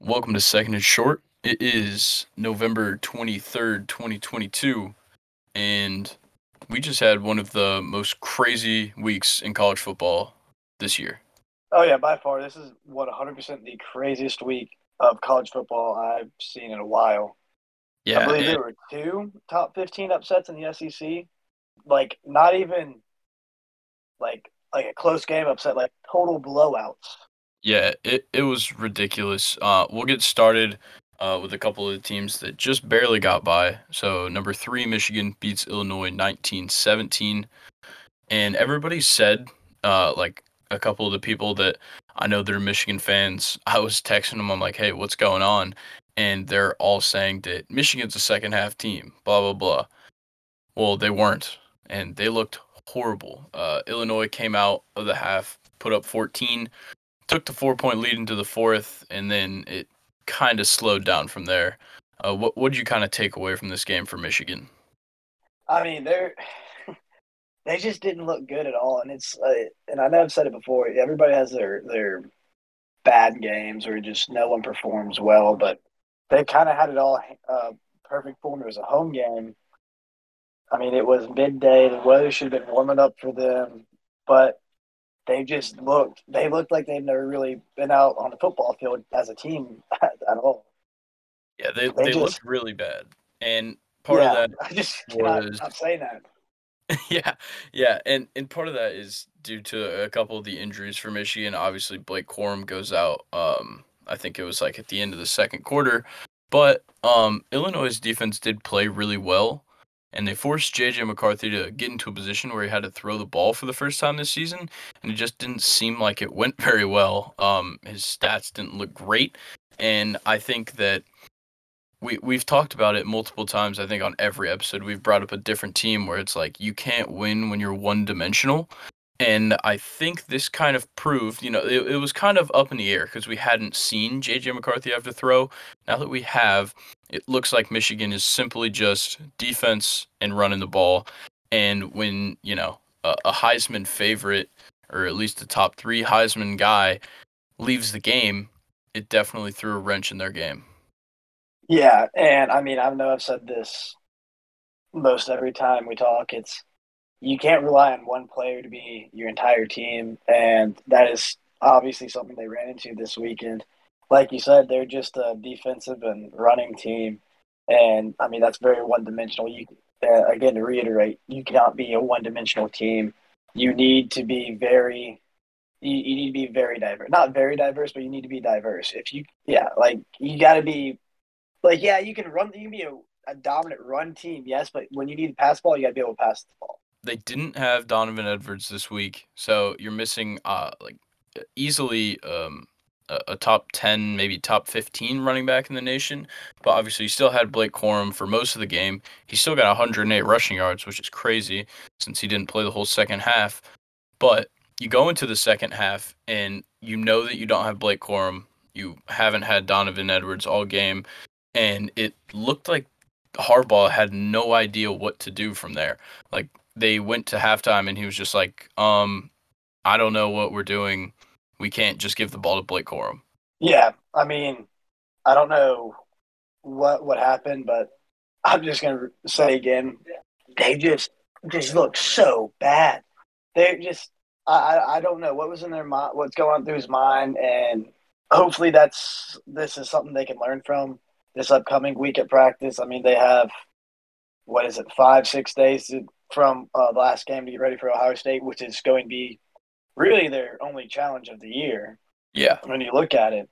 Welcome to Second and Short. It is November 23rd, 2022, and we just had one of the most crazy weeks in college football this year. Oh yeah, by far, this is what 100% the craziest week of college football I've seen in a while. Yeah, I believe and- there were two top 15 upsets in the SEC. Like not even like like a close game upset, like total blowouts. Yeah, it, it was ridiculous. Uh, we'll get started uh, with a couple of the teams that just barely got by. So, number three, Michigan beats Illinois 19 17. And everybody said, uh, like a couple of the people that I know that are Michigan fans, I was texting them, I'm like, hey, what's going on? And they're all saying that Michigan's a second half team, blah, blah, blah. Well, they weren't, and they looked horrible. Uh, Illinois came out of the half, put up 14, took the four point lead into the fourth, and then it kind of slowed down from there. Uh, what what did you kind of take away from this game for Michigan? I mean, they're they just didn't look good at all, and it's uh, and I know I've said it before. Everybody has their their bad games where just no one performs well, but they kind of had it all uh, perfect for them. It was a home game. I mean, it was midday. The weather should have been warming up for them, but they just looked. They looked like they'd never really been out on the football field as a team at, at all. Yeah, they They they, just- looked really bad, and part yeah, of that I just cannot was- stop saying that. yeah, yeah, and and part of that is due to a couple of the injuries for Michigan. Obviously, Blake Corum goes out. Um, I think it was like at the end of the second quarter, but um, Illinois' defense did play really well, and they forced JJ McCarthy to get into a position where he had to throw the ball for the first time this season, and it just didn't seem like it went very well. Um, his stats didn't look great, and I think that we we've talked about it multiple times. I think on every episode we've brought up a different team where it's like you can't win when you're one dimensional. And I think this kind of proved, you know, it, it was kind of up in the air because we hadn't seen JJ McCarthy have to throw. Now that we have, it looks like Michigan is simply just defense and running the ball. And when, you know, a, a Heisman favorite, or at least a top three Heisman guy, leaves the game, it definitely threw a wrench in their game. Yeah, and I mean, I know I've said this most every time we talk. It's you can't rely on one player to be your entire team, and that is obviously something they ran into this weekend. Like you said, they're just a defensive and running team, and I mean that's very one-dimensional. You uh, again to reiterate, you cannot be a one-dimensional team. You need to be very you, you need to be very diverse. Not very diverse, but you need to be diverse. If you, yeah, like you got to be, like, yeah, you can run. You can be a, a dominant run team, yes, but when you need to pass ball, you got to be able to pass the ball. They didn't have Donovan Edwards this week, so you're missing uh like easily um a, a top 10, maybe top 15 running back in the nation. But obviously, you still had Blake Corum for most of the game. He still got 108 rushing yards, which is crazy since he didn't play the whole second half. But you go into the second half and you know that you don't have Blake Corum. You haven't had Donovan Edwards all game, and it looked like Harbaugh had no idea what to do from there. Like they went to halftime and he was just like, um, I don't know what we're doing. We can't just give the ball to Blake Corum. Yeah, I mean, I don't know what what happened, but I'm just gonna say again, they just just look so bad. They just, I, I don't know what was in their mind, what's going through his mind, and hopefully that's this is something they can learn from this upcoming week at practice. I mean, they have what is it, five six days to, from uh, the last game to get ready for Ohio State, which is going to be really their only challenge of the year Yeah, when you look at it.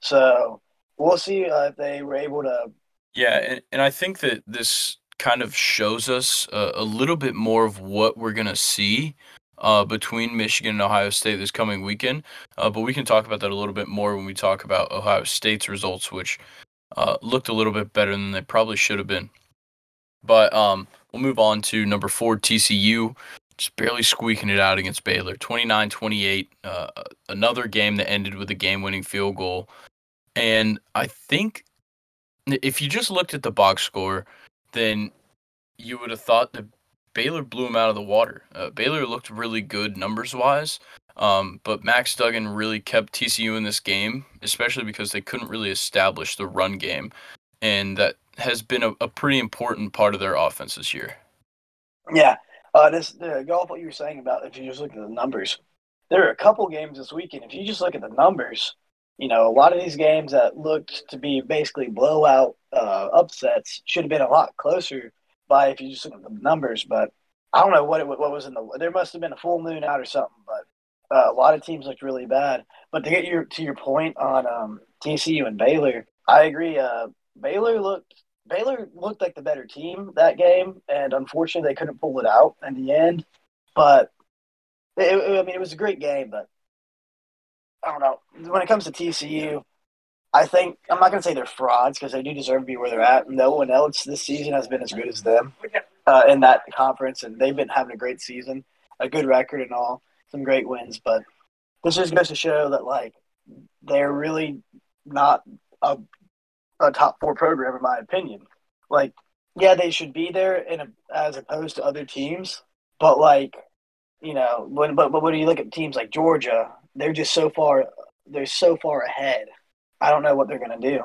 So we'll see uh, if they were able to. yeah, and, and I think that this kind of shows us a, a little bit more of what we're gonna see uh, between Michigan and Ohio State this coming weekend. Uh, but we can talk about that a little bit more when we talk about Ohio State's results, which uh, looked a little bit better than they probably should have been. But um, we'll move on to number four, TCU. Just barely squeaking it out against Baylor. 29 28. Uh, another game that ended with a game winning field goal. And I think if you just looked at the box score, then you would have thought that Baylor blew him out of the water. Uh, Baylor looked really good numbers wise. Um, but Max Duggan really kept TCU in this game, especially because they couldn't really establish the run game, and that has been a, a pretty important part of their offense this year. Yeah, uh, this uh, go off what you were saying about if you just look at the numbers. There are a couple games this weekend. If you just look at the numbers, you know a lot of these games that looked to be basically blowout uh, upsets should have been a lot closer by if you just look at the numbers. But I don't know what it, what was in the. There must have been a full moon out or something. But uh, a lot of teams looked really bad. But to get your to your point on um, TCU and Baylor, I agree. Uh, Baylor looked Baylor looked like the better team that game, and unfortunately, they couldn't pull it out in the end. But it, it, I mean, it was a great game. But I don't know when it comes to TCU. I think I'm not going to say they're frauds because they do deserve to be where they're at. No one else this season has been as good as them uh, in that conference, and they've been having a great season, a good record, and all, some great wins. But this just goes to show that like they're really not a a top four program in my opinion. Like, yeah, they should be there in a, as opposed to other teams, but like, you know, when but, but when you look at teams like Georgia, they're just so far they're so far ahead. I don't know what they're gonna do.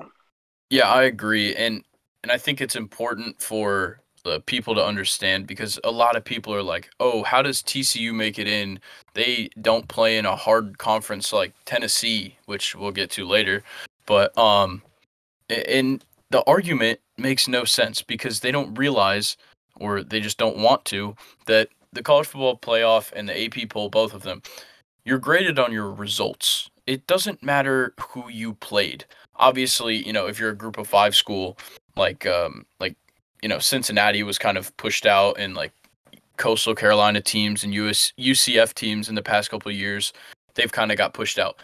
Yeah, I agree, and and I think it's important for the people to understand because a lot of people are like, "Oh, how does TCU make it in? They don't play in a hard conference like Tennessee, which we'll get to later." But um and the argument makes no sense because they don't realize or they just don't want to that the college football playoff and the AP poll both of them you're graded on your results. It doesn't matter who you played. Obviously you know if you're a group of 5 school like um like you know Cincinnati was kind of pushed out and like coastal Carolina teams and US UCF teams in the past couple of years they've kind of got pushed out.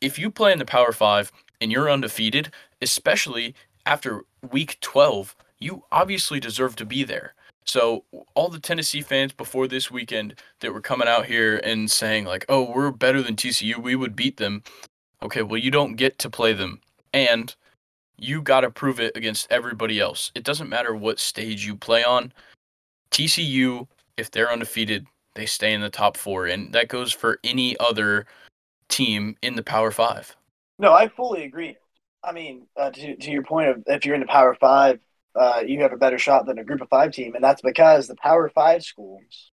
If you play in the Power 5 and you're undefeated, especially after week 12, you obviously deserve to be there. So all the Tennessee fans before this weekend that were coming out here and saying like, "Oh, we're better than TCU, we would beat them." Okay, well you don't get to play them and you got to prove it against everybody else. It doesn't matter what stage you play on. TCU, if they're undefeated, they stay in the top 4 and that goes for any other team in the Power 5. No, I fully agree. I mean, uh, to to your point of if you're in the Power Five, uh, you have a better shot than a Group of Five team, and that's because the Power Five schools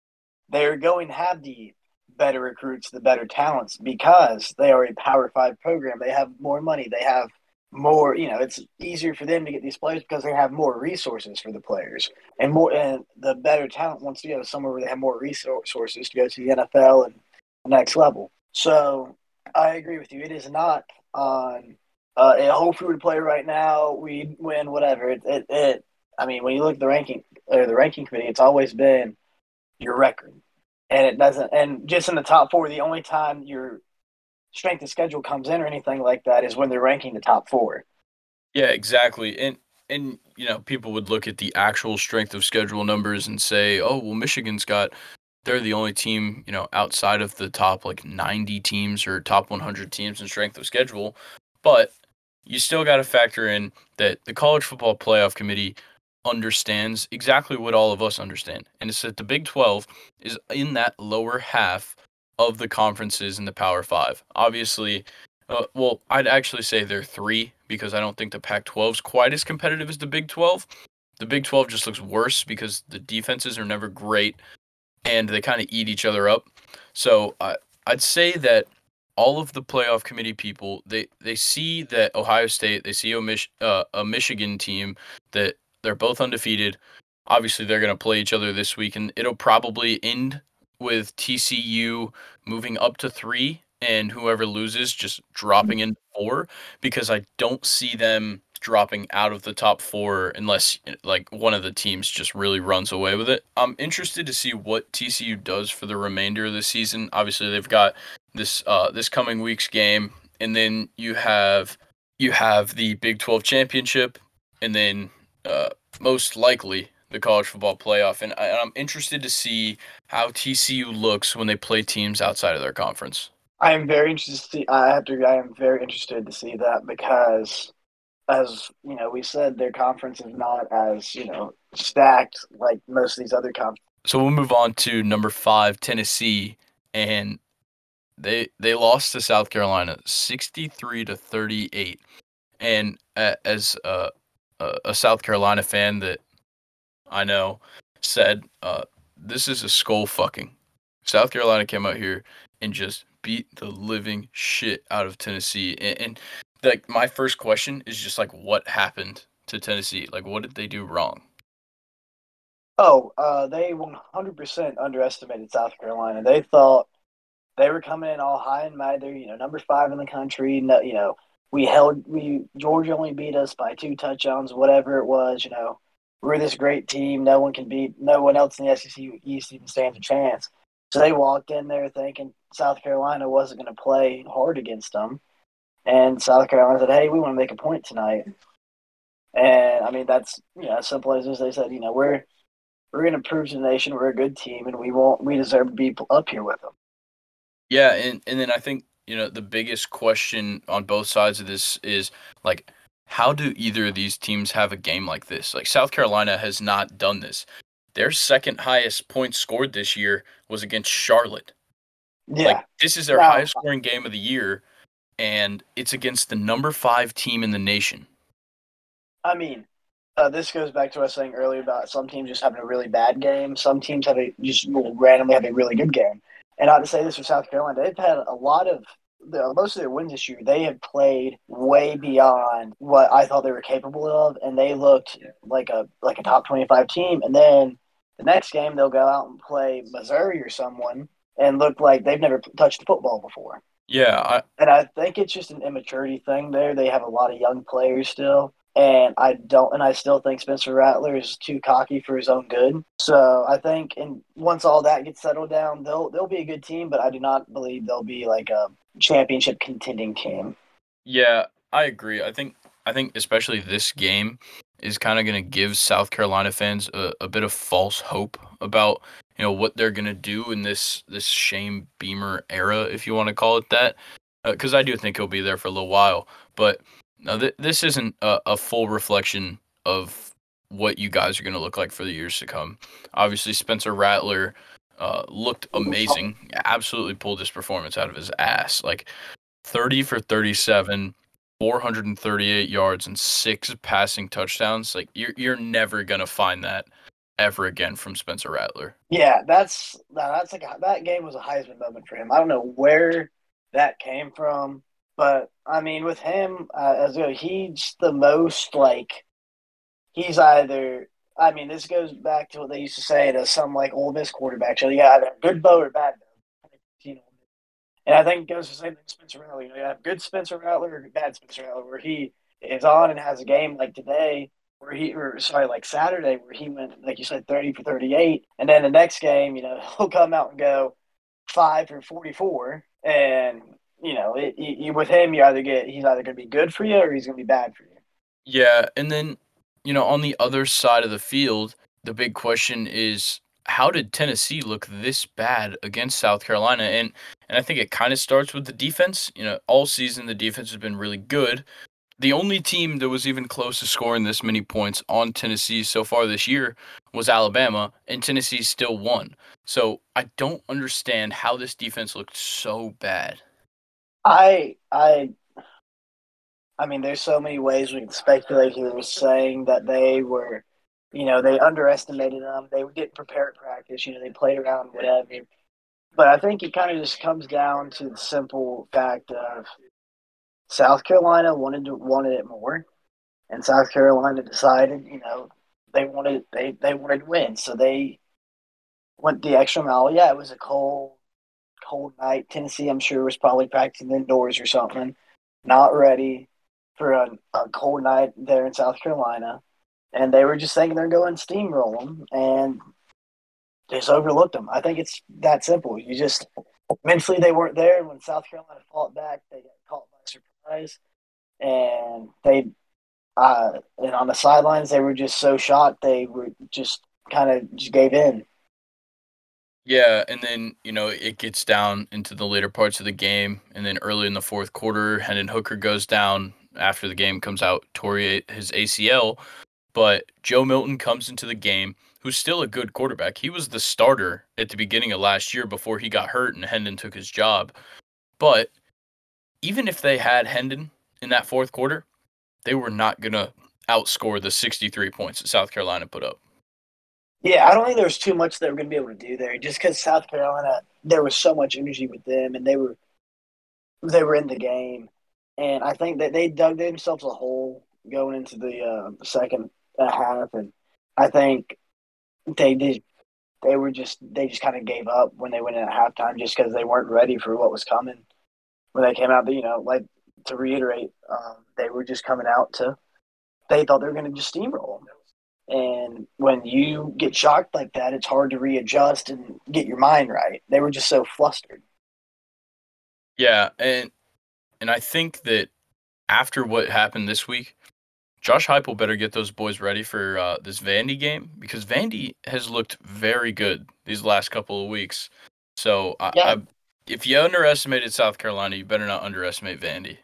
they're going to have the better recruits, the better talents, because they are a Power Five program. They have more money. They have more. You know, it's easier for them to get these players because they have more resources for the players, and more. And the better talent wants to go somewhere where they have more resources to go to the NFL and the next level. So I agree with you. It is not on uh, a whole food play right now, we win whatever. It, it, it, I mean, when you look at the ranking or the ranking committee, it's always been your record, and it doesn't. And just in the top four, the only time your strength of schedule comes in or anything like that is when they're ranking the top four. Yeah, exactly. And and you know, people would look at the actual strength of schedule numbers and say, "Oh, well, Michigan's got they're the only team, you know, outside of the top like 90 teams or top 100 teams in strength of schedule. But you still got to factor in that the college football playoff committee understands exactly what all of us understand. And it's that the Big 12 is in that lower half of the conferences in the Power 5. Obviously, uh, well, I'd actually say they're 3 because I don't think the Pac 12 is quite as competitive as the Big 12. The Big 12 just looks worse because the defenses are never great and they kind of eat each other up. So uh, I'd say that all of the playoff committee people they they see that Ohio State, they see a, Mich- uh, a Michigan team that they're both undefeated. Obviously, they're going to play each other this week, and it'll probably end with TCU moving up to three, and whoever loses just dropping in four because I don't see them dropping out of the top four unless like one of the teams just really runs away with it. I'm interested to see what TCU does for the remainder of the season. Obviously, they've got this uh, this coming week's game, and then you have you have the Big 12 championship, and then uh, most likely the college football playoff. And I, I'm interested to see how TCU looks when they play teams outside of their conference. I am very interested to see. I have to. I am very interested to see that because as you know, we said their conference is not as you know stacked like most of these other conferences. So we'll move on to number five, Tennessee, and they they lost to South Carolina 63 to 38. And uh, as a, a South Carolina fan that I know said, uh, this is a skull fucking. South Carolina came out here and just beat the living shit out of Tennessee. And, and like my first question is just like, what happened to Tennessee? Like, what did they do wrong? Oh, uh, they 100% underestimated South Carolina. They thought they were coming in all high and mighty, you know, number five in the country. No, you know, we held we Georgia only beat us by two touchdowns, whatever it was. You know, we're this great team. No one can beat. No one else in the SEC East even stands a chance. So they walked in there thinking South Carolina wasn't going to play hard against them, and South Carolina said, "Hey, we want to make a point tonight." And I mean, that's you know, simple as they said, you know, we're we're going to prove to the nation we're a good team, and we won't we deserve to be up here with them. Yeah, and and then I think you know the biggest question on both sides of this is like how do either of these teams have a game like this? Like South Carolina has not done this. Their second highest point scored this year was against Charlotte. Yeah. Like this is their wow. highest scoring game of the year and it's against the number 5 team in the nation. I mean, uh, this goes back to what I was saying earlier about some teams just having a really bad game. Some teams have a just will randomly have a really good game. And I not to say this for South Carolina, they've had a lot of the, most of their wins this year. They have played way beyond what I thought they were capable of, and they looked like a like a top twenty five team. And then the next game, they'll go out and play Missouri or someone, and look like they've never touched the football before. Yeah, I, and I think it's just an immaturity thing there. They have a lot of young players still, and I don't, and I still think Spencer Rattler is too cocky for his own good. So I think, and once all that gets settled down, they'll they'll be a good team. But I do not believe they'll be like a championship contending team. Yeah, I agree. I think I think especially this game is kind of going to give South Carolina fans a, a bit of false hope about you know what they're to do in this this Shane Beamer era, if you want to call it that. Because uh, I do think he'll be there for a little while, but no, th- this isn't a, a full reflection of what you guys are to look like for the years to come. Obviously, Spencer Rattler uh, looked amazing. Absolutely pulled this performance out of his ass. Like 30 for 37, 438 yards, and six passing touchdowns. Like you're you're never gonna find that ever again from Spencer Rattler. Yeah, that's that's like a, that game was a Heisman moment for him. I don't know where that came from. But I mean, with him, uh, as know, he's the most like he's either. I mean, this goes back to what they used to say to some like Ole Miss quarterbacks. So you either good Bo or bad Bo. You know, and I think it goes the same thing Spencer Rattler. You know, you have good Spencer Rattler or bad Spencer Rattler, where he is on and has a game like today, where he or sorry, like Saturday, where he went like you said, thirty for thirty-eight, and then the next game, you know, he'll come out and go five for forty-four, and you know, it, with him, you either get he's either going to be good for you or he's going to be bad for you. Yeah, and then you know, on the other side of the field, the big question is how did Tennessee look this bad against South Carolina? And and I think it kind of starts with the defense. You know, all season the defense has been really good. The only team that was even close to scoring this many points on Tennessee so far this year was Alabama, and Tennessee still won. So I don't understand how this defense looked so bad. I I I mean, there's so many ways we can speculate. He was saying that they were, you know, they underestimated them. They didn't prepare at practice. You know, they played around, whatever. But I think it kind of just comes down to the simple fact of South Carolina wanted to wanted it more, and South Carolina decided, you know, they wanted they they wanted to win, so they went the extra mile. Yeah, it was a cold cold night. Tennessee, I'm sure, was probably practicing indoors or something, not ready for a, a cold night there in South Carolina. And they were just thinking they're going steamroll them and just overlooked them. I think it's that simple. You just mentally they weren't there. And when South Carolina fought back, they got caught surprise. And they, uh, and on the sidelines, they were just so shot They were just kind of just gave in. Yeah, and then you know it gets down into the later parts of the game, and then early in the fourth quarter, Hendon Hooker goes down after the game comes out, tore his ACL. But Joe Milton comes into the game, who's still a good quarterback. He was the starter at the beginning of last year before he got hurt and Hendon took his job. But even if they had Hendon in that fourth quarter, they were not going to outscore the 63 points that South Carolina put up. Yeah, I don't think there was too much they were going to be able to do there, just because South Carolina, there was so much energy with them, and they were they were in the game, and I think that they dug themselves a hole going into the uh, second half, and I think they did. They were just they just kind of gave up when they went in at halftime, just because they weren't ready for what was coming when they came out. You know, like to reiterate, um, they were just coming out to. They thought they were going to just steamroll them. And when you get shocked like that, it's hard to readjust and get your mind right. They were just so flustered. Yeah, and and I think that after what happened this week, Josh Heupel better get those boys ready for uh, this Vandy game because Vandy has looked very good these last couple of weeks. So I, yeah. I, if you underestimated South Carolina, you better not underestimate Vandy.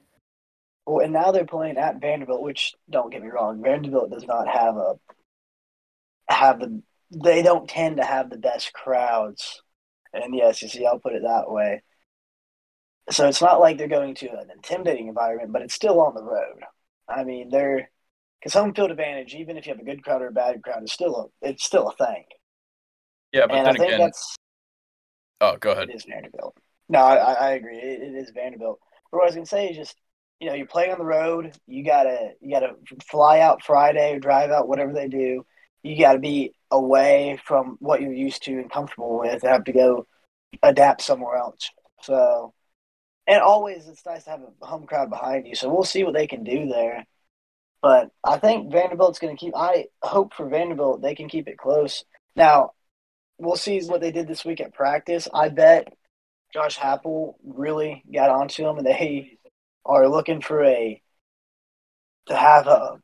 Well, and now they're playing at Vanderbilt, which don't get me wrong, Vanderbilt does not have a have the they don't tend to have the best crowds in the SEC. I'll put it that way. So it's not like they're going to an intimidating environment, but it's still on the road. I mean, they're because home field advantage, even if you have a good crowd or a bad crowd, is still a it's still a thing. Yeah, but and then again, that's oh, go ahead. It is Vanderbilt. No, I, I agree. It, it is Vanderbilt. But what I was gonna say is just you know you're playing on the road. You gotta you gotta fly out Friday or drive out, whatever they do you got to be away from what you're used to and comfortable with and have to go adapt somewhere else. So, and always it's nice to have a home crowd behind you. So we'll see what they can do there. But I think Vanderbilt's going to keep. I hope for Vanderbilt they can keep it close. Now, we'll see what they did this week at practice. I bet Josh Heupel really got onto them, and they are looking for a to have a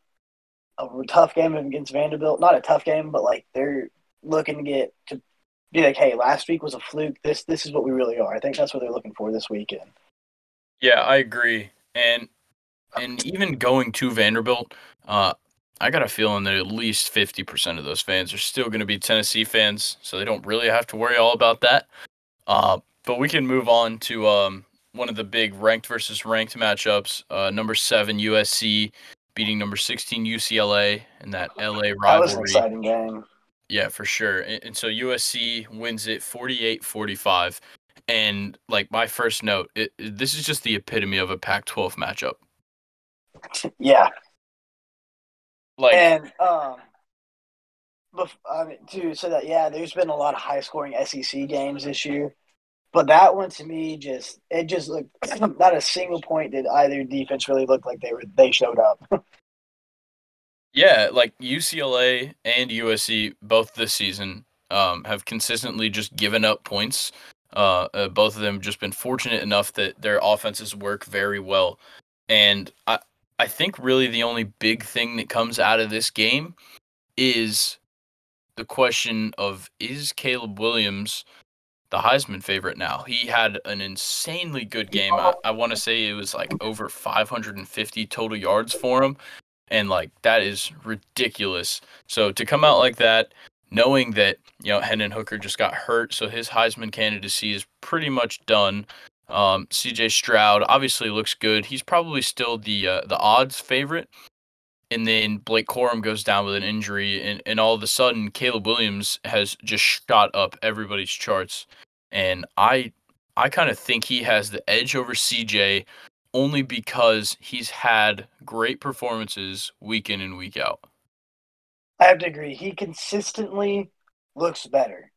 a tough game against Vanderbilt. Not a tough game, but like they're looking to get to be like, hey, last week was a fluke. This this is what we really are. I think that's what they're looking for this weekend. Yeah, I agree. And and even going to Vanderbilt, uh, I got a feeling that at least fifty percent of those fans are still going to be Tennessee fans, so they don't really have to worry all about that. Uh, but we can move on to um, one of the big ranked versus ranked matchups. Uh, number seven USC beating number 16 UCLA in that LA rivalry. That was an exciting game. Yeah, for sure. And, and so USC wins it 48-45. And like my first note, it, this is just the epitome of a Pac-12 matchup. Yeah. Like and um I mean, to say that yeah, there's been a lot of high scoring SEC games this year. But that one to me just it just looked not a single point did either defense really look like they were they showed up. yeah, like UCLA and USC both this season um, have consistently just given up points. Uh, uh, both of them just been fortunate enough that their offenses work very well, and I I think really the only big thing that comes out of this game is the question of is Caleb Williams the Heisman favorite now. He had an insanely good game. I, I want to say it was like over 550 total yards for him. And like that is ridiculous. So to come out like that, knowing that, you know, Hendon Hooker just got hurt, so his Heisman candidacy is pretty much done. Um, CJ Stroud obviously looks good. He's probably still the uh, the odds favorite. And then Blake Corum goes down with an injury, and, and all of a sudden, Caleb Williams has just shot up everybody's charts and I I kind of think he has the edge over CJ only because he's had great performances week in and week out. I have to agree. He consistently looks better.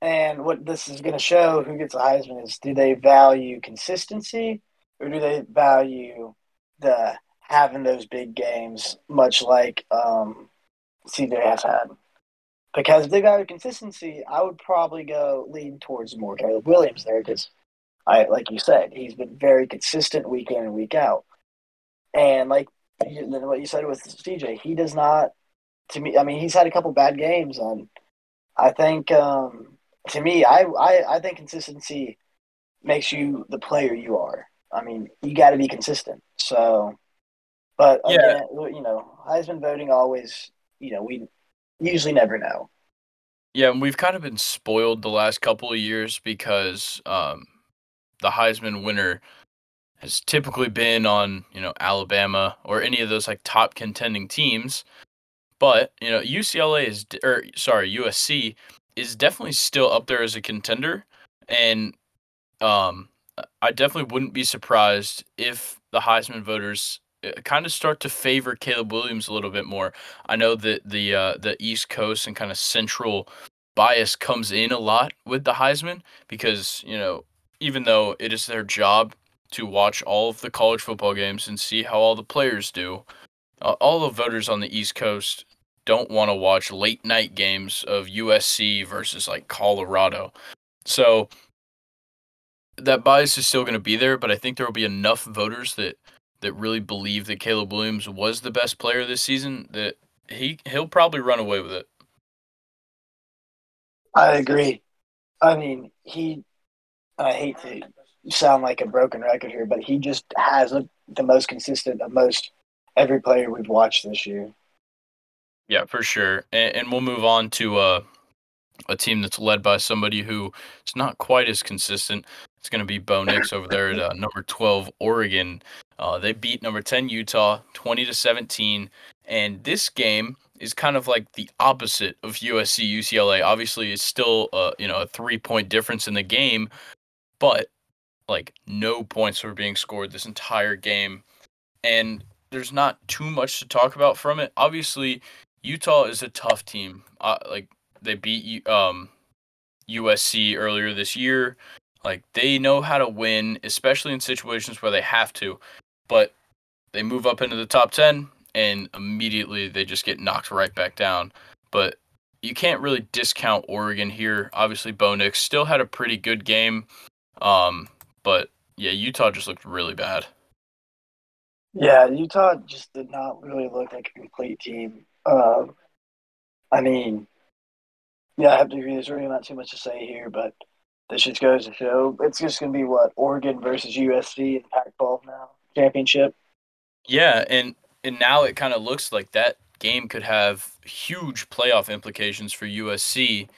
And what this is going to show who gets a Heisman is do they value consistency or do they value the having those big games, much like um, CJ has had? Because if they value consistency, I would probably go lean towards more Caleb Williams there because, I like you said, he's been very consistent week in and week out. And like what you said with CJ, he does not. To me, I mean, he's had a couple bad games, and I think um, to me, I, I I think consistency makes you the player you are. I mean, you got to be consistent. So, but yeah. again, you know, Heisman voting always, you know, we usually never know. Yeah, we've kind of been spoiled the last couple of years because um, the Heisman winner has typically been on, you know, Alabama or any of those like top contending teams. But, you know, UCLA is or sorry, USC is definitely still up there as a contender and um I definitely wouldn't be surprised if the Heisman voters kind of start to favor Caleb Williams a little bit more. I know that the uh, the East Coast and kind of central bias comes in a lot with the Heisman because, you know, even though it is their job to watch all of the college football games and see how all the players do. Uh, all the voters on the East Coast don't want to watch late night games of USC versus like Colorado. So that bias is still going to be there, but I think there will be enough voters that that really believe that Caleb Williams was the best player this season that he he'll probably run away with it. I agree. I mean, he I hate to sound like a broken record here, but he just has a, the most consistent of most every player we've watched this year. Yeah, for sure. And, and we'll move on to uh, a team that's led by somebody who is not quite as consistent. It's going to be Bo Nix over there at uh, number 12, Oregon. Uh, they beat number 10, Utah, 20 to 17. And this game is kind of like the opposite of USC UCLA. Obviously, it's still uh, you know a three point difference in the game, but like no points were being scored this entire game. And there's not too much to talk about from it. Obviously, Utah is a tough team. Uh, like they beat um, USC earlier this year. Like they know how to win, especially in situations where they have to. But they move up into the top 10 and immediately they just get knocked right back down. But you can't really discount Oregon here. Obviously, Bo Nix still had a pretty good game. Um, but yeah, Utah just looked really bad. Yeah, Utah just did not really look like a complete team. Uh, I mean, yeah, I have to agree. There's really not too much to say here, but this just goes to show it's just going to be what Oregon versus USC in the Pac-12 now championship. Yeah, and and now it kind of looks like that game could have huge playoff implications for USC.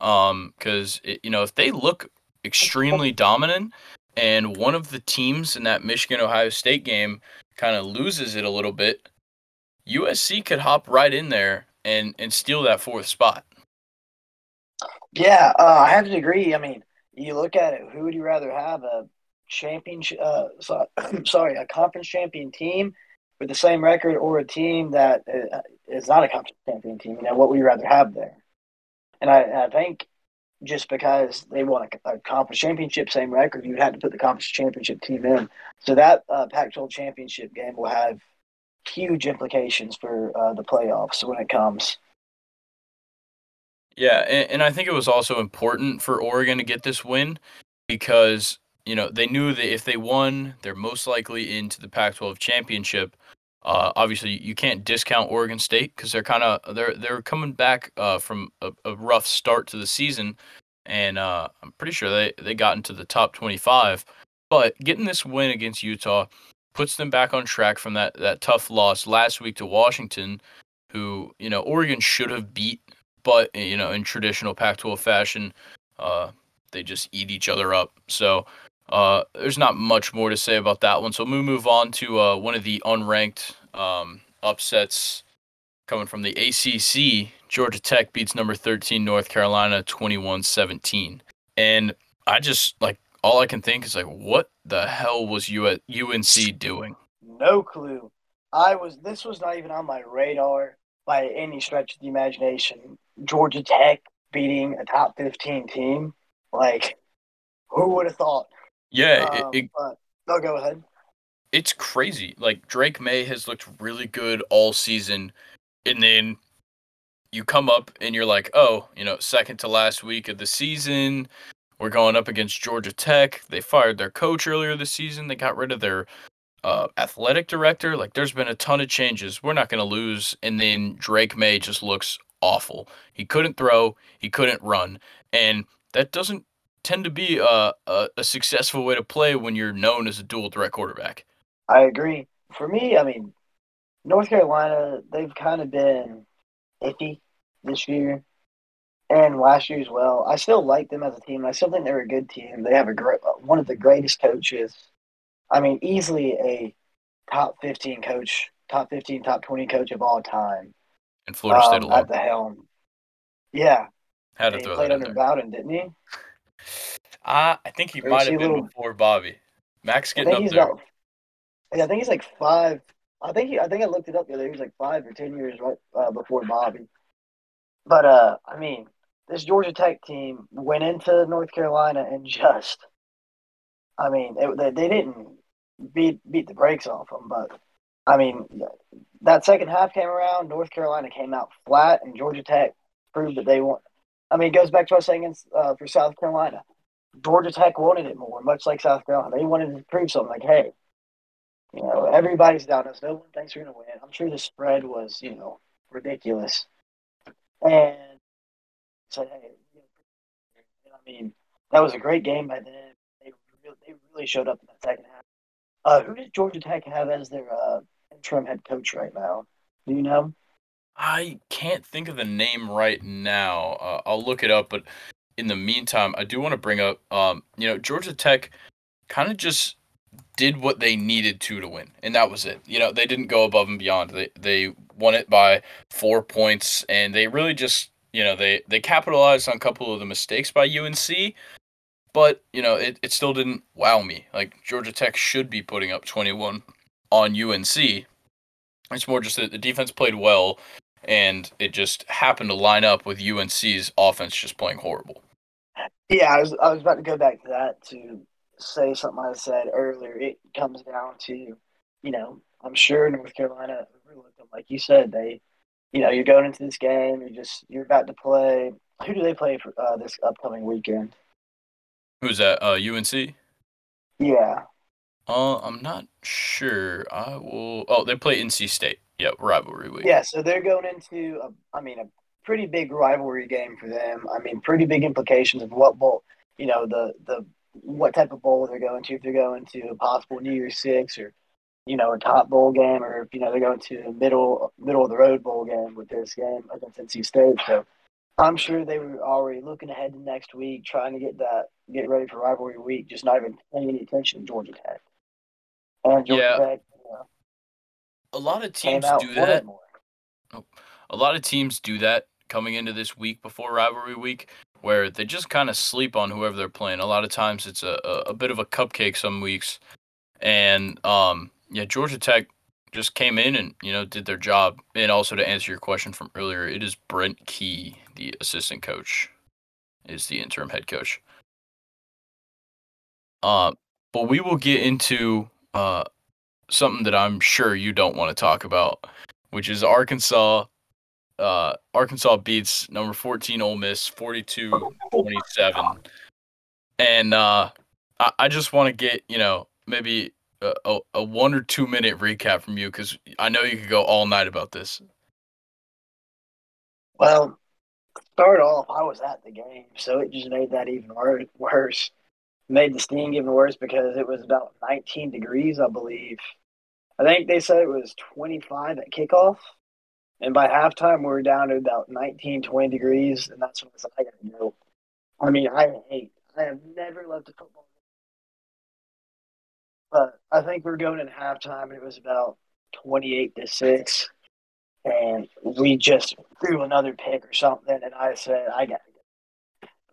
Um, because you know if they look extremely dominant, and one of the teams in that Michigan Ohio State game kind of loses it a little bit, USC could hop right in there and and steal that fourth spot. Yeah, uh, I have to agree. I mean, you look at it. Who would you rather have a championship? Uh, sorry, a conference champion team with the same record, or a team that uh, not a conference champion team? You know, what would you rather have there? And I, I think just because they won a, a, conference championship, same record, you had to put the conference championship team in. So that uh, Pac-12 championship game will have huge implications for uh, the playoffs when it comes. Yeah, and, and I think it was also important for Oregon to get this win because you know they knew that if they won, they're most likely into the Pac-12 championship. Uh, obviously, you can't discount Oregon State because they're kind of they're they're coming back uh, from a, a, rough start to the season, and uh, I'm pretty sure they they got into the top 25. But getting this win against Utah puts them back on track from that that tough loss last week to Washington, who you know Oregon should have beat, but you know in traditional Pac-12 fashion, uh, they just eat each other up. So uh, there's not much more to say about that one. So we move on to uh, one of the unranked um, upsets coming from the ACC. Georgia Tech beats number 13 North Carolina 21-17. And I just like all I can think is like what the hell was you at UNC doing? No clue. I was this was not even on my radar by any stretch of the imagination. Georgia Tech beating a top 15 team. Like who would have thought? Yeah, um, it, it, but, no, go ahead. It's crazy. Like Drake Maye has looked really good all season, and then you come up and you're like, oh, you know, second to last week of the season, we're going up against Georgia Tech. They fired their coach earlier this season. They got rid of their uh, athletic director. Like, there's been a ton of changes. We're not going to lose. And then Drake Maye just looks awful. He couldn't throw. He couldn't run, and that doesn't tend to be a, a, a successful way to play when you're known as a dual threat quarterback. I agree. For me, I mean, North Carolina, they've kind of been iffy this year. and last year as well. I still like them as a team. I still think they're a good team. They have a great one of the greatest coaches. I mean, easily a top fifteen coach, top fifteen, top twenty coach of all time. In Florida State um, alone. at the helm. Yeah, Had to he throw played that under there. Bowden, didn't he? Uh, I think he Or might have been little- before Bobby. Max I getting up there. about. Yeah, I think he's like five. I think he. I think I looked it up the other. day. He was like five or ten years right uh, before Bobby. But uh, I mean, this Georgia Tech team went into North Carolina and just. I mean, it, they they didn't beat beat the brakes off them, but I mean, that second half came around. North Carolina came out flat, and Georgia Tech proved that they want. I mean, it goes back to was saying uh, for South Carolina. Georgia Tech wanted it more, much like South Carolina. They wanted to prove something like, hey, you know, everybody's down us. No one thinks we're going to win. I'm sure the spread was, you know, ridiculous. And said, hey, I mean, that was a great game by them. They really, they really showed up in that second half. Uh, who does Georgia Tech have as their uh, interim head coach right now? Do you know? I can't think of the name right now. Uh, I'll look it up, but in the meantime, I do want to bring up, um, you know, Georgia Tech kind of just did what they needed to to win, and that was it. You know, they didn't go above and beyond. They they won it by four points, and they really just, you know, they they capitalized on a couple of the mistakes by UNC, but you know, it, it still didn't wow me. Like Georgia Tech should be putting up 21 on UNC. It's more just that the defense played well, and it just happened to line up with UNC's offense just playing horrible. Yeah, I was I was about to go back to that to say something I said earlier. It comes down to, you know, I'm sure North Carolina overlooked them. Like you said, they, you know, you're going into this game. You're just you're about to play. Who do they play for uh, this upcoming weekend? Who's that? Uh, UNC. Yeah, Uh, I'm not sure. I will. Oh, they play NC State. Yeah, rivalry week. yeah. So they're going into, a, I mean, a pretty big rivalry game for them. I mean, pretty big implications of what bowl, you know, the the what type of bowl they're going to. If they're going to a possible New Year's Six or you know, a top bowl game, or if you know they're going to a middle middle of the road bowl game with this game against NC State. So I'm sure they were already looking ahead to next week, trying to get that get ready for rivalry week, just not even paying any attention to Georgia Tech. And Georgia Yeah. Tech you know, A lot of teams do that. more. A lot of teams do that coming into this week before rivalry week, where they just kind of sleep on whoever they're playing. A lot of times it's a, a, a bit of a cupcake some weeks, and um, yeah, Georgia Tech just came in and you know did their job. And also to answer your question from earlier, it is Brent Key, the assistant coach, is the interim head coach. Uh, but we will get into uh, something that I'm sure you don't want to talk about, which is Arkansas. Uh, Arkansas beats number 14 Ole Miss 42-27. And uh, I, I just want to get, you know, maybe a, a, a one or two minute recap from you because I know you could go all night about this. Well, start off, I was at the game, so it just made that even wor- worse. Made the steam even worse because it was about 19 degrees, I believe. I think they said it was 25 at kickoff. And by halftime, we were down to about 19, 20 degrees. And that's when I like, I got to go. I mean, I hate, I have never loved a football game. But I think we were going in halftime, and it was about 28 to 6 and we just threw another pick or something, and I said, I got to go.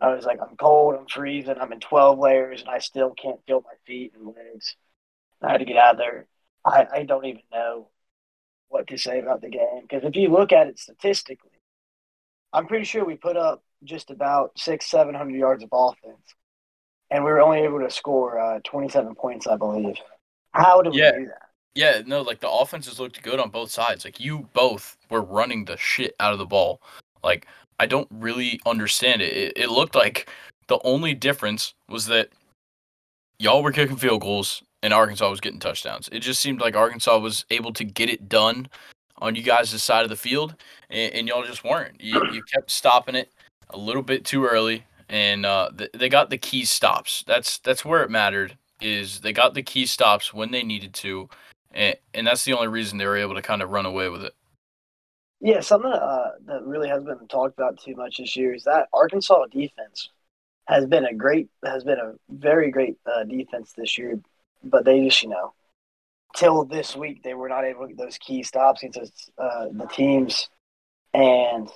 I was like, I'm cold, I'm freezing, I'm in 12 layers, and I still can't feel my feet and legs. I had to get out of there. I, I don't even know what to say about the game because if you look at it statistically, I'm pretty sure we put up just about six, seven hundred yards of offense, and we were only able to score uh, 27 points, I believe. How did we Yeah. do that? Yeah, no, like the offenses looked good on both sides. Like you both were running the shit out of the ball. Like I don't really understand it. It, it looked like the only difference was that y'all were kicking field goals and Arkansas was getting touchdowns. It just seemed like Arkansas was able to get it done on you guys' side of the field, and, and y'all just weren't. You, you kept stopping it a little bit too early, and uh, th- they got the key stops. That's that's where it mattered. Is they got the key stops when they needed to, and, and that's the only reason they were able to kind of run away with it. Yeah, something uh, that really has been talked about too much this year is that Arkansas defense has been a great, has been a very great uh, defense this year, but they just, you know, till this week they were not able to get those key stops against uh, the teams, and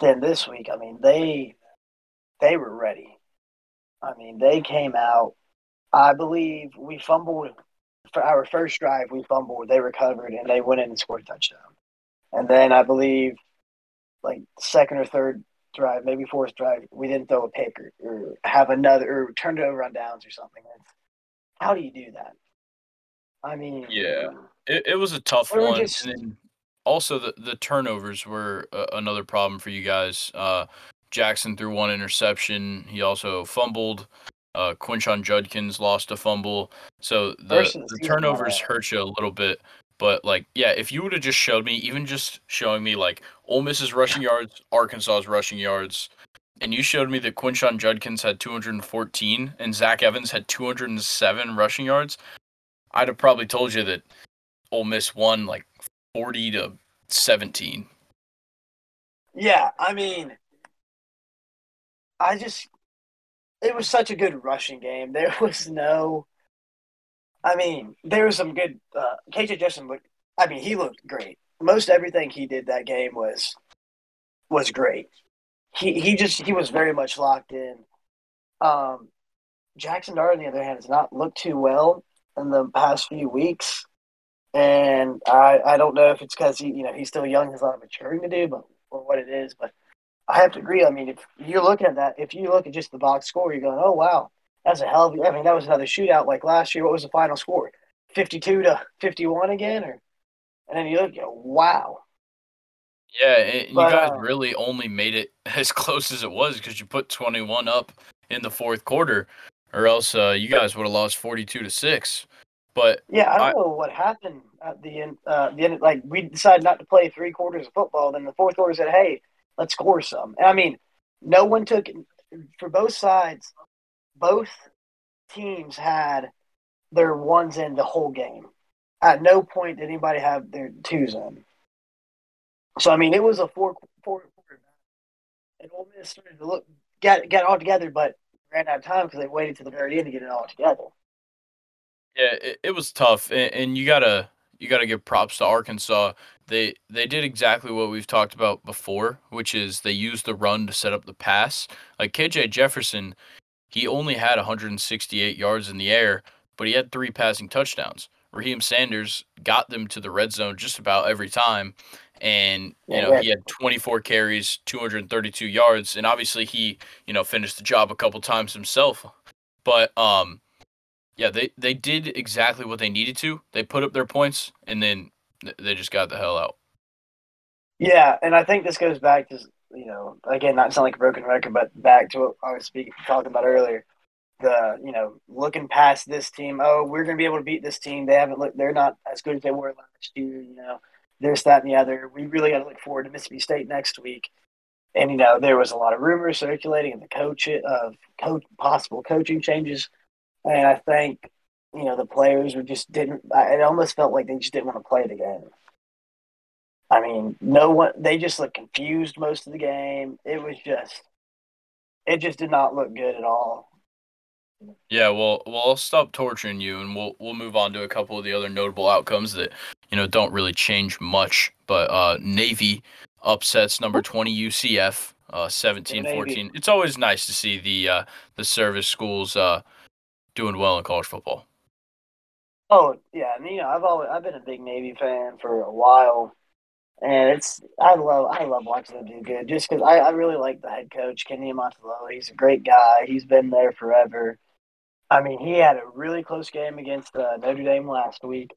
then this week, I mean, they they were ready. I mean, they came out. I believe we fumbled for our first drive. We fumbled. They recovered and they went in and scored a touchdown. And then I believe, like second or third drive, maybe fourth drive, we didn't throw a pick or, or have another or turned it over on downs or something. how do you do that? I mean, yeah, it, it was a tough one. Just, and then also the the turnovers were uh, another problem for you guys. Uh, Jackson threw one interception. He also fumbled. Uh, Quinshon Judkins lost a fumble. So the, the turnovers hurt you a little bit. But like, yeah, if you would have just showed me, even just showing me like Ole Miss's rushing yards, Arkansas's rushing yards, and you showed me that Quinshon Judkins had 214 and Zach Evans had 207 rushing yards, I'd have probably told you that Ole Miss won like 40 to 17. Yeah, I mean, I just, it was such a good rushing game. There was no I mean, there was some good. Uh, KJ Jefferson looked. I mean, he looked great. Most everything he did that game was was great. He he just he was very much locked in. Um, Jackson Dart, on the other hand, has not looked too well in the past few weeks, and I I don't know if it's because he you know he's still young, has a lot of maturing to do, but or what it is. But I have to agree. I mean, if you're looking at that, if you look at just the box score, you're going, oh wow, that's a hell of. I mean, that was another shootout like last year. What was the final score? Fifty-two to fifty-one again, or and then you look, you know, wow. Yeah, it, you guys uh, really only made it as close as it was because you put twenty-one up in the fourth quarter, or else uh, you guys would have lost forty-two to six. But yeah, I don't I, know what happened at the end. Uh, the end, like we decided not to play three quarters of football. Then the fourth quarter said, "Hey, let's score some." And I mean, no one took for both sides both teams had their ones in the whole game. At no point did anybody have their twos in. So I mean, it was a four four quarter, and Ole Miss started to look get get all together, but ran out of time because they waited to the very end to get it all together. Yeah, it, it was tough, and, and you gotta you gotta give props to Arkansas. They they did exactly what we've talked about before, which is they used the run to set up the pass. Like KJ Jefferson, he only had 168 yards in the air, but he had three passing touchdowns. Raheim Sanders got them to the red zone just about every time. And, you know, he had 24 carries, 232 yards. And obviously he, you know, finished the job a couple times himself. But, um, yeah, they, they did exactly what they needed to. They put up their points and then they just got the hell out. Yeah. And I think this goes back to you know, again, not sound like a broken record, but back to what I was speaking talking about earlier. The you know, looking past this team, oh, we're going to be able to beat this team. They haven't looked; they're not as good as they were last year. You know, this, that, and the other. We really got to look forward to Mississippi State next week. And you know, there was a lot of rumors circulating of the coach of possible coaching changes, and I think you know the players were just didn't. It almost felt like they just didn't want to play the game. I mean, no one. They just looked confused most of the game. It was just, it just did not look good at all. Yeah, well, well, I'll stop torturing you, and we'll we'll move on to a couple of the other notable outcomes that you know don't really change much. But uh, Navy upsets number twenty UCF, uh, 17-14. It's always nice to see the uh, the service schools uh, doing well in college football. Oh yeah, I mean, you know, I've always I've been a big Navy fan for a while and it's I love I love watching them do good just because I, I really like the head coach Kenny Niumatalolo. He's a great guy. He's been there forever. I mean, he had a really close game against uh, Notre Dame last week.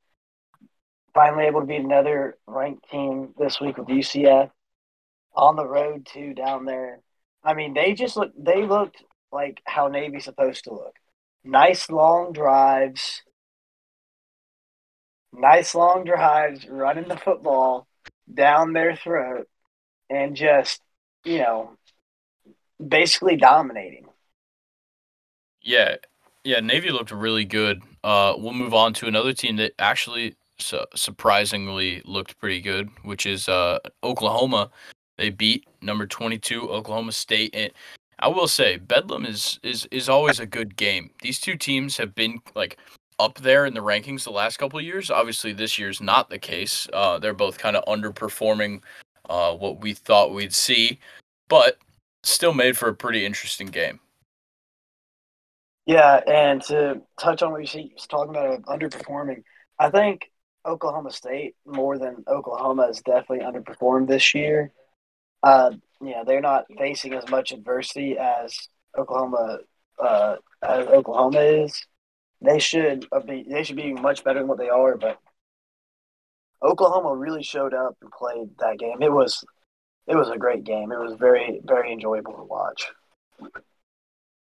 Finally able to beat another ranked team this week with UCF on the road too down there. I mean, they just look they looked like how Navy's supposed to look. Nice long drives, nice long drives, running the football down their throat and just, you know, basically dominating. Yeah. Yeah, Navy looked really good. Uh, we'll move on to another team that actually su- surprisingly looked pretty good, which is uh, Oklahoma. They beat number 22 Oklahoma State, and I will say Bedlam is is is always a good game. These two teams have been like up there in the rankings the last couple years. Obviously, this year's not the case. Uh, they're both kind of underperforming uh, what we thought we'd see, but still made for a pretty interesting game. Yeah, and to touch on what you see, talking about underperforming, I think Oklahoma State more than Oklahoma has definitely underperformed this year. Uh, yeah, they're not facing as much adversity as Oklahoma uh, as Oklahoma is. They should be they should be much better than what they are, but Oklahoma really showed up and played that game. It was it was a great game. It was very very enjoyable to watch.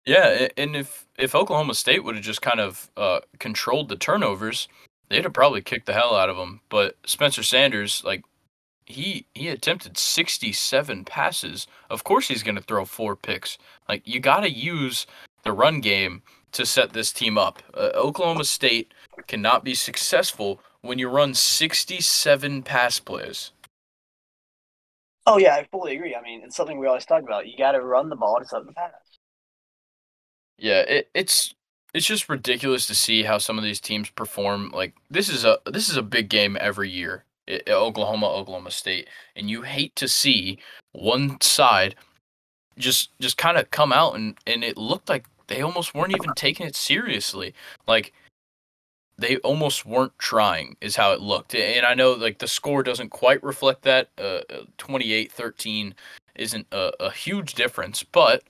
Yeah, and if if Oklahoma State would have just kind of uh, controlled the turnovers, they'd have probably kicked the hell out of them. But Spencer Sanders, like he he attempted 67 passes. Of course he's going to throw four picks. Like you got to use the run game to set this team up. Uh, Oklahoma State cannot be successful when you run 67 pass plays. Oh yeah, I fully agree. I mean, it's something we always talk about. You got to run the ball to set the pass. Yeah, it, it's it's just ridiculous to see how some of these teams perform. Like this is a this is a big game every year. It, Oklahoma, Oklahoma State, and you hate to see one side just just kind of come out and and it looked like they almost weren't even taking it seriously. Like they almost weren't trying is how it looked. And I know like the score doesn't quite reflect that. Uh 28-13 isn't a, a huge difference, but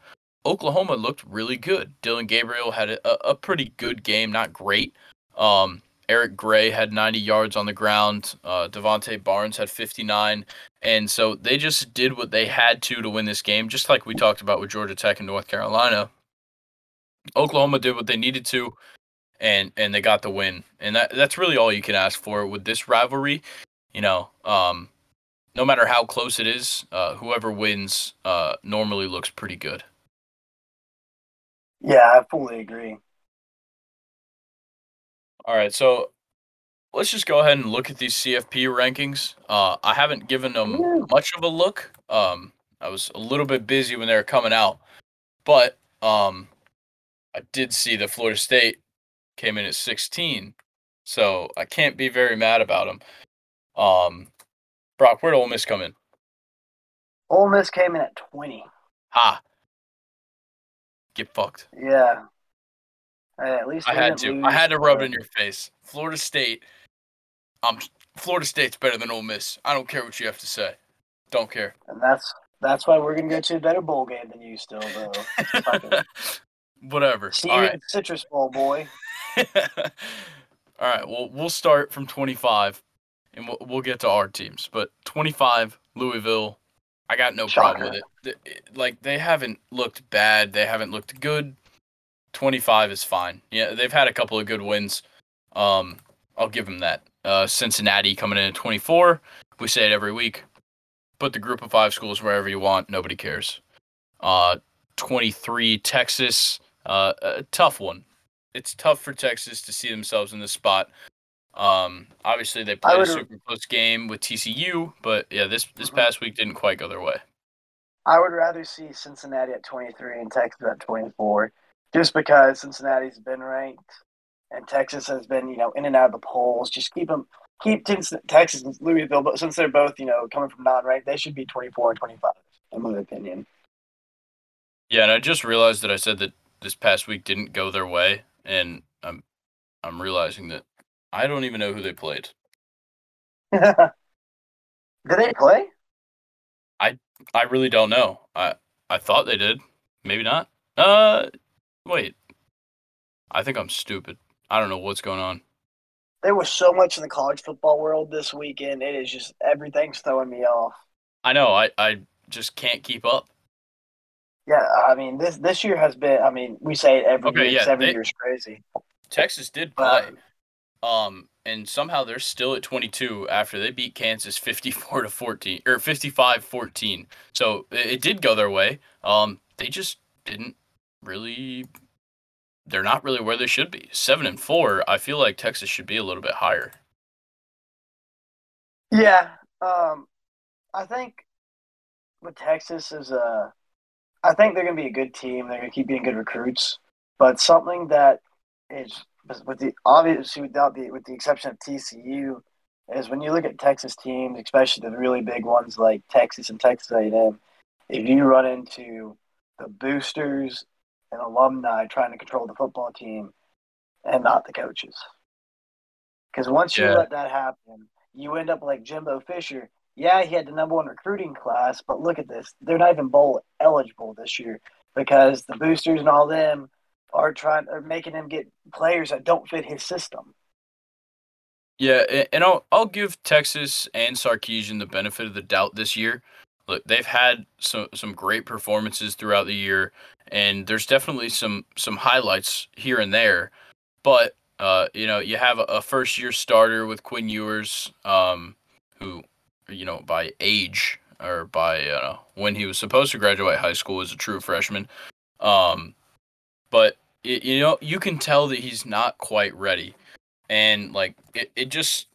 Oklahoma looked really good. Dillon Gabriel had a, a pretty good game, not great. Um, Eric Gray had 90 yards on the ground. Uh, Devontae Barnes had 59. And so they just did what they had to to win this game, just like we talked about with Georgia Tech and North Carolina. Oklahoma did what they needed to, and and they got the win. And that that's really all you can ask for with this rivalry. You know, um, no matter how close it is, uh, whoever wins uh, normally looks pretty good. Yeah, I fully agree. All right, so let's just go ahead and look at these CFP rankings. Uh, I haven't given them much of a look. Um, I was a little bit busy when they were coming out, but um, I did see that Florida State came in at 16, so I can't be very mad about them. Um, Brock, where did Ole Miss come in? Ole Miss came in at 20. Ha! Get fucked. Yeah. Hey, at least I had to. I had to rub it in your face. Florida State. Um, Florida State's better than Ole Miss. I don't care what you have to say. Don't care. And that's that's why we're gonna go to a better bowl game than you still though. Whatever. See All you right. Citrus Bowl, boy. All right. Well, we'll start from 25, and we'll we'll get to our teams. But 25, Louisville. I got no Shocker. problem with it. Like they haven't looked bad. They haven't looked good. 25 is fine. Yeah, they've had a couple of good wins. Um, I'll give them that. Uh, Cincinnati coming in at 24. We say it every week. Put the group of five schools wherever you want. Nobody cares. Uh, 23, Texas. Uh, a tough one. It's tough for Texas to see themselves in this spot. Um, obviously they played a super close game with TCU, but yeah, this this mm-hmm. past week didn't quite go their way. I would rather see Cincinnati at 23 and Texas at 24 just because Cincinnati's been ranked and Texas has been, you know, in and out of the polls. Just keep them, keep Texas and Louisville, but since they're both, you know, coming from non-ranked, they should be 24 and 25, in my opinion. Yeah, and I just realized that I said that this past week didn't go their way, and I'm, I'm realizing that I don't even know who they played. Did they play? I I really don't know. I I thought they did. Maybe not. Uh, Wait. I think I'm stupid. I don't know what's going on. There was so much in the college football world this weekend. It is just everything's throwing me off. I know. I, I just can't keep up. Yeah, I mean this this year has been. I mean, we say it every okay, year. Yeah, every they, year's crazy. Texas did play, um, and somehow they're still at 22 after they beat Kansas 54 to 14 or 55-14. So it, it did go their way. Um, they just didn't really they're not really where they should be. Seven and four, I feel like Texas should be a little bit higher. Yeah, um, I think with Texas is a, I think they're going to be a good team. They're going to keep being good recruits, but something that is with the obviously without the with the exception of TCU is when you look at Texas teams, especially the really big ones like Texas and Texas A&M, if you run into the boosters and alumni trying to control the football team and not the coaches. Because once you let that happen, you end up like Jimbo Fisher. Yeah, he had the number one recruiting class, but look at this. They're not even bowl eligible this year because the boosters and all them are trying are making him get players that don't fit his system. Yeah, and I'll I'll give Texas and Sarkisian the benefit of the doubt this year. Look, they've had some some great performances throughout the year, and there's definitely some some highlights here and there. But uh, you know, you have a, a first year starter with Quinn Ewers, um, who, you know, by age or by uh, when he was supposed to graduate high school as a true freshman. Um, but it, you know, you can tell that he's not quite ready and like it, it just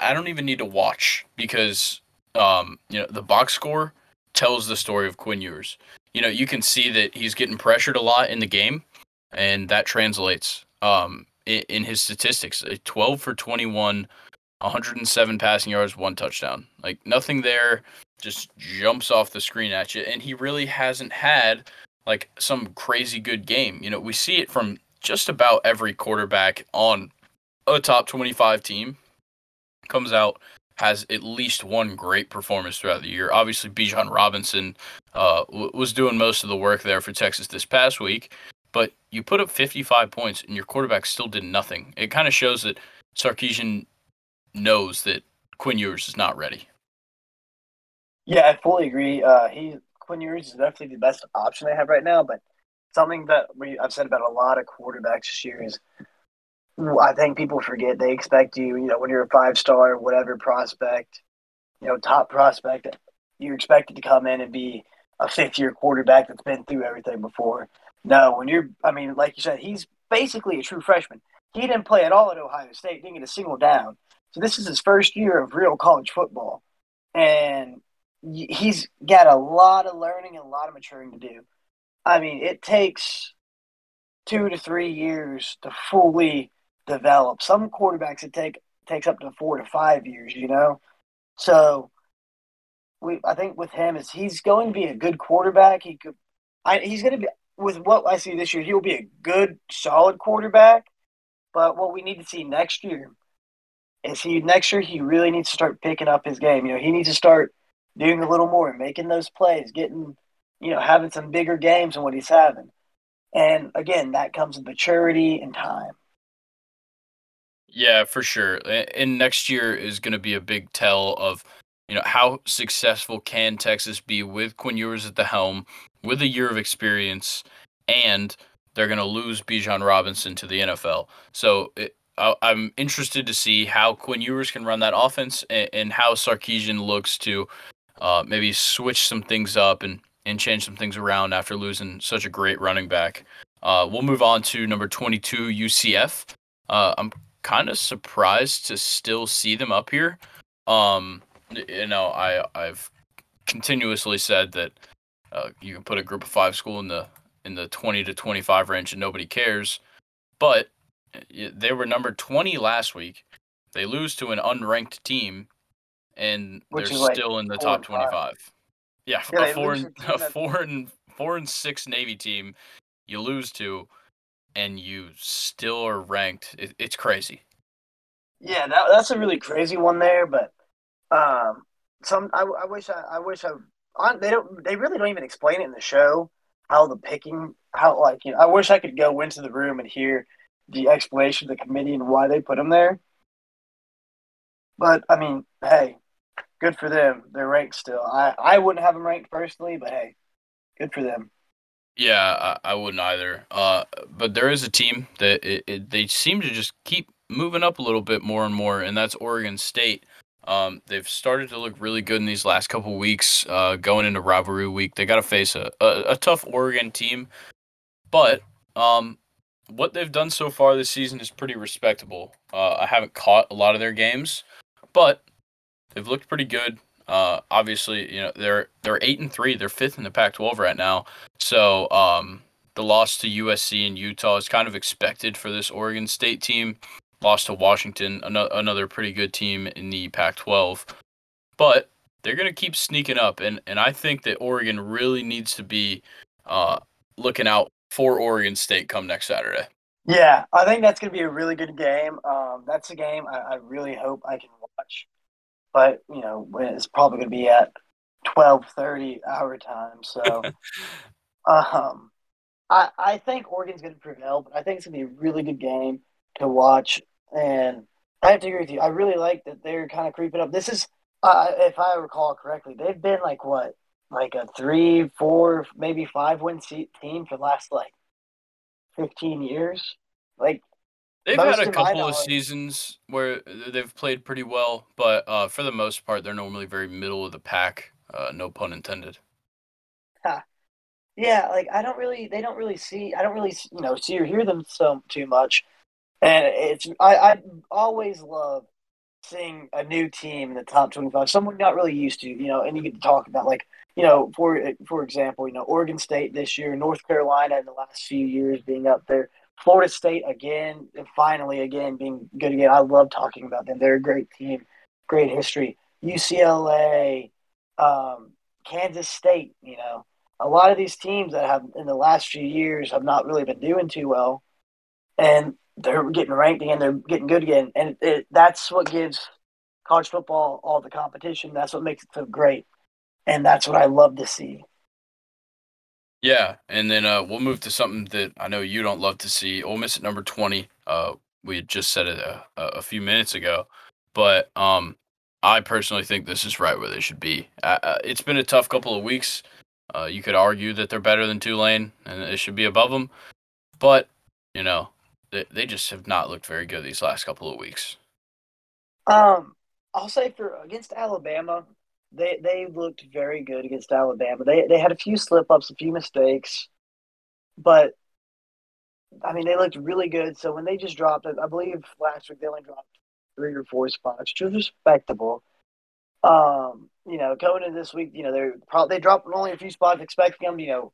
I don't even need to watch because um you know the box score tells the story of Quinn Ewers. You know, you can see that he's getting pressured a lot in the game, and that translates um in, in his statistics. 12 for 21, 107 passing yards, one touchdown. Like nothing there just jumps off the screen at you, and he really hasn't had like some crazy good game. You know, we see it from just about every quarterback on a top 25 team comes out has at least one great performance throughout the year. Obviously, Bijan Robinson uh, w- was doing most of the work there for Texas this past week, but you put up 55 points and your quarterback still did nothing. It kind of shows that Sarkisian knows that Quinn Ewers is not ready. Yeah, I fully agree. Uh, he Quinn Ewers is definitely the best option they have right now, but something that we I've said about a lot of quarterbacks this year is I think people forget they expect you, you know, when you're a five star, whatever prospect, you know, top prospect, you're expected to come in and be a fifth year quarterback that's been through everything before. No, when you're, I mean, like you said, he's basically a true freshman. He didn't play at all at Ohio State, didn't get a single down. So this is his first year of real college football. And he's got a lot of learning and a lot of maturing to do. I mean, it takes two to three years to fully develop. Some quarterbacks it take takes up to four to five years, you know. So we I think with him is he's going to be a good quarterback. He could I, he's going to be with what I see this year. He will be a good, solid quarterback. But what we need to see next year is he next year he really needs to start picking up his game. You know, he needs to start doing a little more, making those plays, getting you know having some bigger games than what he's having. And again, that comes with maturity and time. Yeah, for sure. And next year is going to be a big tell of, you know, how successful can Texas be with Quinn Ewers at the helm, with a year of experience, and they're going to lose Bijan Robinson to the NFL. So it, I, am interested to see how Quinn Ewers can run that offense and, and how Sarkisian looks to uh, maybe switch some things up and, and change some things around after losing such a great running back. Uh, we'll move on to number 22, UCF. Uh, I'm kind of surprised to still see them up here. Um, you know, I I've continuously said that uh, you can put a group of five school in the in the 20 to 25 range and nobody cares. But they were number 20 last week. They lose to an unranked team, and Which they're still like in the top 25. Yeah, yeah a four and a four and four and six Navy team, you lose to and you still are ranked. It, it's crazy. Yeah, that, that's a really crazy one there, but um, some I, I wish I, I wish I on they don't they really don't even explain it in the show how the picking how like you know I wish I could go into the room and hear the explanation of the committee and why they put them there. But I mean, hey, good for them. They're ranked still. I I wouldn't have them ranked personally, but hey, good for them. Yeah, I, I wouldn't either. Uh, but there is a team that it, it, they seem to just keep moving up a little bit more and more, and that's Oregon State. Um, they've started to look really good in these last couple weeks. Uh, going into rivalry week, they got to face a, a, a, tough Oregon team, but um, what they've done so far this season is pretty respectable. Uh, I haven't caught a lot of their games, but they've looked pretty good. Uh, obviously, you know they're they're eight and three. They're fifth in the Pac-12 right now. So um, the loss to USC and Utah is kind of expected for this Oregon State team. Lost to Washington, another pretty good team in the Pac-12, but they're gonna keep sneaking up, and and I think that Oregon really needs to be uh, looking out for Oregon State come next Saturday. Yeah, I think that's going to be a really good game. Um, that's a game I, I, really hope I can watch, but you know it's probably going to be at twelve thirty our time. So, um, I I think Oregon's going to prevail, but I think it's going to be a really good game to watch. And I have to agree with you. I really like that they're kind of creeping up. This is, uh, if I recall correctly, they've been like what, like a three, four, maybe five win seat team for the last like 15 years. Like they've had a couple of seasons where they've played pretty well, but uh, for the most part, they're normally very middle of the pack. Uh, no pun intended. Huh. Yeah, like I don't really, they don't really see, I don't really, you know, see or hear them so too much, and it's I I always love seeing a new team in the top twenty-five, someone not really used to, you know, and you get to talk about like you know, for for example, you know, Oregon State this year, North Carolina in the last few years being up there, Florida State again, and finally again being good again. I love talking about them. They're a great team, great history. UCLA, um, Kansas State, you know, a lot of these teams that have in the last few years have not really been doing too well, and they're getting ranked again. They're getting good again, and it, that's what gives college football all the competition. That's what makes it so great and that's what I love to see. Yeah, and then uh, we'll move to something that I know you don't love to see. Ole Miss at number twenty. Uh, we had just said it a, a few minutes ago, but um, I personally think this is right where they should be. Uh, uh, it's been a tough couple of weeks. Uh, you could argue that they're better than Tulane and it should be above them, but you know they they just have not looked very good these last couple of weeks. Um, I'll say for against Alabama, they they looked very good against Alabama. They they had a few slip ups, a few mistakes, but I mean they looked really good. So when they just dropped, I believe last week they only dropped three or four spots, which was respectable. Um, you know, coming into this week, you know they're probably they dropped only a few spots, expecting them, you know,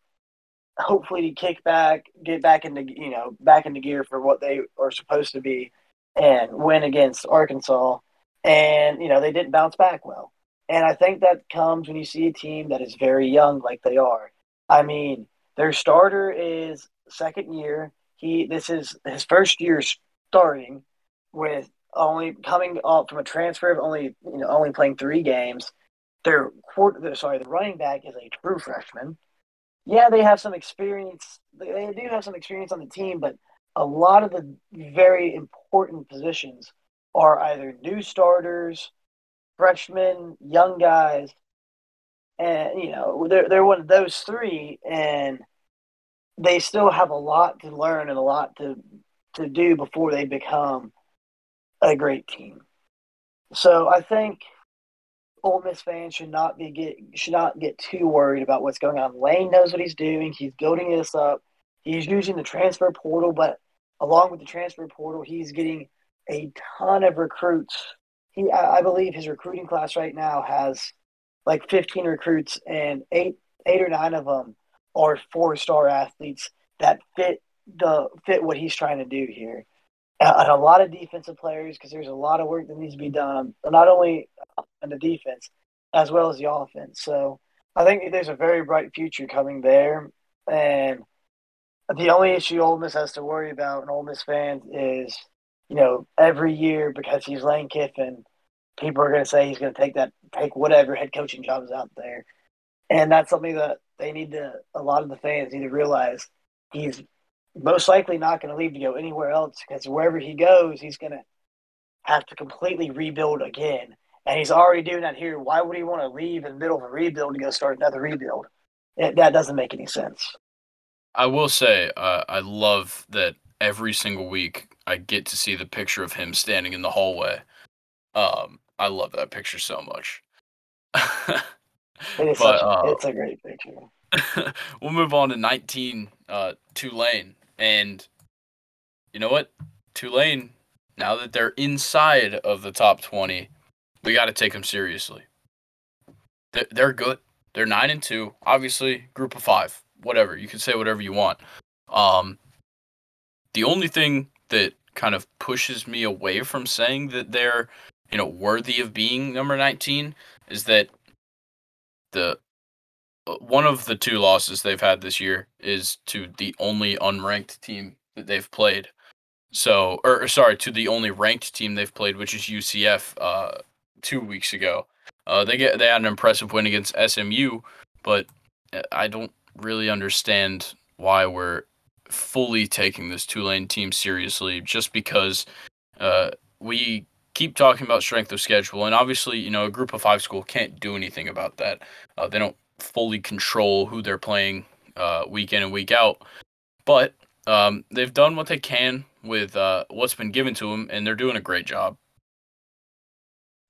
hopefully to kick back, get back into you know back into gear for what they are supposed to be, and win against Arkansas. And you know they didn't bounce back well. And I think that comes when you see a team that is very young, like they are. I mean, their starter is second year. He this is his first year starting with only coming up from a transfer of only you know only playing three games. Their quarter, sorry, the running back is a true freshman. Yeah, they have some experience. They do have some experience on the team, but a lot of the very important positions are either new starters freshmen, young guys, and you know they're they're one of those three, and they still have a lot to learn and a lot to to do before they become a great team. So I think Ole Miss fans should not be get should not get too worried about what's going on. Lane knows what he's doing. He's building this up. He's using the transfer portal, but along with the transfer portal, he's getting a ton of recruits he I believe his recruiting class right now has like 15 recruits and eight eight or nine of them are four star athletes that fit the fit what he's trying to do here. And a lot of defensive players because there's a lot of work that needs to be done not only on the defense as well as the offense. So I think there's a very bright future coming there. And the only issue Ole Miss has to worry about, and Ole Miss fans, is you know, every year because he's Lane Kiffin, people are going to say he's going to take that, take whatever head coaching jobs out there. And that's something that they need to, a lot of the fans need to realize he's most likely not going to leave to go anywhere else because wherever he goes, he's going to have to completely rebuild again. And he's already doing that here. Why would he want to leave in the middle of a rebuild to go start another rebuild? It, that doesn't make any sense. I will say, uh, I love that every single week I get to see the picture of him standing in the hallway. Um, I love that picture so much. it is but, such, uh, it's a great picture. we'll move on to 19 uh, Tulane. And you know what? Tulane, now that they're inside of the top 20, we got to take them seriously. They're, they're good. They're nine and two. Obviously, group of five. Whatever you can say, whatever you want. Um, the only thing that kind of pushes me away from saying that they're, you know, worthy of being number 19 is that the uh, one of the two losses they've had this year is to the only unranked team that they've played. So, or, or sorry, to the only ranked team they've played, which is UCF, uh, two weeks ago. Uh, they get they had an impressive win against SMU, but uh, I don't really understand why we're fully taking this Tulane team seriously. Just because uh, we keep talking about strength of schedule, and obviously, you know, a group of five school can't do anything about that. Uh, they don't fully control who they're playing uh, week in and week out, but um, they've done what they can with uh, what's been given to them, and they're doing a great job.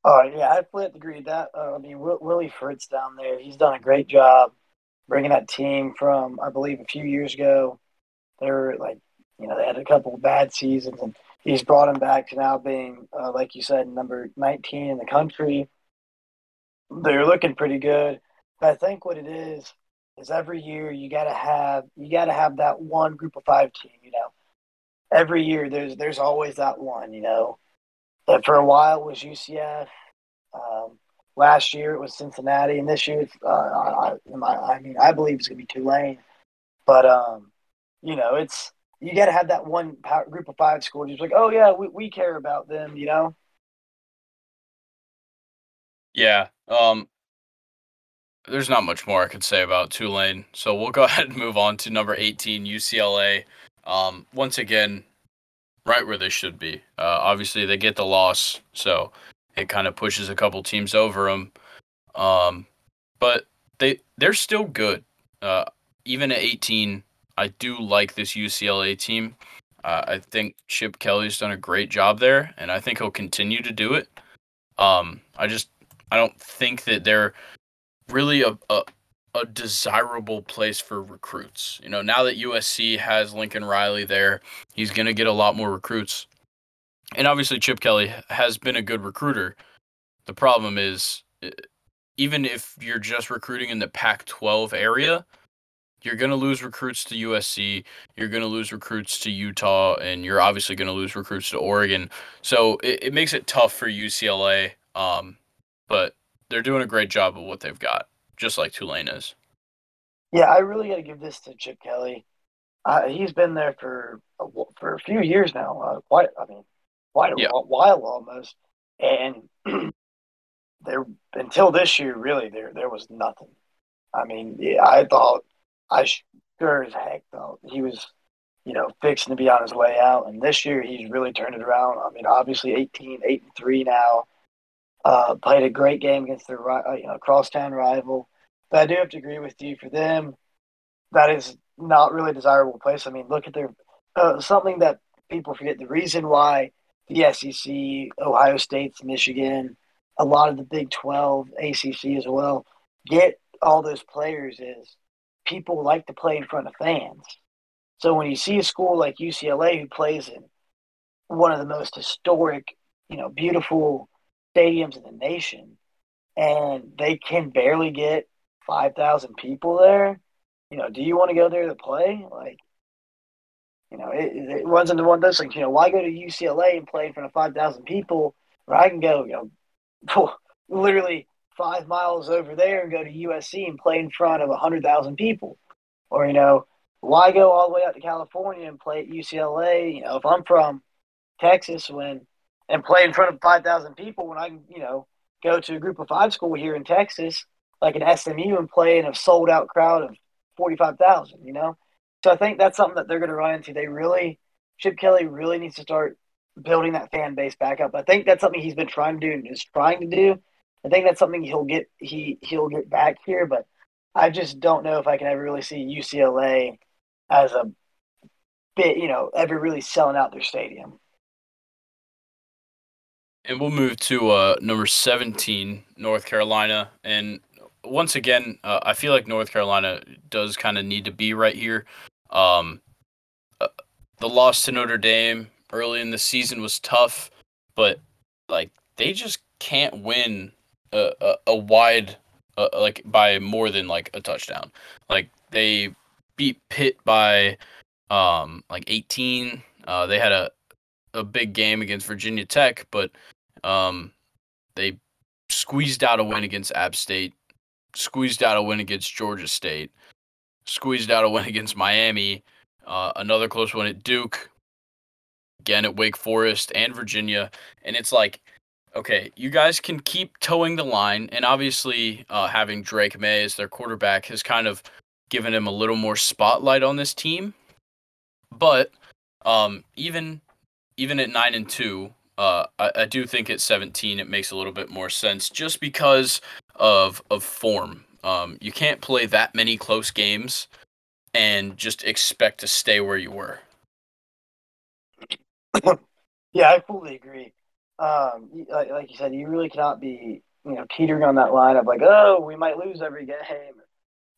Oh yeah, I fully agree with that. Uh, I mean, Willie Fritz down there, he's done a great job bringing that team from, I believe, a few years ago. They were like, you know, they had a couple bad seasons, and he's brought them back to now being, uh, like you said, number 19 in the country. They're looking pretty good. But I think what it is is every year you got to have you got to have that one group of five team. You know, every year there's there's always that one. You know, that for a while it was UCF. Um, last year it was Cincinnati, and this year it's, uh, I, I, mean, I believe it's going to be Tulane. But um, you know, it's you got to have that one power, group of five school. Just like, oh yeah, we, we care about them. You know. Yeah. Um. There's not much more I could say about Tulane, so we'll go ahead and move on to number 18, UCLA. Um, once again, right where they should be. Uh, obviously, they get the loss, so it kind of pushes a couple teams over them. Um, but they they're still good. Uh, even at 18, I do like this UCLA team. Uh, I think Chip Kelly's done a great job there, and I think he'll continue to do it. Um, I just I don't think that they're really a, a a desirable place for recruits. You know, now that USC has Lincoln Riley there, he's going to get a lot more recruits. And obviously, Chip Kelly has been a good recruiter. The problem is, even if you're just recruiting in the Pac 12 area, you're going to lose recruits to USC, you're going to lose recruits to Utah, and you're obviously going to lose recruits to Oregon. So it, it makes it tough for UCLA. Um, but they're doing a great job of what they've got just like Tulane is. Yeah, I really got to give this to Chip Kelly. Uh, he's been there for a, for a few years now. Uh, quite, I mean, quite a yeah. while almost. And there until this year, really, there there was nothing. I mean, yeah, I thought I sure as heck thought he was, you know, fixing to be on his way out. And this year, he's really turned it around. I mean, obviously, 18, 8 and three now. Uh, played a great game against their uh, you know crosstown rival. But I do have to agree with you. For them, that is not really a desirable place. I mean, look at their uh, something that people forget. The reason why the SEC, Ohio State's, Michigan, a lot of the Big Twelve, ACC as well, get all those players is people like to play in front of fans. So when you see a school like UCLA who plays in one of the most historic, you know, beautiful stadiums in the nation, and they can barely get five thousand people there. You know, do you want to go there to play? Like, you know, it, it runs into one of those things. You know, why go to UCLA and play in front of five thousand people, where I can go, you know, literally five miles over there and go to USC and play in front of a hundred thousand people, or you know, why go all the way out to California and play at UCLA? You know, if I'm from Texas, when and play in front of 5,000 people when I can, you know, go to a group of five school here in Texas, like an SMU, and play in a sold out crowd of 45,000, you know? So I think that's something that they're going to run into. They really, Chip Kelly really needs to start building that fan base back up. I think that's something he's been trying to do and is trying to do. I think that's something he'll get he he'll get back here, but I just don't know if I can ever really see UCLA as a bit, you know, ever really selling out their stadium. And we'll move to uh, number 17, North Carolina. And once again, uh, I feel like North Carolina does kind of need to be right here. Um, uh, the loss to Notre Dame early in the season was tough, but like they just can't win a, a, wide uh, like by more than like a touchdown. Like they beat Pitt by um like 18. Uh, they had a a big game against Virginia Tech, but um they squeezed out a win against App State, squeezed out a win against Georgia State, squeezed out a win against Miami, uh, another close one at Duke, again at Wake Forest and Virginia, and it's like okay, you guys can keep towing the line, and obviously uh, having Drake Maye as their quarterback has kind of given him a little more spotlight on this team. But um, even even at nine and two, uh, I, I do think at seventeen it makes a little bit more sense just because of of form. Um, you can't play that many close games and just expect to stay where you were. yeah, I fully agree um, like, like you said, you really cannot be, you know, teetering on that line of like, oh, we might lose every game,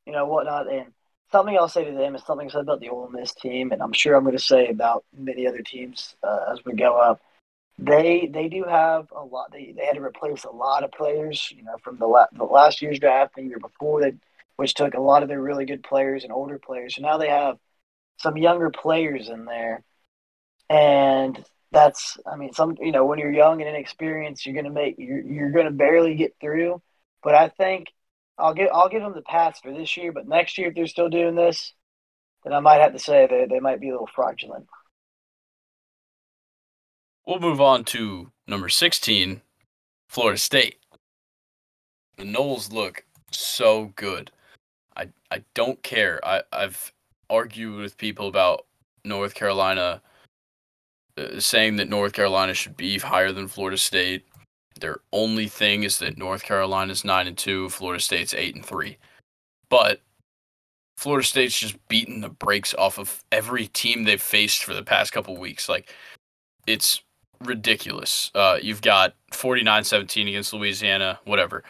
you know, whatnot. And something I'll say to them is something I said about the Ole Miss team, and I'm sure I'm going to say about many other teams uh, as we go up. They they do have a lot. They, they had to replace a lot of players, you know, from the, la- the last year's draft, the year before, that, which took a lot of their really good players and older players. So now they have some younger players in there, and that's I mean some you know when you're young and inexperienced you're gonna make you're you're gonna barely get through. But I think I'll give I'll give them the pass for this year. But next year if they're still doing this, then I might have to say they they might be a little fraudulent. We'll move on to number sixteen, Florida State. The Noles look so good. I I don't care. I I've argued with people about North Carolina uh, saying that North Carolina should be higher than Florida State. Their only thing is that North Carolina's nine and two, Florida State's eight and three. But Florida State's just beaten the brakes off of every team they've faced for the past couple weeks. Like it's ridiculous. Uh, you've got 49-17 against Louisiana, whatever.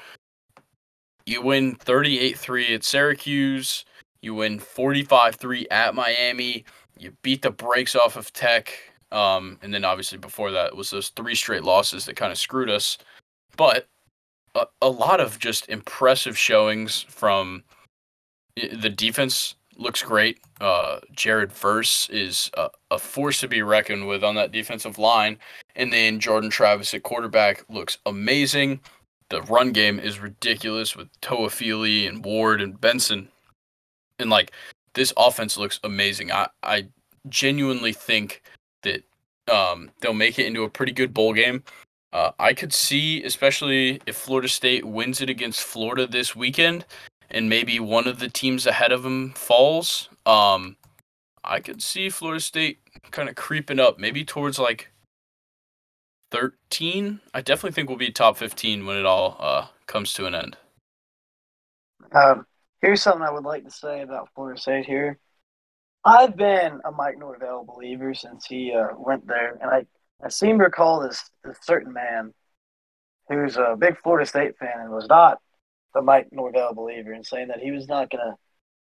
You win 38-3 at Syracuse. You win 45-3 at Miami. You beat the brakes off of Tech. Um, and then obviously before that was those three straight losses that kind of screwed us. But a, a lot of just impressive showings from the defense looks great. Uh, Jared Verse is a, a, force to be reckoned with on that defensive line. And then Jordan Travis at quarterback looks amazing. The run game is ridiculous with Toafili and Ward and Benson. And like this offense looks amazing. I, I genuinely think that um, they'll make it into a pretty good bowl game. Uh, I could see, especially if Florida State wins it against Florida this weekend, and maybe one of the teams ahead of them falls. Um, I could see Florida State kind of creeping up, maybe towards like 13. I definitely think we'll be top 15 when it all uh, comes to an end. Um, here's something I would like to say about Florida State here. I've been a Mike Norvell believer since he uh, went there, and I, I seem to recall this, this certain man who's a big Florida State fan and was not the Mike Norvell believer, and saying that he was not going to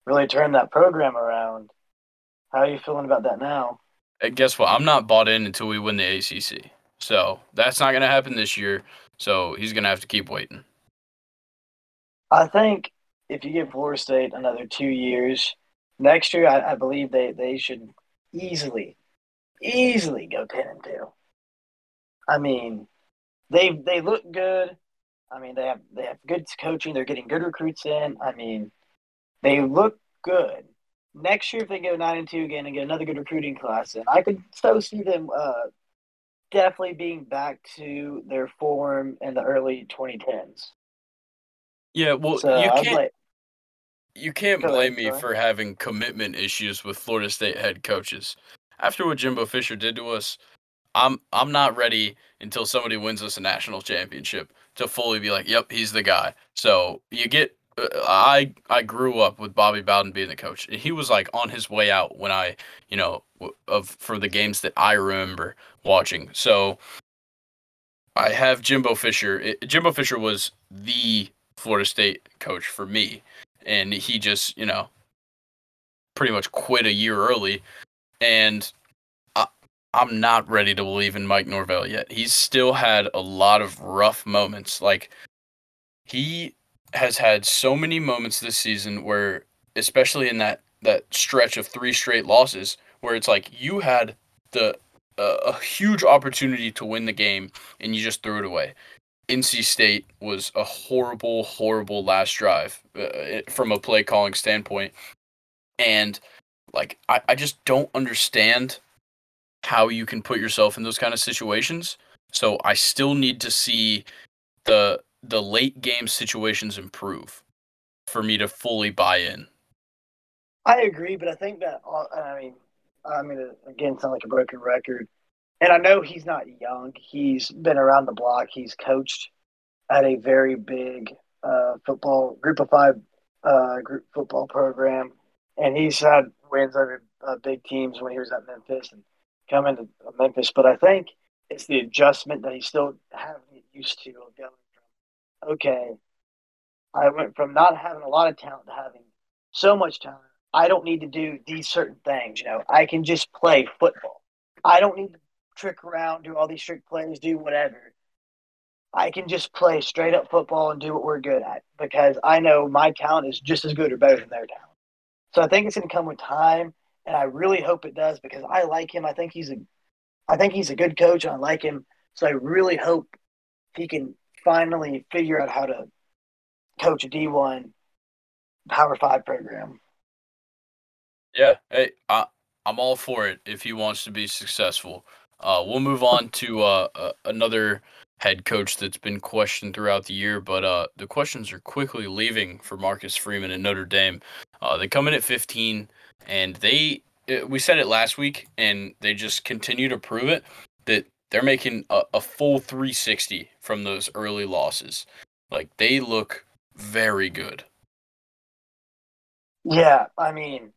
really turn that program around. How are you feeling about that now? And guess what? I'm not bought in until we win the ACC. So that's not going to happen this year. So he's going to have to keep waiting. I think if you give Florida State another two years, next year, I, I believe they, they should easily, easily go ten and two. I mean, they they look good. I mean, they have they have good coaching. They're getting good recruits in. I mean, they look good. Next year, if they go nine and two again and get another good recruiting class in, I could so see them uh, definitely being back to their form in the early 2010s. Yeah, well, so you can't. Like, you can't blame me for having commitment issues with Florida State head coaches. After what Jimbo Fisher did to us, I'm I'm not ready until somebody wins us a national championship to fully be like, "Yep, he's the guy." So you get. Uh, I I grew up with Bobby Bowden being the coach. He was like on his way out when I, you know, of for the games that I remember watching. So I have Jimbo Fisher. It, Jimbo Fisher was the Florida State coach for me and he just you know pretty much quit a year early and I, I'm not ready to believe in Mike Norvell yet. He's still had a lot of rough moments. Like he has had so many moments this season where especially in that that stretch of three straight losses where it's like you had the uh, a huge opportunity to win the game and you just threw it away. NC State was a horrible, horrible last drive uh, from a play calling standpoint. And like, I, I just don't understand how you can put yourself in those kind of situations. So I still need to see the the late game situations improve for me to fully buy in. I agree, but I think that I mean, I mean, again, sound like a broken record. And I know he's not young. He's been around the block. He's coached at a very big uh, football group of five uh, group football program, and he's had wins over uh, big teams when he was at Memphis and coming to Memphis. But I think it's the adjustment that he's still having used to of going from okay, I went from not having a lot of talent to having so much talent. I don't need to do these certain things. You know, I can just play football. I don't need to trick around, do all these trick plays, do whatever. I can just play straight up football and do what we're good at because I know my talent is just as good or better than their talent. So I think it's going to come with time, and I really hope it does because I like him. I think he's a, I think he's a good coach. And I like him, so I really hope he can finally figure out how to coach a D one Power Five program. Yeah, hey, I, I'm all for it if he wants to be successful. Uh, we'll move on to uh, another head coach that's been questioned throughout the year, but uh, the questions are quickly leaving for Marcus Freeman and Notre Dame. Uh, they come in at 15, and they uh, we said it last week, and they just continue to prove it that they're making a, a full 360 from those early losses. Like they look very good. Yeah, I mean,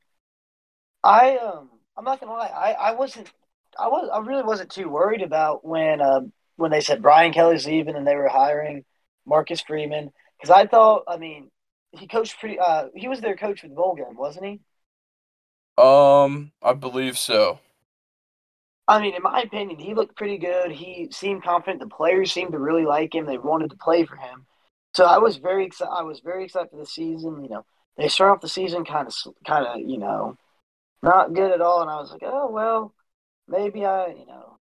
I um, I'm not gonna lie, I I wasn't I was I really wasn't too worried about when uh, when they said Brian Kelly's leaving and they were hiring Marcus Freeman because I thought I mean he coached pretty uh he was their coach for the bowl game wasn't he? Um, I believe so. I mean, in my opinion, he looked pretty good. He seemed confident. The players seemed to really like him. They wanted to play for him. So I was very excited. I was very excited for the season. You know, they start off the season kind of, kind of, you know, not good at all. And I was like, oh well, maybe I, you know,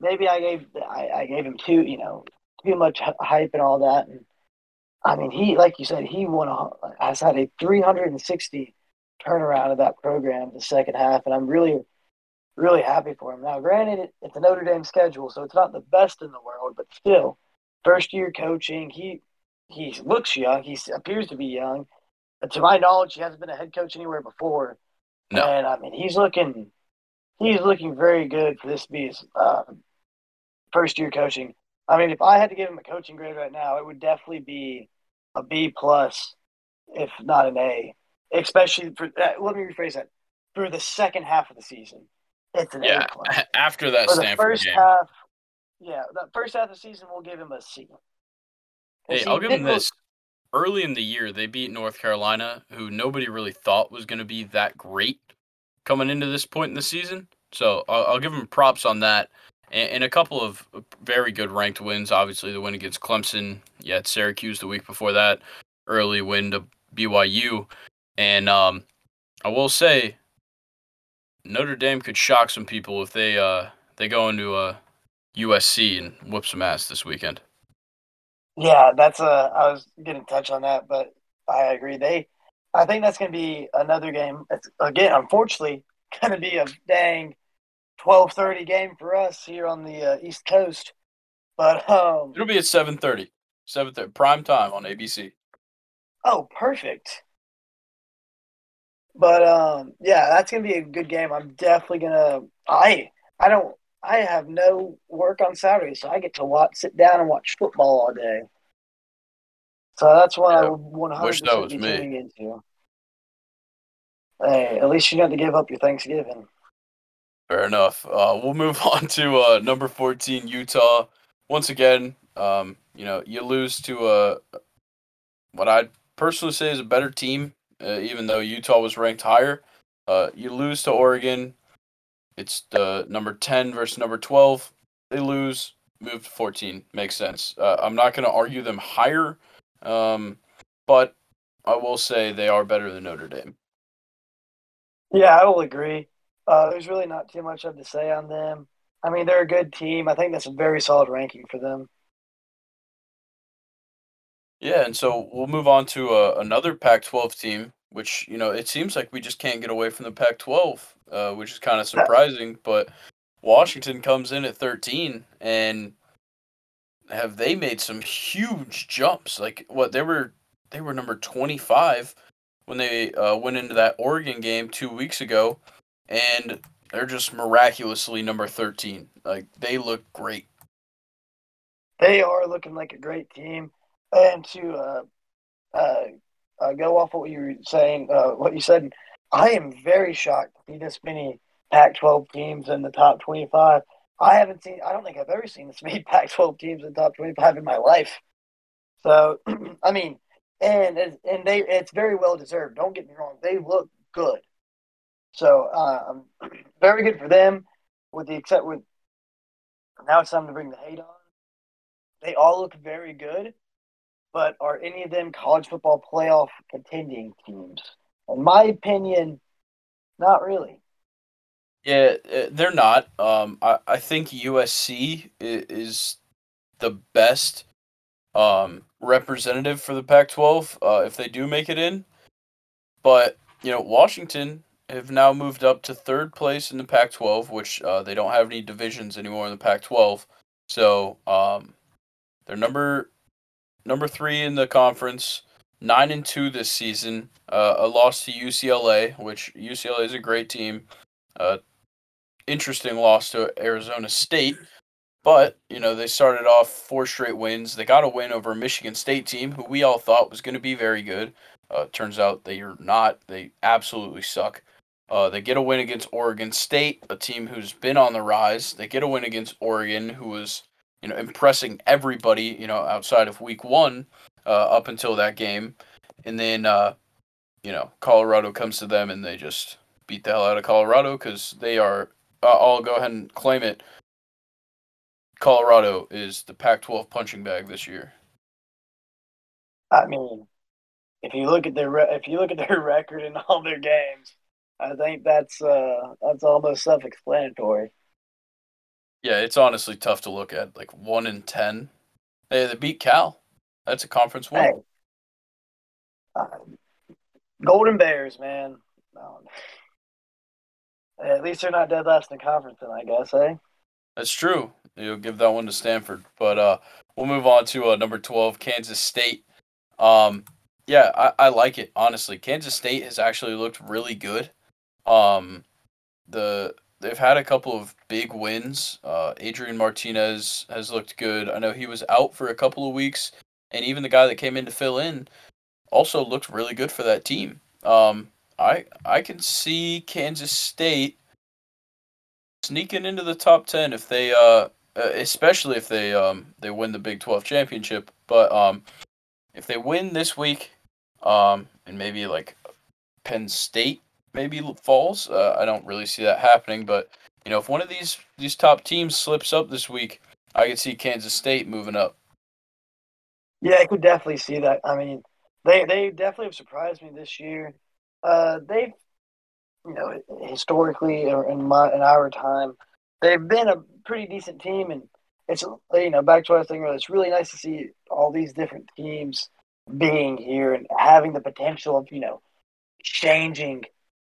maybe I gave I, I gave him too, you know, too much hype and all that. And I mean, he, like you said, he won a, has had a 360 turnaround of that program the second half, and I'm really, really happy for him. Now, granted, it's a Notre Dame schedule, so it's not the best in the world, but still, first year coaching, he he looks young. He appears to be young. But to my knowledge, he hasn't been a head coach anywhere before. No. And I mean, he's looking he's looking very good for this to be his uh, first year coaching. I mean, if I had to give him a coaching grade right now, it would definitely be a B plus, if not an A. Especially for uh, let me rephrase that for the second half of the season. It's an yeah, A plus. After that for Stanford the first game. half, yeah, the first half of the season, we'll give him a C. Hey, I'll give him this. Early in the year, they beat North Carolina, who nobody really thought was going to be that great coming into this point in the season. So I'll, I'll give him props on that. And, and, a couple of very good ranked wins. Obviously, the win against Clemson. Yeah, at Syracuse the week before that. Early win to BYU. And um, I will say, Notre Dame could shock some people if they uh, they go into uh, USC and whoop some ass this weekend. Yeah, that's a. I was getting touch on that, but I agree. They I think that's going to be another game. It's, again, unfortunately, going to be a dang twelve thirty game for us here on the uh, East Coast. But um, it'll be at seven thirty, seven thirty prime time on ABC. Oh, perfect. But um, yeah, that's gonna be a good game. I'm definitely gonna. I I don't. I have no work on Saturday, so I get to watch, sit down and watch football all day. So that's what yeah, I would 100 percent be me. tuning into. Hey, at least you got to give up your Thanksgiving. Fair enough. Uh, we'll move on to uh, number 14, Utah. Once again, um, you know, you lose to a what I'd personally say is a better team, uh, even though Utah was ranked higher. Uh, you lose to Oregon. it's the number 10 versus number 12. They lose, move to 14. Makes sense. Uh, I'm not going to argue them higher, um, but I will say they are better than Notre Dame. Yeah, I will agree. Uh, there's really not too much I have to say on them. I mean, they're a good team. I think that's a very solid ranking for them. Yeah, and so we'll move on to uh, another Pac-12 team, which you know it seems like we just can't get away from the Pac-12, uh, which is kind of surprising. But Washington comes in at 13, and have they made some huge jumps? Like what they were they were number 25 when they uh, went into that Oregon game two weeks ago, and they're just miraculously number 13. Like they look great. They are looking like a great team and to uh, uh, uh, go off what you were saying, uh, what you said, I am very shocked to see this many Pac-12 teams in the top 25. I haven't seen. I don't think I've ever seen this many Pac-12 teams in top 25 in my life. So, I mean, and and they it's very well deserved. Don't get me wrong; they look good. So, um, very good for them. With the except with now it's time to bring the hate on. They all look very good but are any of them college football playoff contending teams? In my opinion, not really. Yeah, uh, they're not. Um, I, I think USC is the best um, representative for the Pac-12 uh, if they do make it in. But you know, Washington have now moved up to third place in the Pac-12, which uh, they don't have any divisions anymore in the Pac-12. So um, they're number number three in the conference, nine and two this season. Uh, a loss to UCLA, which UCLA is a great team. Uh, interesting loss to Arizona State, but you know they started off four straight wins. They got a win over a Michigan State team who we all thought was going to be very good. Uh, turns out they are not. They absolutely suck. Uh, they get a win against Oregon State, a team who's been on the rise. They get a win against Oregon, who was you know, impressing everybody, you know, outside of week one uh, up until that game. And then, uh, you know, Colorado comes to them and they just beat the hell out of Colorado because they are, uh, I'll go ahead and claim it. Colorado is the Pac 12 punching bag this year. I mean, if you look at their re- if you look at their record in all their games, I think that's uh that's almost self-explanatory. Yeah, it's honestly tough to look at. Like one in ten. Hey, they beat Cal. That's a conference win. Hey. Uh, Golden Bears, man. Um, at least they're not dead last in the conference, then I guess, eh? That's true. You'll give that one to Stanford, but uh, we'll move on to uh, number twelve, Kansas State. Um, yeah, I, I like it honestly. Kansas State has actually looked really good. Um, the they've had a couple of big wins. Uh, Adrian Martinez has looked good. I know he was out for a couple of weeks, and even the guy that came in to fill in also looked really good for that team. Um, I I can see Kansas State sneaking into the top ten if they uh, uh especially if they um they win the Big Twelve championship. But um, if they win this week, um, and maybe like Penn State maybe falls. Uh, I don't really see that happening, but you know, if one of these these top teams slips up this week, I could see Kansas State moving up. Yeah, I could definitely see that. I mean, they they definitely have surprised me this year. Uh, they've, you know, historically or in my in our time, they've been a pretty decent team, and it's you know back to what I was saying earlier. It's really nice to see all these different teams being here and having the potential of you know changing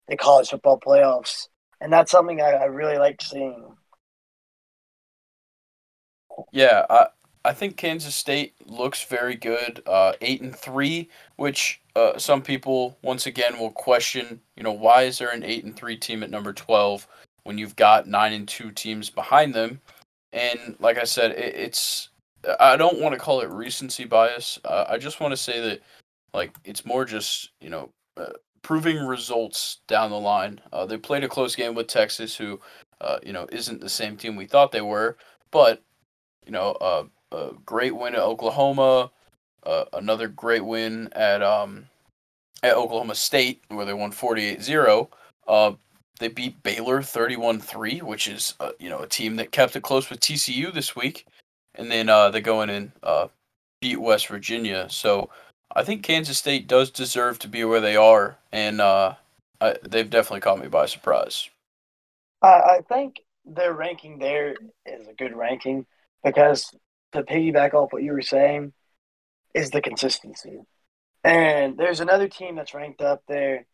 the college football playoffs, and that's something I, I really like seeing. Yeah, I I think Kansas State looks very good. Uh, eight and three, which uh, some people once again will question. You know, why is there an eight and three team at number twelve when you've got nine and two teams behind them? And like I said, it, it's I don't want to call it recency bias. Uh, I just want to say that like it's more just you know uh, proving results down the line. Uh, they played a close game with Texas, who, uh, you know, isn't the same team we thought they were, but, you know, a great win at Oklahoma, uh, another great win at um, at Oklahoma State, where they won 48 0. Uh, they beat Baylor 31-3, which is uh, you know a team that kept it close with TCU this week, and then uh, they go in and uh, beat West Virginia. So I think Kansas State does deserve to be where they are, and uh, I, they've definitely caught me by surprise. I, I think their ranking there is a good ranking because to piggyback off what you were saying is the consistency. And there's another team that's ranked up there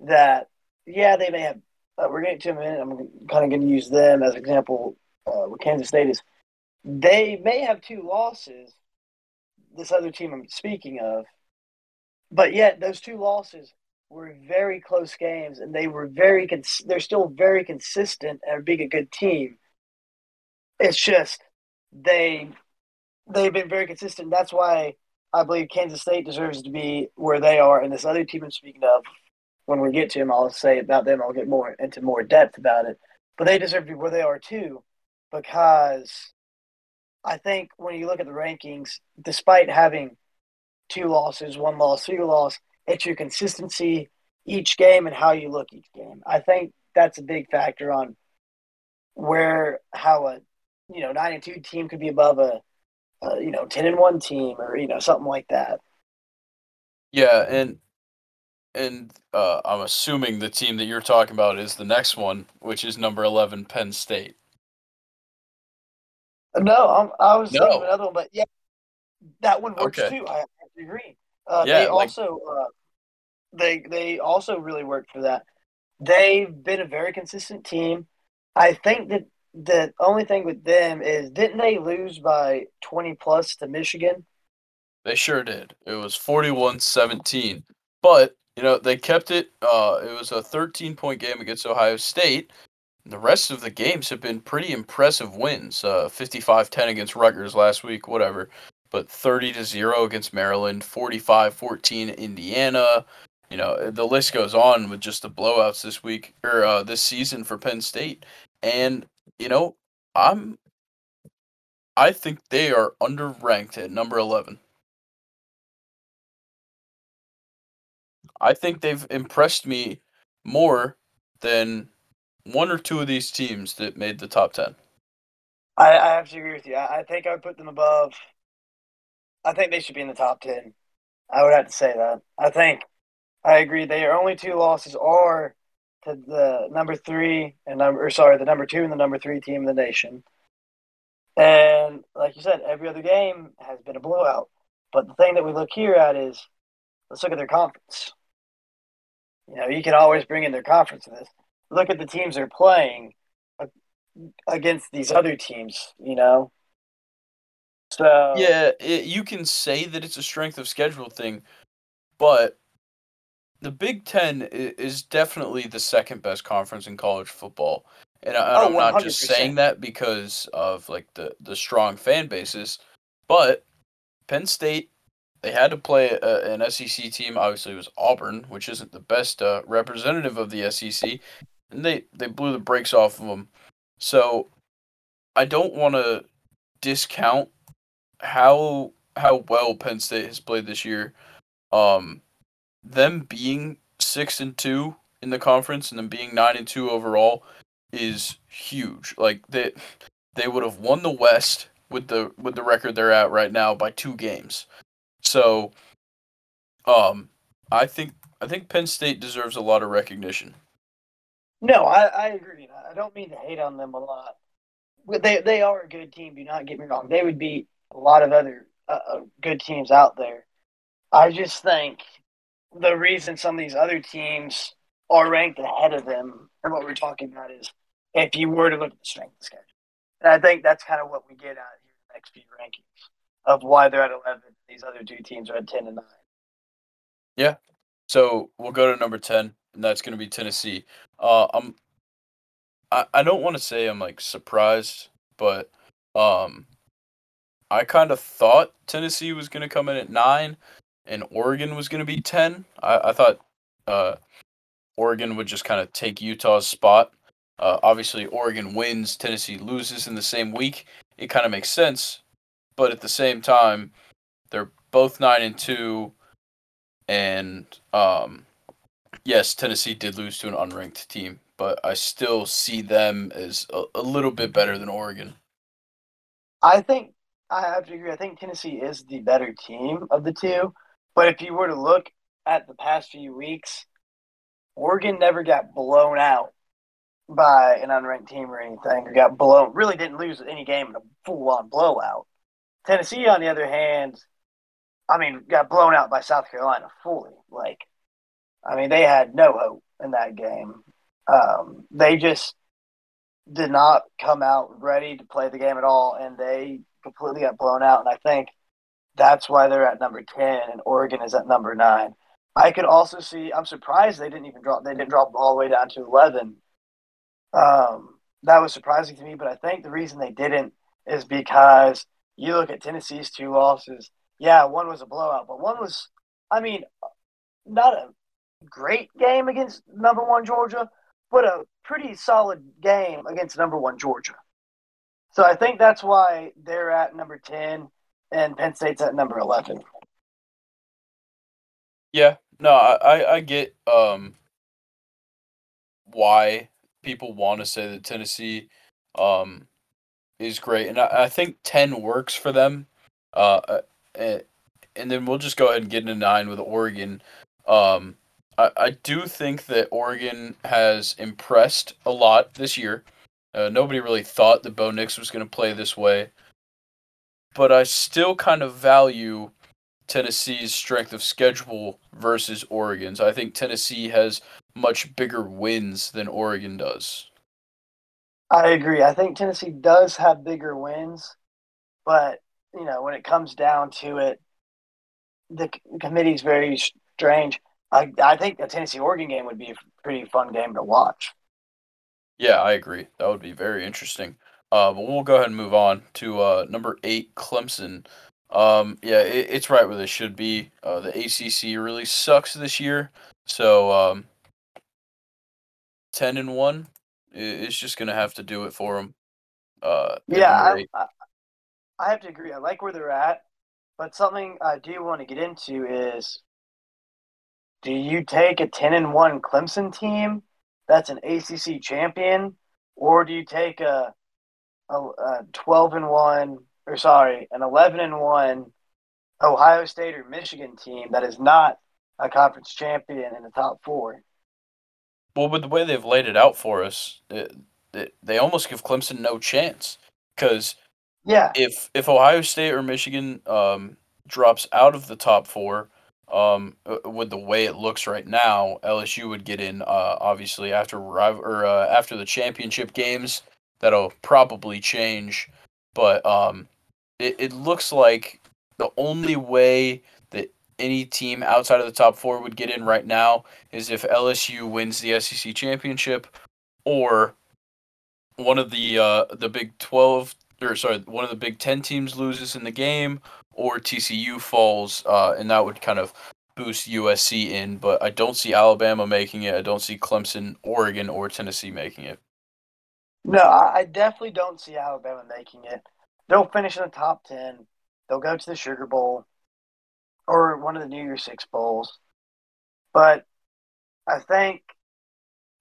that, yeah, they may have. Uh, we're getting to a minute. I'm kind of going to use them as an example. Uh, Kansas State is they may have two losses. This other team I'm speaking of, but yet those two losses were very close games, and they were very. Cons- they're still very consistent and being a good team. It's just they they've been very consistent. That's why I believe Kansas State deserves to be where they are. And this other team I'm speaking of, when we get to them, I'll say about them. I'll get more into more depth about it. But they deserve to be where they are too, because I think when you look at the rankings, despite having two losses, one loss, three loss, it's your consistency each game and how you look each game. I think that's a big factor on where how a you know nine and two team could be above a, a you know ten and one team or you know something like that. Yeah, and and uh, I'm assuming the team that you're talking about is the next one, which is number eleven, Penn State. No, I'm, i was no. thinking another one, but yeah, that one works okay. too. I, agree. Uh, yeah, they like, also uh, they they also really worked for that. They've been a very consistent team. I think that the only thing with them is didn't they lose by 20 plus to Michigan? They sure did. It was 41-17. But, you know, they kept it uh it was a 13 point game against Ohio State. The rest of the games have been pretty impressive wins. Uh 55-10 against Rutgers last week, whatever but 30 to 0 against Maryland, 45-14 Indiana. You know, the list goes on with just the blowouts this week or uh, this season for Penn State. And, you know, I'm I think they are underranked at number 11. I think they've impressed me more than one or two of these teams that made the top 10. I, I have to agree with you. I, I think I would put them above I think they should be in the top ten. I would have to say that. I think I agree. Their only two losses are to the number three and number, or sorry, the number two and the number three team in the nation. And like you said, every other game has been a blowout. But the thing that we look here at is let's look at their conference. You know, you can always bring in their conference in this. Look at the teams they're playing against these other teams. You know, so yeah, it, you can say that it's a strength of schedule thing, but the Big Ten is definitely the second best conference in college football, and I, am oh, not just saying that because of like the the strong fan bases, but Penn State they had to play a, an SEC team. Obviously, it was Auburn, which isn't the best uh, representative of the SEC, and they they blew the brakes off of them. So I don't want to discount how how well Penn State has played this year, um, them being six and two in the conference and them being nine and two overall is huge. Like they they would have won the West with the with the record they're at right now by two games. So, um, I think I think Penn State deserves a lot of recognition. No, I, I agree. I don't mean to hate on them a lot. They they are a good team. Do not get me wrong. They would be a lot of other uh, uh, good teams out there. I just think the reason some of these other teams are ranked ahead of them, and what we're talking about is if you were to look at the strength of schedule. And I think that's kind of what we get out here in the next few rankings of why they're at 11. These other two teams are at 10 and 9. Yeah. So we'll go to number 10, and that's going to be Tennessee. Uh, I'm, I, I don't want to say I'm like surprised, but um, I kind of thought Tennessee was going to come in at nine, and Oregon was going to be ten. I, I thought uh, Oregon would just kind of take Utah's spot. Uh, obviously, Oregon wins, Tennessee loses in the same week. It kind of makes sense, but at the same time, they're both nine and two, and um, yes, Tennessee did lose to an unranked team but I still see them as a, a little bit better than Oregon. I think I have to agree. I think Tennessee is the better team of the two. But if you were to look at the past few weeks, Oregon never got blown out by an unranked team or anything, got blown. Really didn't lose any game in a full on blowout. Tennessee, on the other hand, I mean, got blown out by South Carolina fully. Like, I mean, they had no hope in that game. Um, they just did not come out ready to play the game at all, and they completely got blown out. And I think that's why they're at number ten, and Oregon is at number nine. I could also see. I'm surprised they didn't even drop. They didn't drop all the way down to eleven. Um, that was surprising to me, but I think the reason they didn't is because you look at Tennessee's two losses. Yeah, one was a blowout, but one was, I mean, not a great game against number one Georgia, but a pretty solid game against number one Georgia. So I think that's why they're at number 10 and Penn State's at number 11. Yeah, no, I, I get um, why people want to say that Tennessee um, is great. And I, I think 10 works for them. Uh, uh and, and then we'll just go ahead and get into nine with Oregon. Um, I, I do think that Oregon has impressed a lot this year. Uh, nobody really thought that Bo Nix was going to play this way. But I still kind of value Tennessee's strength of schedule versus Oregon's. I think Tennessee has much bigger wins than Oregon does. I agree. I think Tennessee does have bigger wins, but you know when it comes down to it, the committee is very strange. I I think a Tennessee Oregon game would be a pretty fun game to watch. Yeah, I agree. That would be very interesting. Uh, but we'll go ahead and move on to uh, number eight, Clemson. Um, yeah, it, it's right where they should be. Uh, the ACC really sucks this year, so um, ten and one is just gonna have to do it for them. Uh, yeah, I, I, I have to agree. I like where they're at, but something I do want to get into is do you take a 10 and 1 Clemson team that's an ACC champion or do you take a, a, a 12 and 1 or sorry, an 11 and 1 Ohio State or Michigan team that is not a conference champion in the top 4? Well, with the way they've laid it out for us, it, it, they almost give Clemson no chance because yeah, if if Ohio State or Michigan um, drops out of the top four, um, uh, with the way it looks right now, LSU would get in. Uh, obviously after or uh, after the championship games, that'll probably change. But um, it it looks like the only way that any team outside of the top four would get in right now is if LSU wins the SEC championship, or one of the uh, the Big Twelve or sorry, one of the Big Ten teams loses in the game, or TCU falls, uh, and that would kind of boost USC in. But I don't see Alabama making it. I don't see Clemson, Oregon, or Tennessee making it. No, I definitely don't see Alabama making it. They'll finish in the top ten. They'll go to the Sugar Bowl or one of the New Year's Six bowls. But I think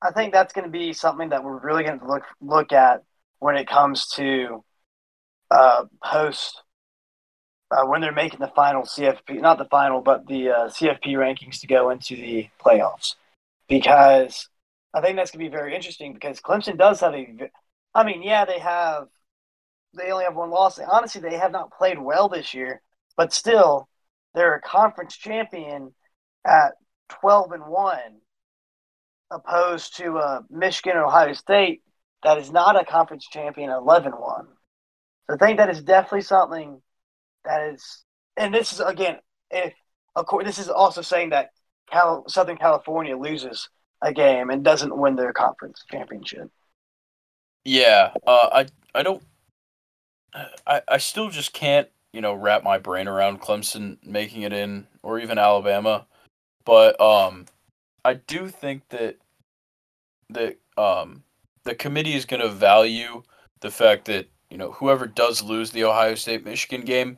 I think that's going to be something that we're really going to look look at when it comes to uh, post uh, when they're making the final CFP, not the final, but the uh, CFP rankings to go into the playoffs, because I think that's going to be very interesting. Because Clemson does have a, I mean, yeah, they have, they only have one loss. Honestly, they have not played well this year, but still, they're a conference champion at twelve and one, opposed to uh, Michigan or Ohio State that is not a conference champion 11 1. So I think that is definitely something that is, and this is again, if of course, this is also saying that Cal- Southern California loses a game and doesn't win their conference championship. Yeah, uh, I I don't, I I still just can't you know wrap my brain around Clemson making it in or even Alabama, but um, I do think that that um the committee is going to value the fact that you know whoever does lose the Ohio State Michigan game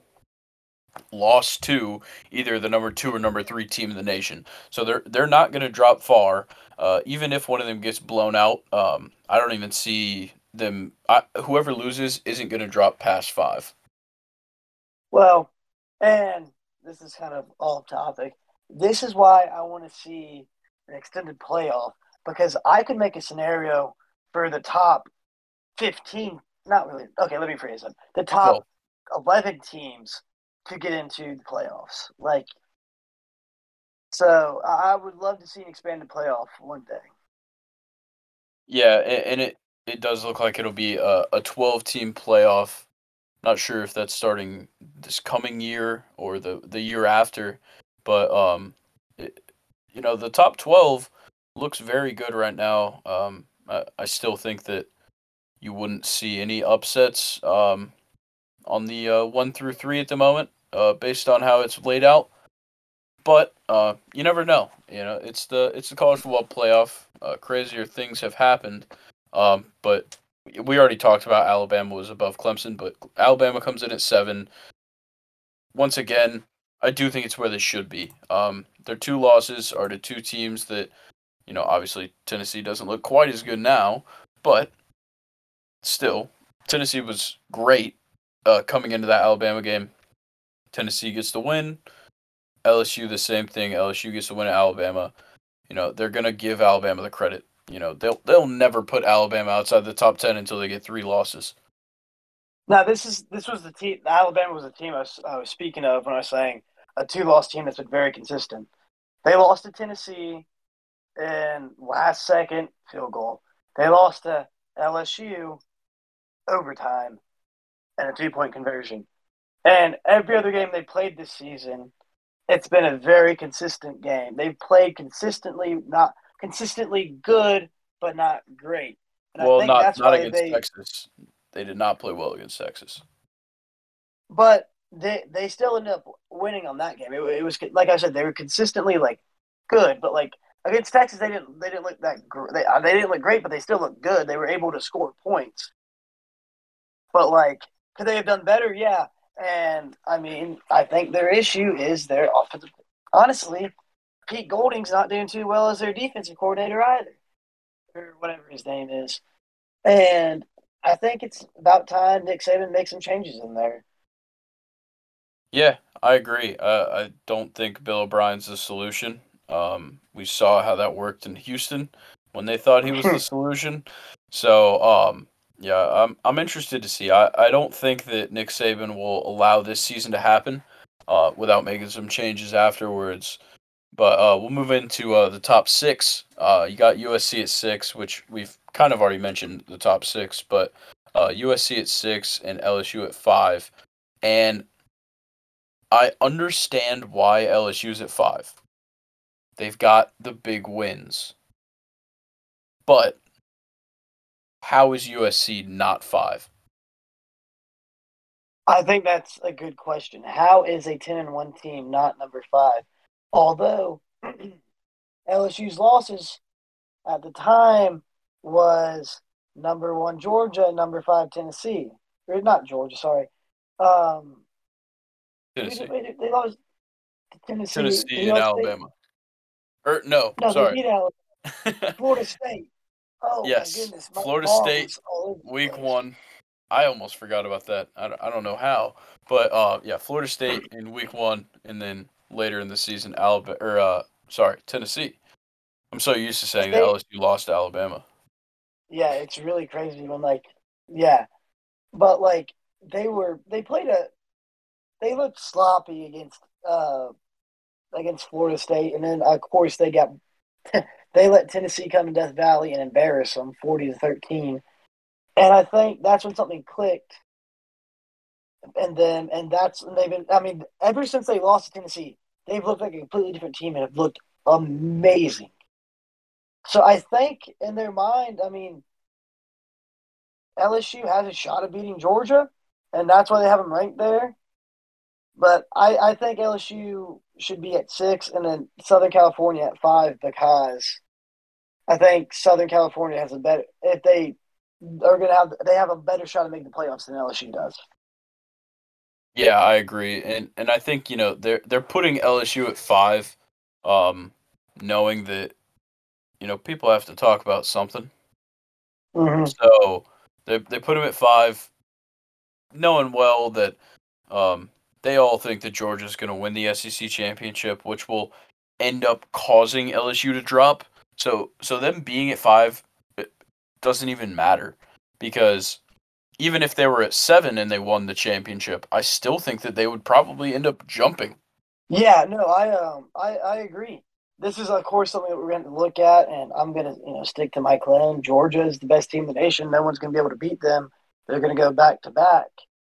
lost to either the number two or number three team in the nation. So they're they're not going to drop far. Uh, even if one of them gets blown out, um, I don't even see them. I, whoever loses isn't going to drop past five. Well, and this is kind of off topic. This is why I want to see an extended playoff because I could make a scenario for the top 15, not really. Okay, let me phrase it. The top 11 teams to get into the playoffs. Like, so I would love to see an expanded playoff one day. Yeah, and it it does look like it'll be a, a 12 team playoff. Not sure if that's starting this coming year or the the year after, but um, it, you know the top 12 looks very good right now. Um, I, I still think that you wouldn't see any upsets um, on the uh, one through three at the moment, uh, based on how it's laid out. But uh, you never know. You know, it's the it's the college football playoff. Uh, crazier things have happened. Um, but we already talked about Alabama was above Clemson, but Alabama comes in at seven. Once again, I do think it's where they should be. Um, their two losses are to two teams that, you know, obviously Tennessee doesn't look quite as good now, but still, Tennessee was great uh, coming into that Alabama game. Tennessee gets the win. LSU the same thing. LSU gets the win at Alabama. You know they're gonna give Alabama the credit. You know they'll they'll never put Alabama outside the top ten until they get three losses. Now this is this was the team. Alabama was the team I was, I was speaking of when I was saying a two-loss team that's been very consistent. They lost to Tennessee in last second field goal. They lost to LSU overtime and a two point conversion. And every other game they played this season, it's been a very consistent game. They've played consistently, not consistently good, but not great. And well, not, not against they, Texas. They did not play well against Texas. But they they still ended up winning on that game. It, it was like I said, they were consistently like good, but like against Texas, they didn't they didn't look that gr- they uh, they didn't look great, but they still looked good. They were able to score points. But like could they have done better? Yeah. And I mean, I think their issue is their offensive. Honestly, Pete Golding's not doing too well as their defensive coordinator either, or whatever his name is. And I think it's about time Nick Saban makes some changes in there. Yeah, I agree. Uh, I don't think Bill O'Brien's the solution. Um, we saw how that worked in Houston when they thought he was the solution. So, um, yeah, I'm I'm interested to see. I, I don't think that Nick Saban will allow this season to happen uh, without making some changes afterwards. But uh, we'll move into uh, the top six. Uh, you got USC at six, which we've kind of already mentioned the top six, but USC uh, at six and LSU at five. And I understand why LSU's at five. They've got the big wins. But how is USC not five? I think that's a good question. How is a 10 and 1 team not number five? Although LSU's losses at the time was number one Georgia number five Tennessee. Or not Georgia, sorry. Um, Tennessee. They, they lost Tennessee, Tennessee and Alabama. Or no, no sorry. Florida State. Oh yes. goodness. Florida State week one. I almost forgot about that. I don't, I don't know how, but uh, yeah, Florida State in week one, and then later in the season, Alabama or uh, sorry, Tennessee. I'm so used to saying that LSU lost to Alabama. Yeah, it's really crazy when like, yeah, but like they were they played a they looked sloppy against uh against Florida State, and then of course they got they let Tennessee come to Death Valley and embarrass them, forty to thirteen. And I think that's when something clicked. And then, and that's and they've been. I mean, ever since they lost to Tennessee, they've looked like a completely different team and have looked amazing. So I think in their mind, I mean, LSU has a shot of beating Georgia, and that's why they have them ranked there. But I, I think LSU should be at six, and then Southern California at five because I think Southern California has a better if they are going to have they have a better shot at making the playoffs than LSU does. Yeah, I agree, and and I think you know they're they're putting LSU at five, um, knowing that you know people have to talk about something. Mm-hmm. So they they put them at five, knowing well that um, they all think that Georgia's going to win the SEC championship, which will end up causing LSU to drop. So so them being at five doesn't even matter because even if they were at seven and they won the championship, I still think that they would probably end up jumping. Yeah, no, I um I, I agree. This is of course something that we're going to look at, and I'm going to you know stick to my claim. Georgia is the best team in the nation. No one's going to be able to beat them. They're going to go back to back.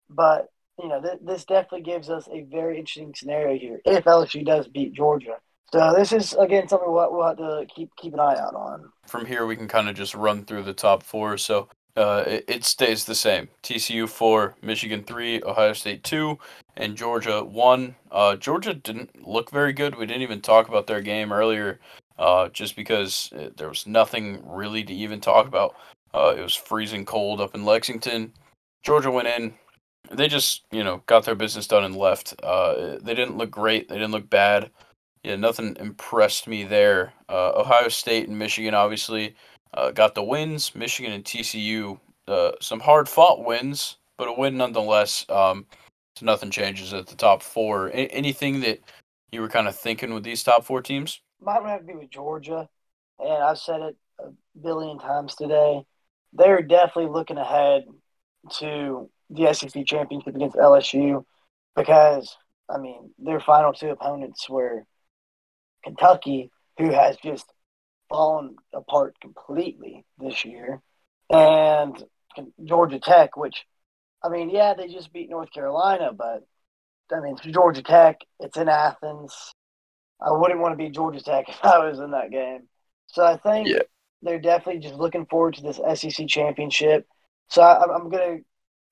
But you know th- this definitely gives us a very interesting scenario here if LSU does beat Georgia. So this is again something we'll, we'll have to keep keep an eye out on. From here, we can kind of just run through the top four. So uh, it, it, stays the same. TCU four, Michigan three, Ohio State two, and Georgia one. Uh, Georgia didn't look very good. We didn't even talk about their game earlier, uh, just because uh, there was nothing really to even talk about. Uh, it was freezing cold up in Lexington. Georgia went in. They just, you know, got their business done and left. Uh, they didn't look great. They didn't look bad yeah, nothing impressed me there. Uh, Ohio State and Michigan obviously uh, got the wins. Michigan and TCU, uh, some hard fought wins, but a win nonetheless. Um, so nothing changes at the top four. A- anything that you were kind of thinking with these top four teams? Would have to be with Georgia, and I've said it a billion times today. They're definitely looking ahead to the SEC championship against LSU because I mean their final two opponents were Kentucky, who has just fallen apart completely this year, and Georgia Tech, which, I mean, yeah, they just beat North Carolina, but I mean, Georgia Tech. It's in Athens. I wouldn't want to be Georgia Tech if I was in that game. So I think yeah. they're definitely just looking forward to this SEC championship. So I, I'm gonna.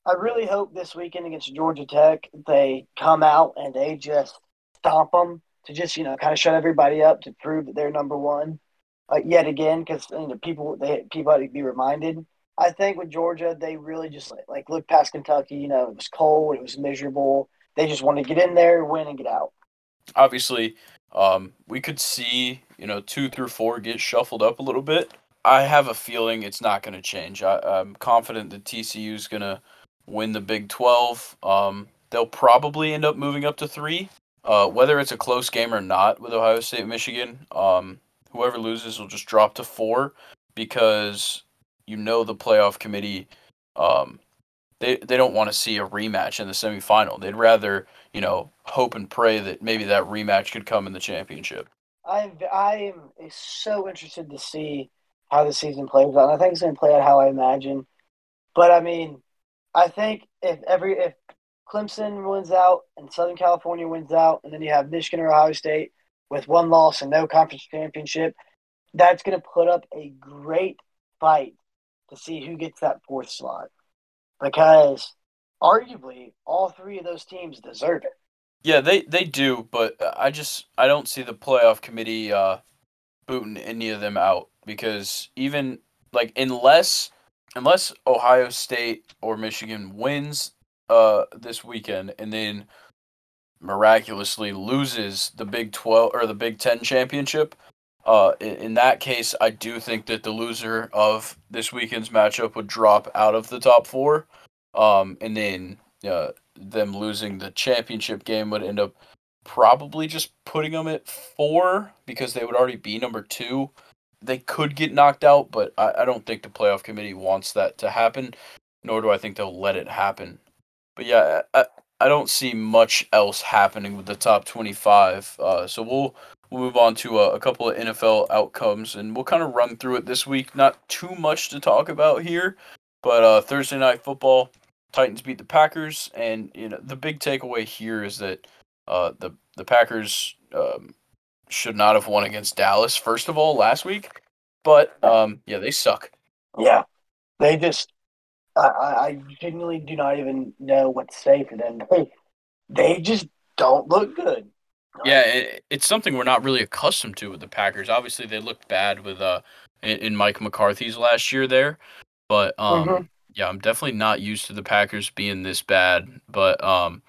I really hope this weekend against Georgia Tech they come out and they just stomp them to just you know kind of shut everybody up to prove that they're number one uh, yet again because you know people they people had to be reminded. I think with Georgia they really just like, like look past Kentucky. You know it was cold, it was miserable. They just want to get in there, win, and get out. Obviously, um, we could see you know two through four get shuffled up a little bit. I have a feeling it's not going to change. I, am confident that TCU is going to win the Big 12. Um, they'll probably end up moving up to three. Uh, whether it's a close game or not with Ohio State Michigan, um, whoever loses will just drop to four because you know the playoff committee um, they they don't want to see a rematch in the semifinal. They'd rather you know hope and pray that maybe that rematch could come in the championship. I I am so interested to see how the season plays out. I think it's going to play out how I imagine. But I mean, I think if every if Clemson wins out and Southern California wins out, and then you have Michigan or Ohio State with one loss and no conference championship. That's going to put up a great fight to see who gets that fourth slot because arguably all three of those teams deserve it. Yeah, they, they do, but I just I don't see the playoff committee uh, booting any of them out because even like unless unless Ohio State or Michigan wins uh this weekend and then miraculously loses the Big 12 or the Big 10 championship, uh in, in that case I do think that the loser of this weekend's matchup would drop out of the top 4. Um and then uh them losing the championship game would end up probably just putting them at 4 because they would already be number 2 they could get knocked out, but I, I, don't think the playoff committee wants that to happen, nor do I think they'll let it happen. But yeah, I, I don't see much else happening with the top 25. Uh, so we'll we'll move on to a, a, couple of NFL outcomes, and we'll kind of run through it this week. Not too much to talk about here, but uh, Thursday night football, Titans beat the Packers, and you know the big takeaway here is that uh, the the Packers um, should not have won against Dallas first of all last week, but um, yeah, they suck. Yeah, they just I, I genuinely do not even know what to say for them. They, they just don't look good. Yeah, it, it's something we're not really accustomed to with the Packers. Obviously, they looked bad with uh in, in Mike McCarthy's last year there, but um mm-hmm. yeah, I'm definitely not used to the Packers being this bad. But um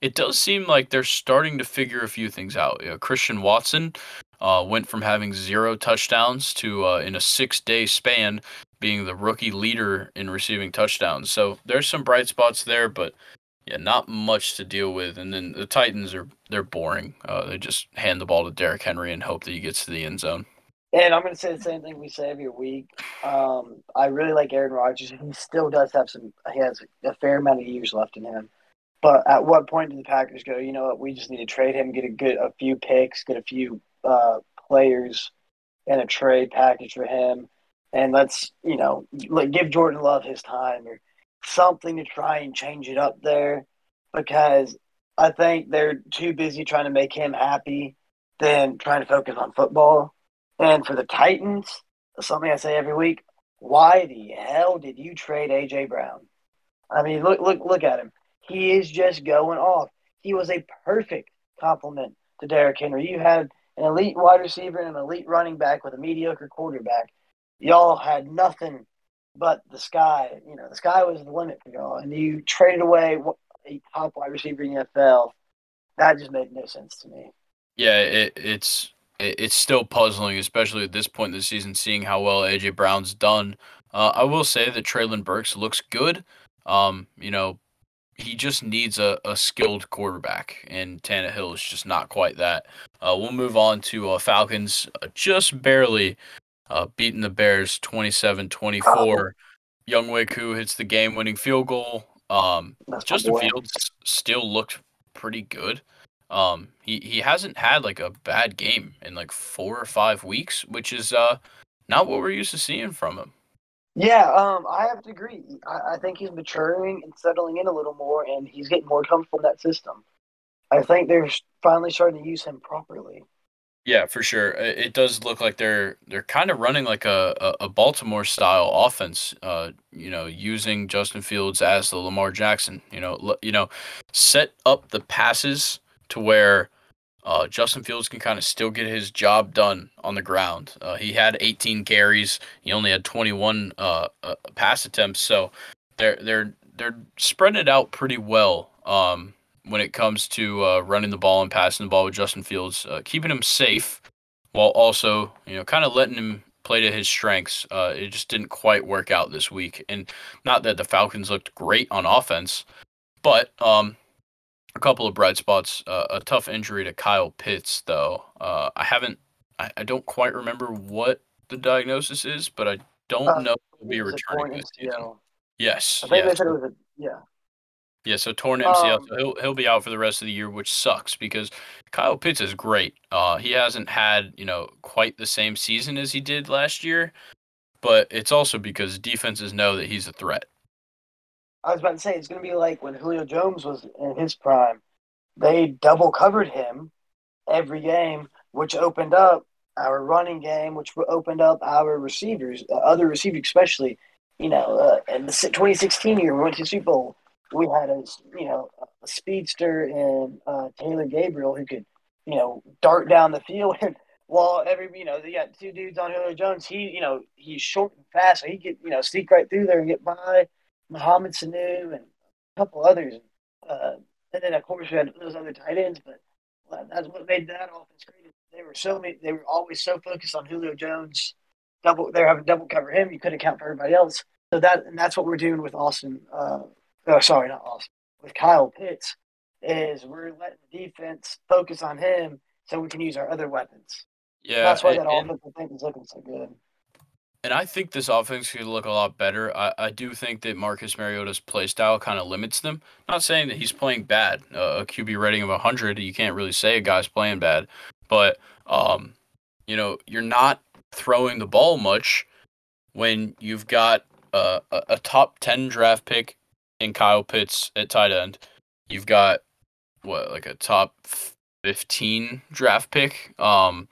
it does seem like they're starting to figure a few things out. You know, Christian Watson uh, went from having zero touchdowns to uh, in a six day span being the rookie leader in receiving touchdowns. So there's some bright spots there, but yeah, not much to deal with. And then the Titans are they're boring. Uh, they just hand the ball to Derrick Henry and hope that he gets to the end zone. And I'm going to say the same thing we say every week. Um, I really like Aaron Rodgers. He still does have some. He has a fair amount of years left in him. But at what point do the Packers go? You know what? We just need to trade him, get a good, a few picks, get a few uh, players, and a trade package for him, and let's you know like give Jordan Love his time or something to try and change it up there, because I think they're too busy trying to make him happy than trying to focus on football. And for the Titans, something I say every week: Why the hell did you trade AJ Brown? I mean, look, look, look at him. He is just going off. He was a perfect complement to Derrick Henry. You had an elite wide receiver and an elite running back with a mediocre quarterback. Y'all had nothing but the sky. You know, the sky was the limit for y'all, and you traded away a top wide receiver in the NFL. That just made no sense to me. Yeah, it, it's it's still puzzling, especially at this point in the season, seeing how well AJ Brown's done. Uh, I will say that Treylon Burks looks good. Um, you know, he just needs a, a skilled quarterback, and Tannehill is just not quite that. Uh, we'll move on to uh, Falcons, uh, just barely uh, beating the Bears 27 24. Younghoe Koo hits the game winning field goal. Um, Justin Fields still looked pretty good. Um, he, he hasn't had like a bad game in like four or five weeks, which is uh, not what we're used to seeing from him. Yeah, um, I have to agree. I, I, think he's maturing and settling in a little more, and he's getting more comfortable in that system. I think they're finally starting to use him properly. Yeah, for sure. It does look like they're they're kind of running like a, a, Baltimore style offense. Uh, you know, using Justin Fields as the Lamar Jackson. You know, you know, set up the passes to where uh, Justin Fields can kind of still get his job done on the ground. Uh, he had 18 carries. He only had 21 uh, uh, pass attempts. So they're they're they're spreading it out pretty well um, when it comes to uh, running the ball and passing the ball with Justin Fields, uh, keeping him safe while also you know kind of letting him play to his strengths. it just didn't quite work out this week, and not that the Falcons looked great on offense, but um, a couple of bright spots. Uh, a tough injury to Kyle Pitts, though. Uh, I haven't, I, I, don't quite remember what the diagnosis is, but I don't uh, know if he'll be returning this season. Yes. I think they said it was a, yeah. Yeah, so torn MCL, um, so he'll he'll be out for the rest of the year, which sucks because Kyle Pitts is great. Uh, he hasn't had you know quite the same season as he did last year, but it's also because defenses know that he's a threat. I was about to say it's going to be like when Julio Jones was in his prime. They double covered him every game, which opened up our running game, which opened up our receivers, uh, other receivers, especially. You know, uh, in the 2016 year, we went to Super Bowl. We had a you know a speedster and uh, Taylor Gabriel who could you know dart down the field. And while every you know they got two dudes on Julio Jones, he you know he's short and fast, so he could you know sneak right through there and get by Mohamed Sanu and a couple others. Uh, and then of course we had those other tight ends, but that's what made that offense great. They were so many, they were always so focused on Julio Jones. Double, they're having double cover him. You couldn't account for everybody else. So that and that's what we're doing with Austin. Uh, oh, sorry, not Austin. With Kyle Pitts, is we're letting the defense focus on him so we can use our other weapons. Yeah, that's why that offense I think is looking so good. And I think this offense could look a lot better. I, I do think that Marcus Mariota's play style kind of limits them. Not saying that he's playing bad. Uh, a QB rating of 100, you can't really say a guy's playing bad. But, um, you know, you're not throwing the ball much when you've got a, a top 10 draft pick in Kyle Pitts at tight end. You've got, what, like a top 15 draft pick um,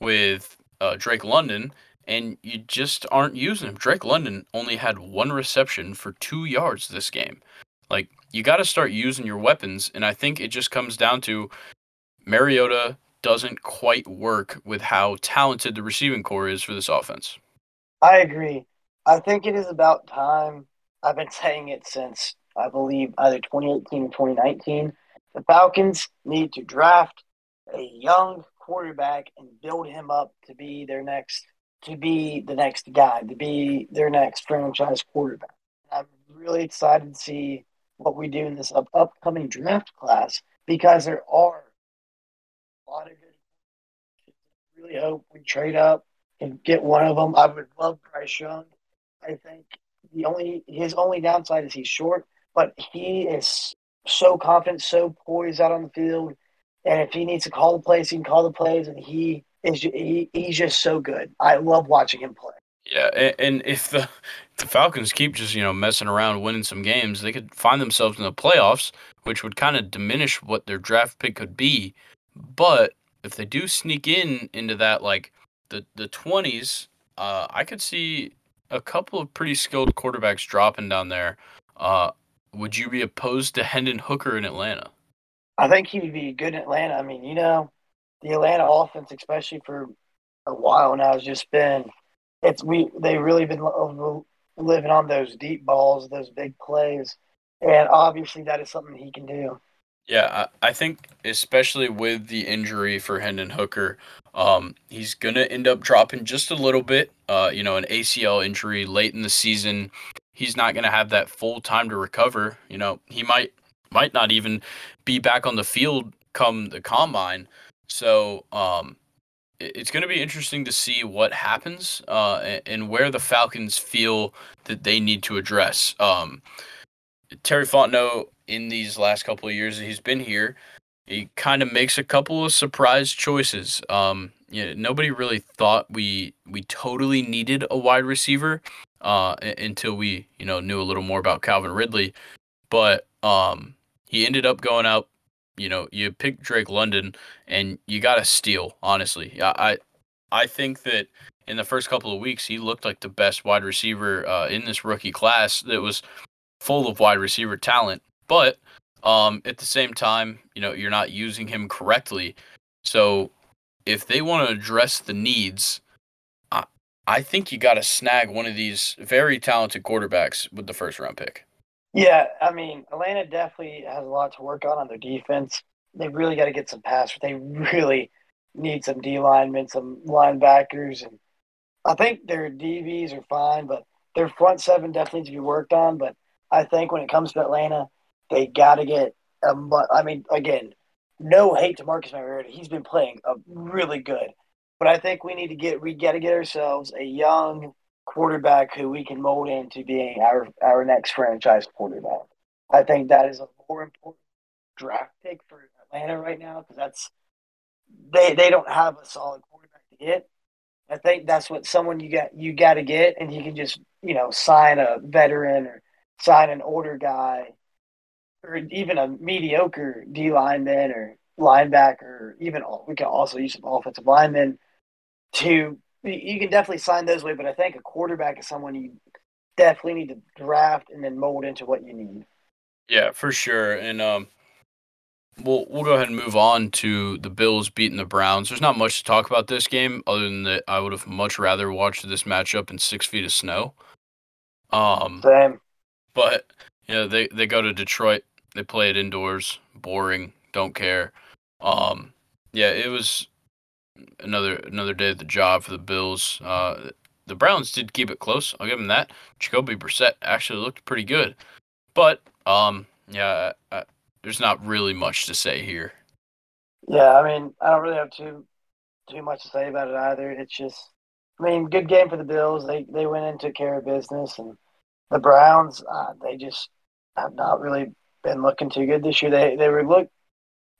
with uh, Drake London and you just aren't using him. Drake London only had one reception for two yards this game. Like, you got to start using your weapons, and I think it just comes down to Mariota doesn't quite work with how talented the receiving core is for this offense. I agree. I think it is about time. I've been saying it since I believe either 2018 or 2019 The Falcons need to draft a young quarterback and build him up to be their next to be the next guy, to be their next franchise quarterback. I'm really excited to see what we do in this up- upcoming draft class because there are a lot of good. Really hope we trade up and get one of them. I would love Bryce Young. I think the only his only downside is he's short, but he is so confident, so poised out on the field. And if he needs to call the plays, he can call the plays, and he is he, he's just so good. I love watching him play. Yeah, and, and if the the Falcons keep just you know messing around, winning some games, they could find themselves in the playoffs, which would kind of diminish what their draft pick could be. But if they do sneak in into that like the the twenties, uh, I could see a couple of pretty skilled quarterbacks dropping down there. Uh, would you be opposed to Hendon Hooker in Atlanta? I think he would be good in Atlanta. I mean, you know, the Atlanta offense, especially for a while now, has just been it's we they've really been living on those deep balls, those big plays, and obviously that is something he can do. Yeah, I, think especially with the injury for Hendon Hooker, um, he's gonna end up dropping just a little bit. Uh, you know, an ACL injury late in the season, he's not gonna have that full time to recover. You know, he might might not even be back on the field come the combine. So um, it's to be interesting to see what happens uh, and where the Falcons feel that they need to address. Um, Terry Fontenot, in these last couple of years that he's been here, he kind of makes a couple of surprise choices. Um, you know, nobody really thought we we totally needed a wide receiver uh, until we you know knew a little more about Calvin Ridley, but um, he ended up going out you know, you pick Drake London and you got to steal. Honestly, I I think that in the first couple of weeks he looked like the best wide receiver uh, in this rookie class that was full of wide receiver talent. But um, at the same time, you know, you're not using him correctly. So if they want to address the needs, I, I think you got to snag one of these very talented quarterbacks with the first round pick. Yeah, I mean, Atlanta definitely has a lot to work on on their defense. They really got to get some pass. They really need some D linemen, some linebackers, and I think their DBs are fine, but their front seven definitely needs to be worked on. But I think when it comes to Atlanta, they got to get. A, I mean, again, no hate to Marcus Mariota. He's been playing a really good, but I think we need to get we got to get ourselves a young quarterback who we can mold into being our our next franchise quarterback. I think that is a more important draft pick for Atlanta right now because that's they they don't have a solid quarterback to get. I think that's what someone you got you got to get, and you can just you know sign a veteran or sign an older guy, or even a mediocre D lineman or linebacker, or even we can also use some offensive linemen to you can definitely sign those way, but I think a quarterback is someone you definitely need to draft and then mold into what you need. Yeah, for sure. And um, we'll we'll go ahead and move on to the Bills beating the Browns. There's not much to talk about this game other than that I would have much rather watched this matchup in six feet of snow. Um, Same. But you know they they go to Detroit. They play it indoors. Boring. Don't care. Um, yeah, it was another another day at the job for the Bills. Uh, the Browns did keep it close. I'll give them that. Jacoby Brissett actually looked pretty good, but um, yeah, I, I, there's not really much to say here. Yeah, I mean, I don't really have too too much to say about it either. It's just, I mean, good game for the Bills. They they went and took care of business, and the Browns, uh, they just have not really been looking too good this year. They they were look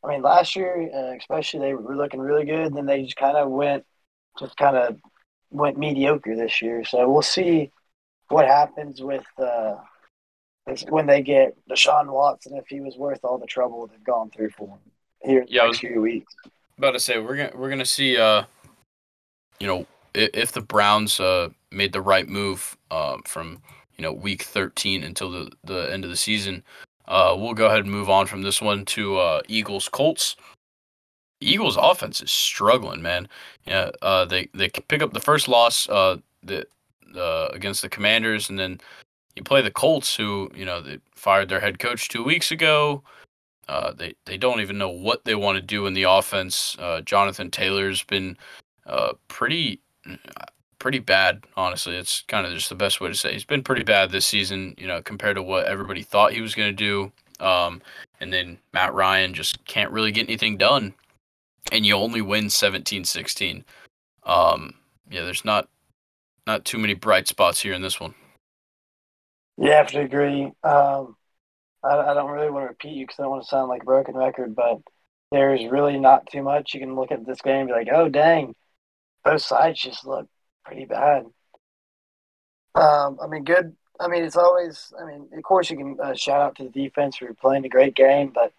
I mean, last year, uh, especially, they were looking really good. Then they just kind of went, just kind of went mediocre this year. So we'll see what happens with uh, when they get Deshaun Watson if he was worth all the trouble they've gone through for him here in yeah, the next few weeks. About to say we're gonna we're gonna see, uh, you know, if, if the Browns uh, made the right move uh, from you know week 13 until the the end of the season uh, we'll go ahead and move on from this one to uh, Eagles Colts. Eagles offense is struggling, man. Yeah, uh, they they pick up the first loss uh, the, uh, against the Commanders, and then you play the Colts, who you know they fired their head coach two weeks ago. Uh, they they don't even know what they want to do in the offense. Uh, Jonathan Taylor's been uh, pretty pretty bad. Honestly, it's kind of just the best way to say. He's been pretty bad this season. You know, compared to what everybody thought he was going to do. Um, and then Matt Ryan just can't really get anything done, and you only win 17-16. Um, yeah, there's not not too many bright spots here in this one. Yeah, I have to agree. Um, I, I don't really want to repeat you because I don't want to sound like a broken record, but there's really not too much. You can look at this game and be like, oh, dang, both sides just look pretty bad. Um, I mean, good. I mean, it's always. I mean, of course, you can uh, shout out to the defense for playing a great game, but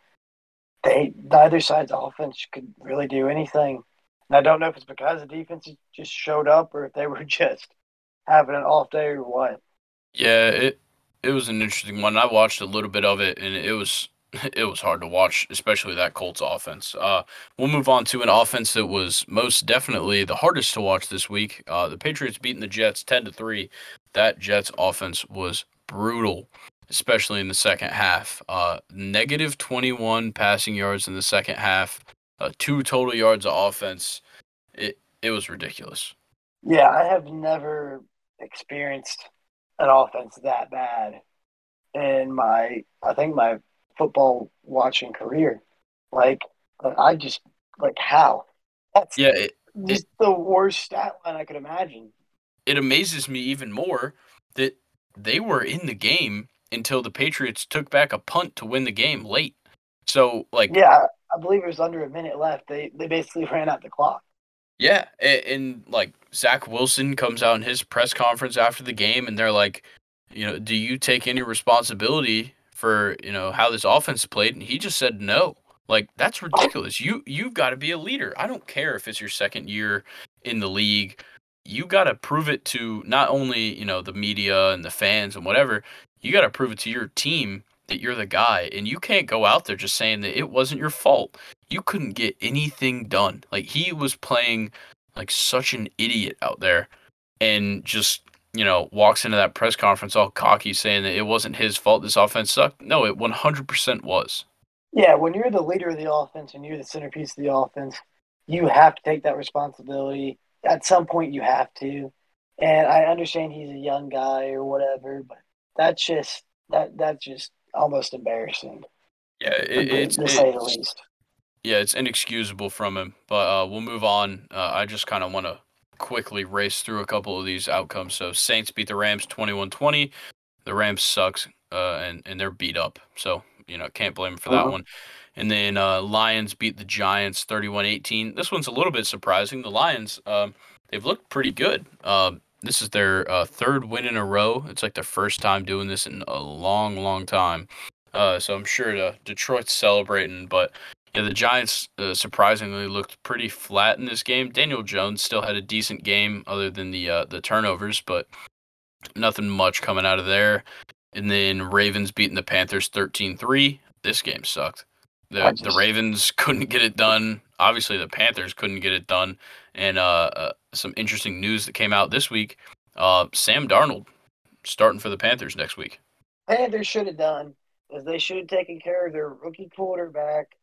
they neither side's offense could really do anything. And I don't know if it's because the defense just showed up or if they were just having an off day or what. Yeah, it it was an interesting one. I watched a little bit of it, and it was it was hard to watch, especially that Colts offense. Uh, we'll move on to an offense that was most definitely the hardest to watch this week. Uh, the Patriots beating the Jets ten to three. That Jets offense was brutal, especially in the second half. Uh, negative twenty one passing yards in the second half. Uh, two total yards of offense. It it was ridiculous. Yeah, I have never experienced an offense that bad in my I think my football watching career. Like I just like how that's yeah it, just it, the worst stat line I could imagine. It amazes me even more that they were in the game until the Patriots took back a punt to win the game late. So like yeah, I believe it was under a minute left. They they basically ran out the clock. Yeah, and, and, like Zach Wilson comes out in his press conference after the game, and they're like, you know, do you take any responsibility for you know how this offense played? And he just said no. Like that's ridiculous. You you've got to be a leader. I don't care if it's your second year in the league. You got to prove it to not only you know the media and the fans and whatever. You got to prove it to your team that you're the guy, and you can't go out there just saying that it wasn't your fault you couldn't get anything done. Like he was playing like such an idiot out there and just, you know, walks into that press conference all cocky saying that it wasn't his fault this offense sucked. No, it 100% was. Yeah, when you're the leader of the offense and you're the centerpiece of the offense, you have to take that responsibility. At some point, you have to. And I understand he's a young guy or whatever, but that's just that that's just almost embarrassing. Yeah, it, it's to say the least yeah, it's inexcusable from him. But uh, we'll move on. Uh, I just kind of want to quickly race through a couple of these outcomes. So Saints beat the Rams 21-20. The Rams sucks uh, and and they're beat up. So you know can't blame them for that uh-huh. one. And then uh, Lions beat the Giants 31-18. This one's a little bit surprising. The Lions um, they've looked pretty good. Um, this is their uh, third win in a row. It's like their first time doing this in a long, long time. Uh, so I'm sure the Detroit's celebrating, but yeah, the Giants uh, surprisingly looked pretty flat in this game. Daniel Jones still had a decent game, other than the uh, the turnovers, but nothing much coming out of there. And then Ravens beating the Panthers 13-3. This game sucked. The just... the Ravens couldn't get it done. Obviously, the Panthers couldn't get it done. And uh, uh, some interesting news that came out this week: uh, Sam Darnold starting for the Panthers next week. Panthers should have done is they should have taken care of their rookie quarterback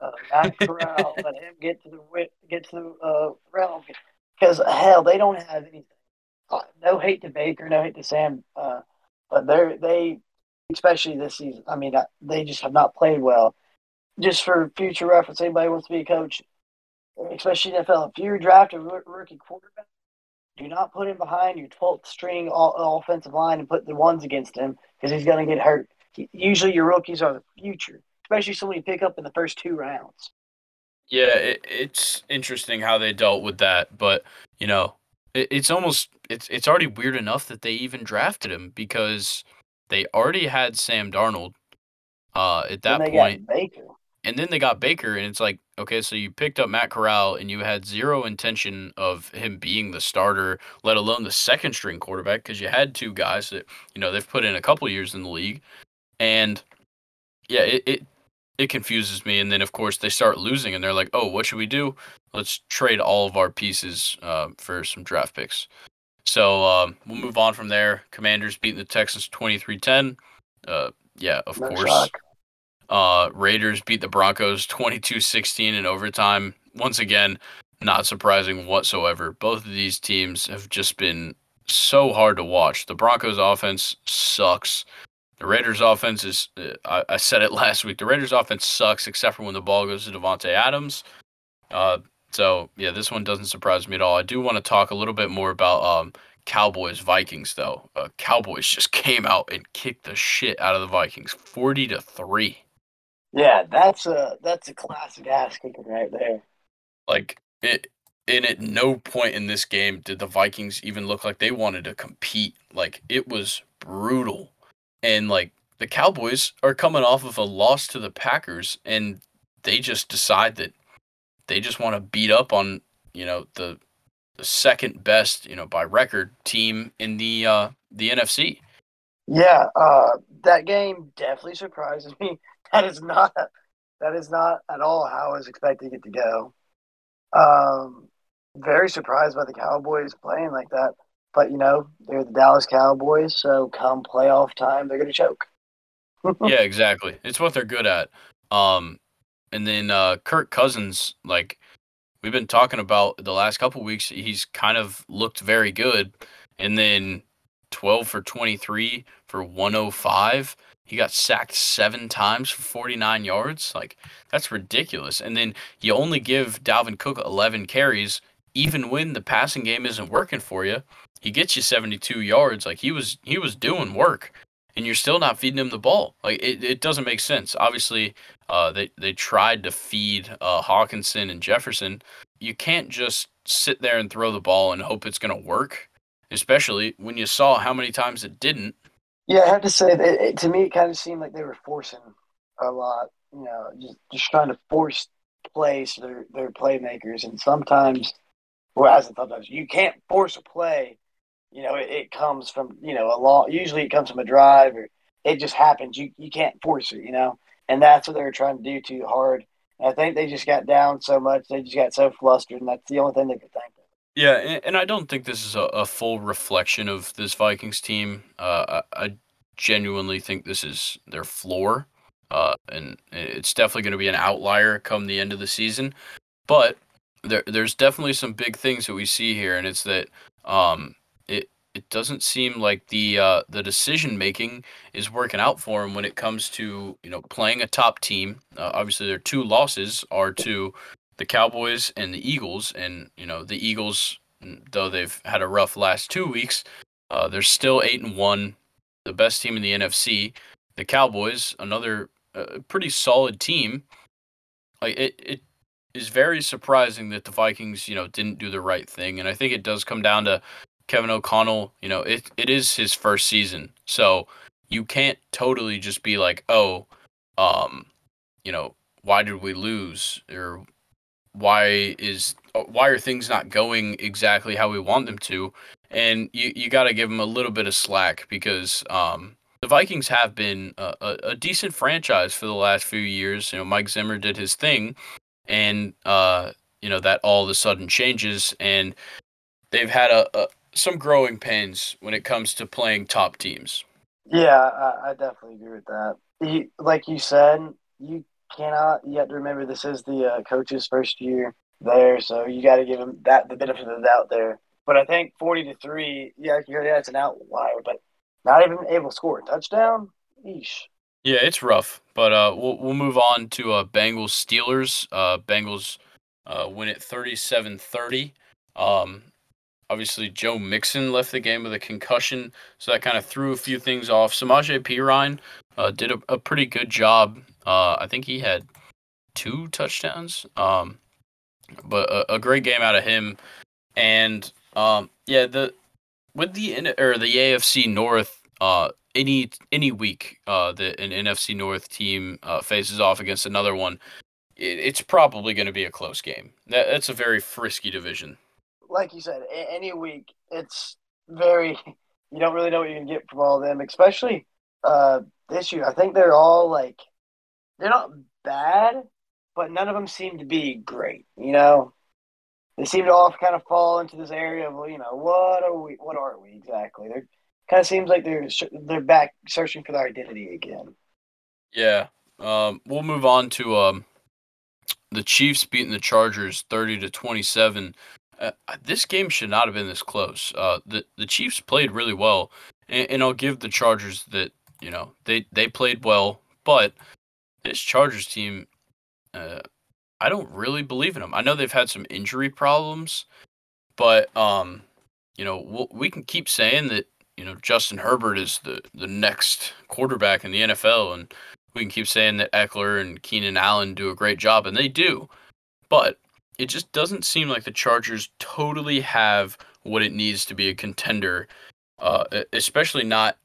uh, Matt Corral, let him get to the get to the uh, realm because hell, they don't have anything. Uh, no hate to Baker, no hate to Sam, uh, but they're they especially this season. I mean, uh, they just have not played well. Just for future reference, anybody wants to be a coach, especially NFL, if you draft a rookie quarterback, do not put him behind your 12th string offensive line and put the ones against him because he's going to get hurt. Usually, your rookies are the future especially someone you pick up in the first two rounds. Yeah, it, it's interesting how they dealt with that, but you know, it, it's almost it's it's already weird enough that they even drafted him because they already had Sam Darnold uh, at that point. And then they got Baker, and it's like, okay, so you picked up Matt Corral, and you had zero intention of him being the starter, let alone the second string quarterback, because you had two guys that you know they've put in a couple years in the league, and yeah, it, it it confuses me. And then of course they start losing, and they're like, "Oh, what should we do? Let's trade all of our pieces uh, for some draft picks." So um, we'll move on from there. Commanders beating the Texans 23-10. Uh, yeah, of no course. Uh, Raiders beat the Broncos 22-16 in overtime. Once again, not surprising whatsoever. Both of these teams have just been so hard to watch. The Broncos offense sucks. The Raiders offense is uh, I, I, said it last week. The Raiders offense sucks except for when the ball goes to Davante Adams. Uh, so yeah, this one doesn't surprise me at all. I do want to talk a little bit more about um, Cowboys Vikings though. Uh, Cowboys just came out and kicked the shit out of the Vikings, forty to three. Yeah, that's a that's a classic ass kicking right there. Like it, and at no point in this game did the Vikings even look like they wanted to compete. Like it was brutal, and like the Cowboys are coming off of a loss to the Packers, and they just decide that they just want to beat up on you know the the second best you know by record team in the uh, the NFC. Yeah, uh, that game definitely surprises me. That is not that is not at all how I was expecting it to go. Um, very surprised by the Cowboys playing like that, but you know they're the Dallas Cowboys, so come playoff time, they're gonna choke. yeah, exactly. It's what they're good at. Um, and then uh, Kirk Cousins, like we've been talking about the last couple weeks, he's kind of looked very good. And then 12 for 23 for 105. He got sacked seven times for 49 yards. Like, that's ridiculous. And then you only give Dalvin Cook 11 carries, even when the passing game isn't working for you. He gets you 72 yards. Like, he was he was doing work and you're still not feeding him the ball. Like it, it doesn't make sense. Obviously, uh, they they tried to feed uh, Hockenson and Jefferson. You can't just sit there and throw the ball and hope it's going to work, especially when you saw how many times it didn't. Yeah, I have to say that it, to me, it kind of seemed like they were forcing a lot. You know, just just trying to force plays their their playmakers, and sometimes, well, as sometimes you can't force a play you know, it, it, comes from you know a long. Usually, it comes from a drive, or it just happens. You you can't force it, you know, and that's what they were trying to do too hard. And I think they just got down so much, they just got so flustered, and that's the only thing they could think of. Yeah, and, and I don't think this is a, a, full reflection of this Vikings team. Uh, I, I genuinely think this is their floor, uh, and it's definitely going to be an outlier come the end of the season. But there, there's definitely some big things that we see here, and it's that um, it it doesn't seem like the uh, the decision making is working out for him when it comes to you know playing a top team. Uh, obviously, their two losses are to the Cowboys and the Eagles, and you know the Eagles, though they've had a rough last two weeks, uh, they're still eight and one, the best team in the NFC. The Cowboys, another uh, pretty solid team. Like it, it is very surprising that the Vikings, you know, didn't do the right thing, and I think it does come down to Kevin O'Connell, you know, it, it is his first season. So you can't totally just be like, oh, um, you know, why did we lose? Or why is why are things not going exactly how we want them to? And you, you got to give them a little bit of slack because um, the Vikings have been a, a, a, decent franchise for the last few years. You know, Mike Zimmer did his thing, and uh, you know that all of a sudden changes, and they've had a, a, some growing pains when it comes to playing top teams. Yeah, I, I definitely agree with that. You, like you said, you cannot. You have to remember this is the uh, coach's first year there, so you got to give him that the benefit of the doubt there. But I think forty to three, yeah, yeah, it's an outlier, but not even able to score a touchdown. Eesh. Yeah, it's rough, but uh, we'll we'll move on to uh, Bengals Steelers. Uh, Bengals uh, win it 37-30. Um, Obviously, Joe Mixon left the game with a concussion, so that kind of threw a few things off. Samaje Perine uh, did a, a, pretty good job. Uh, I think he had two touchdowns, um, but a, a, great game out of him. And um, yeah, the with the or the AFC North, uh, any any week uh, that an NFC North team uh, faces off against another one, it, it's probably going to be a close game. That, that's a very frisky division like you said, any week it's very you don't really know what you can get from all of them, especially uh, this year. I think they're all like they're not bad, but none of them seem to be great. You know, they seem to all kind of fall into this area of you know what are we? What are we exactly? They're kind of seems like they're they're back searching for their identity again. Yeah, Um, we'll move on to um, the Chiefs beating the Chargers 30 to 27. Uh, this game should not have been this close. Uh, the the Chiefs played really well, and, and I'll give the Chargers that you know they they played well, but this Chargers team, uh, I don't really believe in them. I know they've had some injury problems, but um, you know we'll, we can keep saying that you know Justin Herbert is the the next quarterback in the NFL, and we can keep saying that Ekeler and Keenan Allen do a great job, and they do. But it just doesn't seem like the Chargers totally have what it needs to be a contender, uh, especially not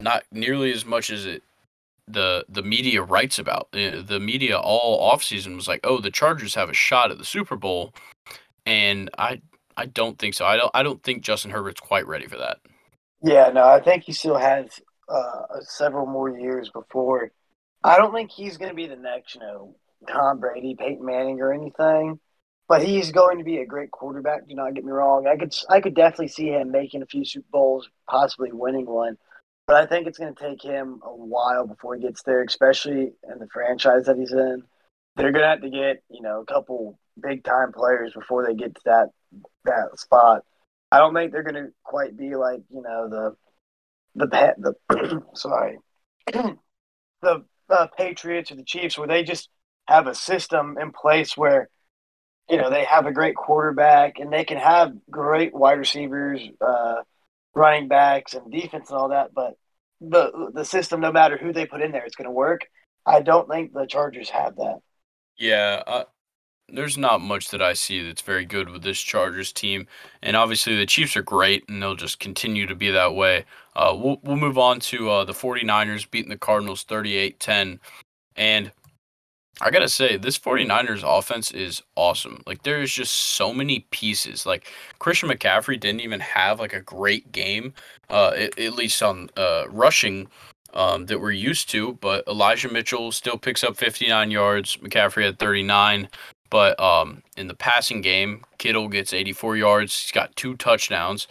not nearly as much as it the the media writes about. The media all offseason was like, "Oh, the Chargers have a shot at the Super Bowl," and I I don't think so. I don't I don't think Justin Herbert's quite ready for that. Yeah, no, I think he still has uh, several more years before I don't think he's going to be the next, you know, Tom Brady, Peyton Manning, or anything. But he's going to be a great quarterback. Do not get me wrong. I could I could definitely see him making a few Super Bowls, possibly winning one. But I think it's going to take him a while before he gets there, especially in the franchise that he's in. They're going to have to get you know a couple big time players before they get to that that spot. I don't think they're going to quite be like you know the the the sorry the the Patriots or the Chiefs where they just have a system in place where you know they have a great quarterback and they can have great wide receivers, uh, running backs, and defense and all that. But the the system, no matter who they put in there, it's going to work. I don't think the Chargers have that. Yeah, uh, there's not much that I see that's very good with this Chargers team, and obviously the Chiefs are great, and they'll just continue to be that way. Uh, we'll we'll move on to uh, the 49ers beating the Cardinals 38-10, and I gotta say this 49ers offense is awesome. Like there is just so many pieces. Like Christian McCaffrey didn't even have like a great game, uh, at, at least on uh, rushing. Um, that we're used to, but Elijah Mitchell still picks up 59 yards. McCaffrey had 39. But um, in the passing game, Kittle gets 84 yards. He's got two touchdowns.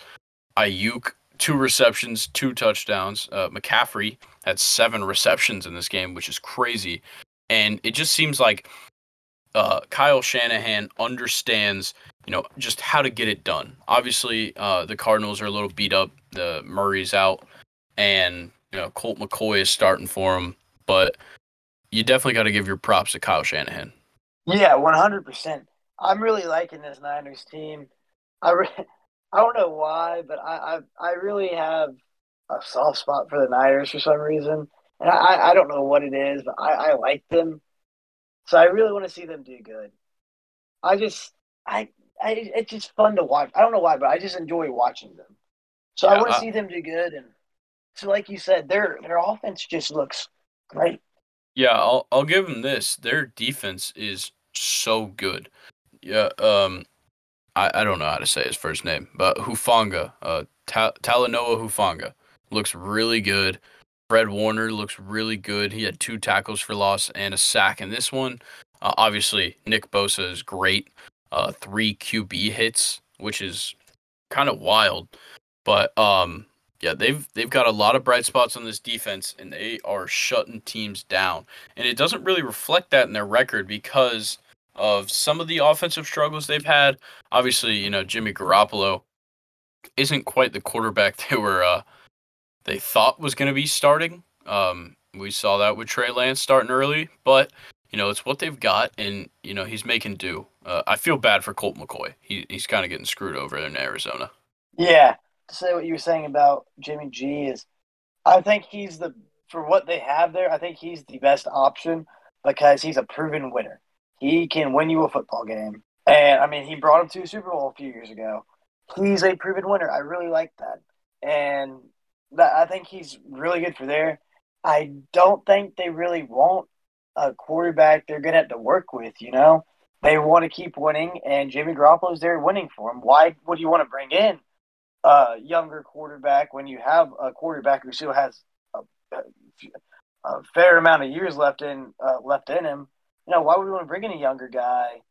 Aiyuk, two receptions, two touchdowns. Uh, McCaffrey had seven receptions in this game, which is crazy. And it just seems like uh, Kyle Shanahan understands, you know, just how to get it done. Obviously, uh, the Cardinals are a little beat up. The Murray's out, and you know Colt McCoy is starting for him. But you definitely got to give your props to Kyle Shanahan. Yeah, one hundred percent. I'm really liking this Niners team. I re- I don't know why, but I, I I really have a soft spot for the Niners for some reason, and I I don't know what it is, but I I like them, so I really want to see them do good. I just I I it's just fun to watch. I don't know why, but I just enjoy watching them. So yeah, I want to see them do good, and so like you said, their their offense just looks great. Yeah, I'll I'll give them this. Their defense is so good. Yeah, um, I, I don't know how to say his first name, but Hufanga, uh, Ta- Talanoa Hufanga looks really good. Fred Warner looks really good. He had two tackles for loss and a sack in this one. Uh, obviously, Nick Bosa is great. Uh, three QB hits, which is kind of wild. But um, yeah, they've they've got a lot of bright spots on this defense, and they are shutting teams down. And it doesn't really reflect that in their record because of some of the offensive struggles they've had. Obviously, you know Jimmy Garoppolo isn't quite the quarterback they were uh, they thought was going to be starting. Um, we saw that with Trey Lance starting early, but you know it's what they've got, and you know he's making do. Uh, I feel bad for Colt McCoy. He, he's kind of getting screwed over in Arizona. Yeah, to say what you were saying about Jimmy G is, I think he's the for what they have there. I think he's the best option because he's a proven winner. He can win you a football game, and I mean, he brought him to a Super Bowl a few years ago. He's a proven winner. I really like that, and I think he's really good for there. I don't think they really want a quarterback they're going to have to work with. You know, they want to keep winning, and Jimmy Garoppolo's there winning for them. Why would you want to bring in a younger quarterback when you have a quarterback who still has a, a fair amount of years left in uh, left in him. You know, why would you want to bring in a younger guy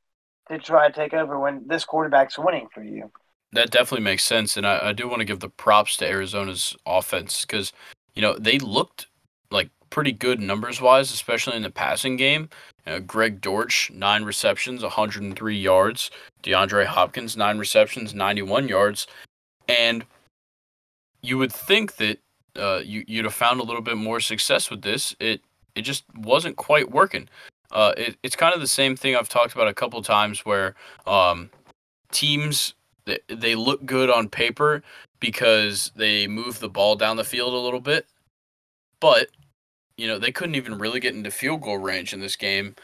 to try to take over when this quarterback's winning for you? That definitely makes sense, and I, I do want to give the props to Arizona's offense because you know they looked like pretty good numbers wise, especially in the passing game. Greg Dortch, nine receptions, 103 yards. DeAndre Hopkins, nine receptions, 91 yards. And you would think that uh, you, you'd have found a little bit more success with this. It it just wasn't quite working. Uh, it, it's kind of the same thing I've talked about a couple times where um, teams they, they look good on paper because they move the ball down the field a little bit, but you know they couldn't even really get into field goal range in this game,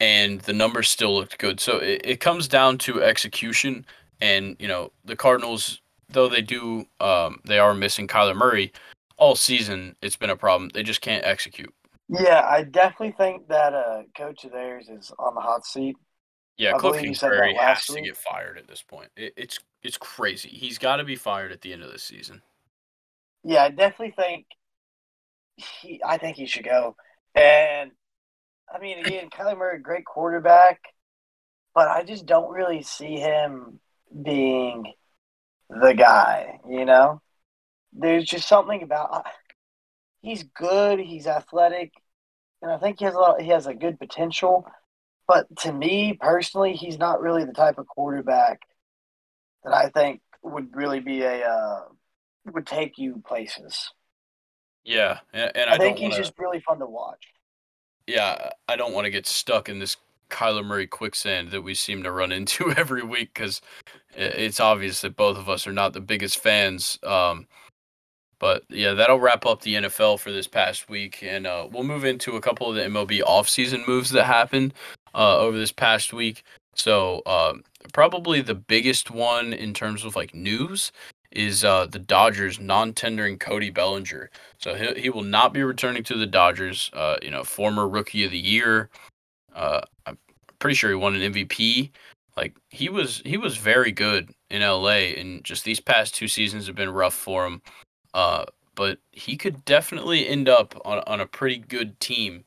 and the numbers still looked good. So it, it comes down to execution, and you know the Cardinals, though they do um, they are missing Kyler Murray all season. It's been a problem. They just can't execute. Yeah, I definitely think that uh, coach of theirs is on the hot seat. Yeah, I Kliff believe you said Kingsbury has to week. get fired at this point. It, it's it's crazy. He's got to be fired at the end of this season. Yeah, I definitely think he. I think he should go. And I mean, again, Kyler Murray, great quarterback, but I just don't really see him being the guy. You know, there's just something about. He's good. He's athletic, and I think he has a lot. He has a good potential. But to me personally, he's not really the type of quarterback that I think would really be a uh, would take you places. Yeah, and, and I, I, think don't he's wanna, just really fun to watch. yeah, I don't want to get stuck in this Kyler Murray quicksand that we seem to run into every week because it's obvious that both of us are not the biggest fans. Um, but yeah, that'll wrap up the NFL for this past week, and uh, we'll move into a couple of the MLB offseason moves that happened uh, over this past week. So um, probably the biggest one in terms of like news is uh, the Dodgers non-tendering Cody Bellinger. So he he will not be returning to the Dodgers. Uh, you know, former Rookie of the Year. Uh, I'm pretty sure he won an MVP. Like he was he was very good in LA, and just these past two seasons have been rough for him. Uh, but he could definitely end up on on a pretty good team.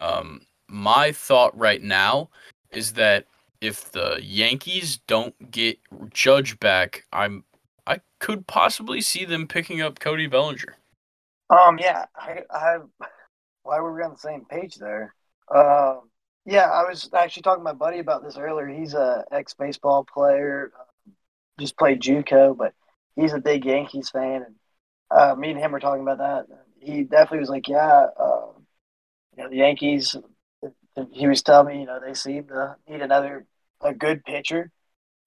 Um, my thought right now is that if the Yankees don't get Judge back, I'm I could possibly see them picking up Cody Bellinger. Um, yeah, I, I, why were we on the same page there? Um, yeah, I was actually talking to my buddy about this earlier. He's a ex baseball player, uh, just played JUCO, but he's a big Yankees fan, and uh, me and him were talking about that. He definitely was like, yeah, uh, you know, the Yankees. He was telling me, you know, they seem to need another a good pitcher,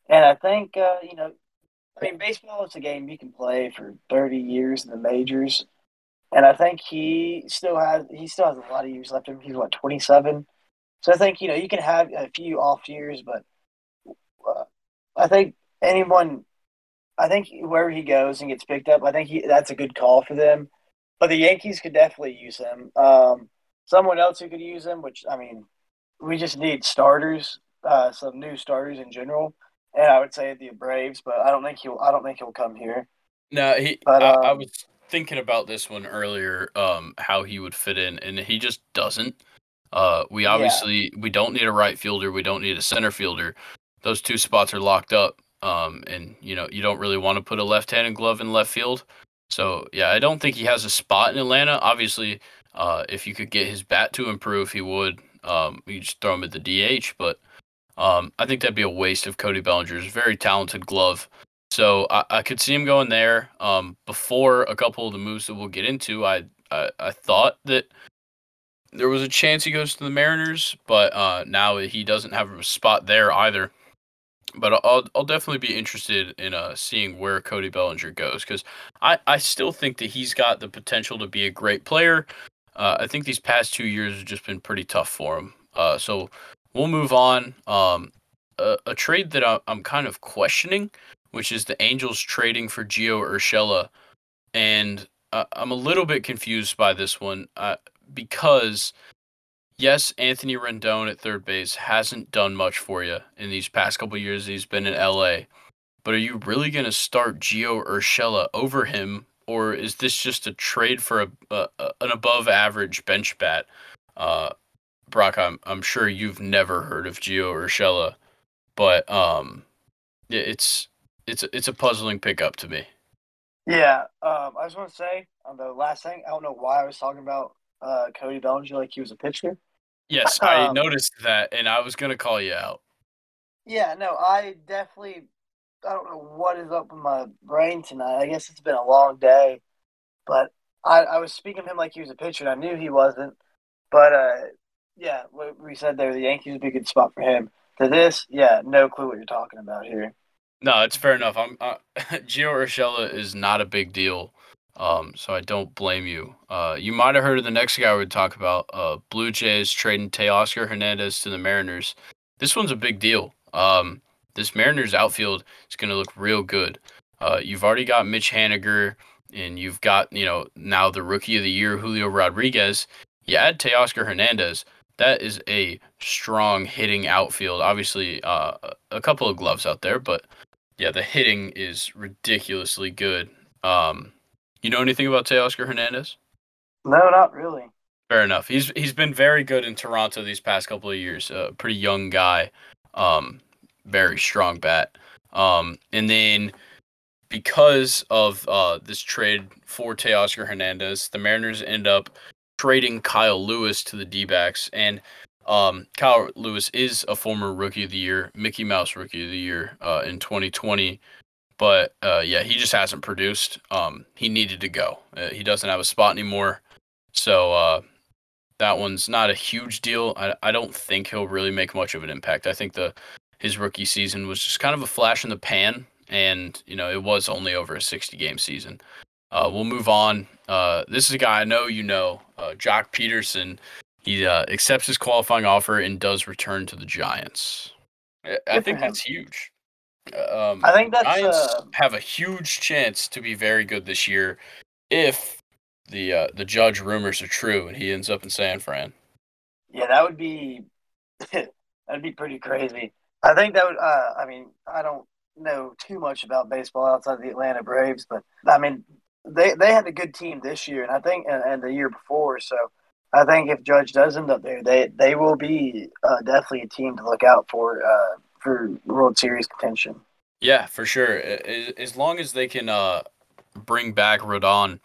and I think, uh, you know, I mean, baseball is a game you can play for thirty years in the majors, and I think he still has he still has a lot of years left him. He's what twenty seven, so I think you know you can have a few off years, but uh, I think anyone, I think wherever he goes and gets picked up, I think he that's a good call for them. But the Yankees could definitely use him. Um, someone else who could use him, which I mean, we just need starters, uh, some new starters in general, and I would say the Braves. But I don't think he'll. I don't think he'll come here. No, he. But, I, I um, was thinking about this one earlier. Um, how he would fit in, and he just doesn't. Uh, we Yeah. obviously we don't need a right fielder. We don't need a center fielder. Those two spots are locked up. Um, and you know you don't really want to put a left-handed glove in left field. So yeah, I don't think he has a spot in Atlanta. Obviously, uh, if you could get his bat to improve, he would. Um, you just throw him at the DH, but um, I think that'd be a waste of Cody Bellinger's very talented glove. So I, I could see him going there. Um, before a couple of the moves that we'll get into, I, I I thought that there was a chance he goes to the Mariners, but uh, now he doesn't have a spot there either. But I'll I'll definitely be interested in uh, seeing where Cody Bellinger goes because I, I still think that he's got the potential to be a great player. Uh, I think these past two years have just been pretty tough for him. Uh, so we'll move on. Um, a, a trade that I, I'm kind of questioning, which is the Angels trading for Gio Urshela, and uh, I'm a little bit confused by this one uh, because yes, Anthony Rendon at third base hasn't done much for you in these past couple years. He's been in LA, but are you really going to start Gio Urshela over him, or is this just a trade for a, a an above average bench bat? Uh, Brock, I'm I'm sure you've never heard of Gio Urshela, but um, yeah, it's it's a- it's a puzzling pickup to me. Yeah, um, I just want to say on the last thing, I don't know why I was talking about uh, Cody Bellinger like he was a pitcher. Yes, I um, noticed that, and I was gonna call you out. Yeah, no, I definitely. I don't know what is up with my brain tonight. I guess it's been a long day, but I, I was speaking to him like he was a pitcher, and I knew he wasn't. But uh, yeah, what we said there, the Yankees would be a good spot for him. To this, yeah, no clue what you're talking about here. No, it's fair enough. I'm uh, Gio Urshela is not a big deal, um, so I don't blame you. Uh, you might have heard of the next guy we would talk about. Uh, Blue Jays trading Teoscar Hernandez to the Mariners. This one's a big deal. Um, this Mariners outfield is going to look real good. Uh, you've already got Mitch Haniger, and you've got you know now the Rookie of the Year Julio Rodriguez. You add Teoscar Hernandez that is a strong hitting outfield. Obviously, uh, a couple of gloves out there, but yeah, the hitting is ridiculously good. Um, you know anything about Teoscar Hernandez? No, not really. Fair enough. He's he's been very good in Toronto these past couple of years. A uh, pretty young guy, um, very strong bat. Um, and then because of uh, this trade for Teoscar Hernandez, the Mariners end up trading Kyle Lewis to the D. And um, Kyle Lewis is a former Rookie of the Year, Mickey Mouse Rookie of the Year uh, in 2020. But uh, yeah, he just hasn't produced. Um, he needed to go. Uh, he doesn't have a spot anymore. So uh, that one's not a huge deal. I, I don't think he'll really make much of an impact. I think the his rookie season was just kind of a flash in the pan, and you know it was only over a 60 game season. Uh, we'll move on. Uh, this is a guy I know you know, uh, Joc Pederson. He uh, accepts his qualifying offer and does return to the Giants. I, I think that's huge. Um, I think that's Giants uh, have a huge chance to be very good this year if the uh, the Judge rumors are true and he ends up in San Fran. Yeah, that would be that'd be pretty crazy. I think that would. I mean, I don't know too much about baseball outside of the Atlanta Braves, but I mean, they they had a good team this year, and I think and, and the year before. So I think if Judge does end up there, they they will be uh, definitely a team to look out for uh, for World Series contention. Yeah, for sure. As long as they can uh, bring back Rodon,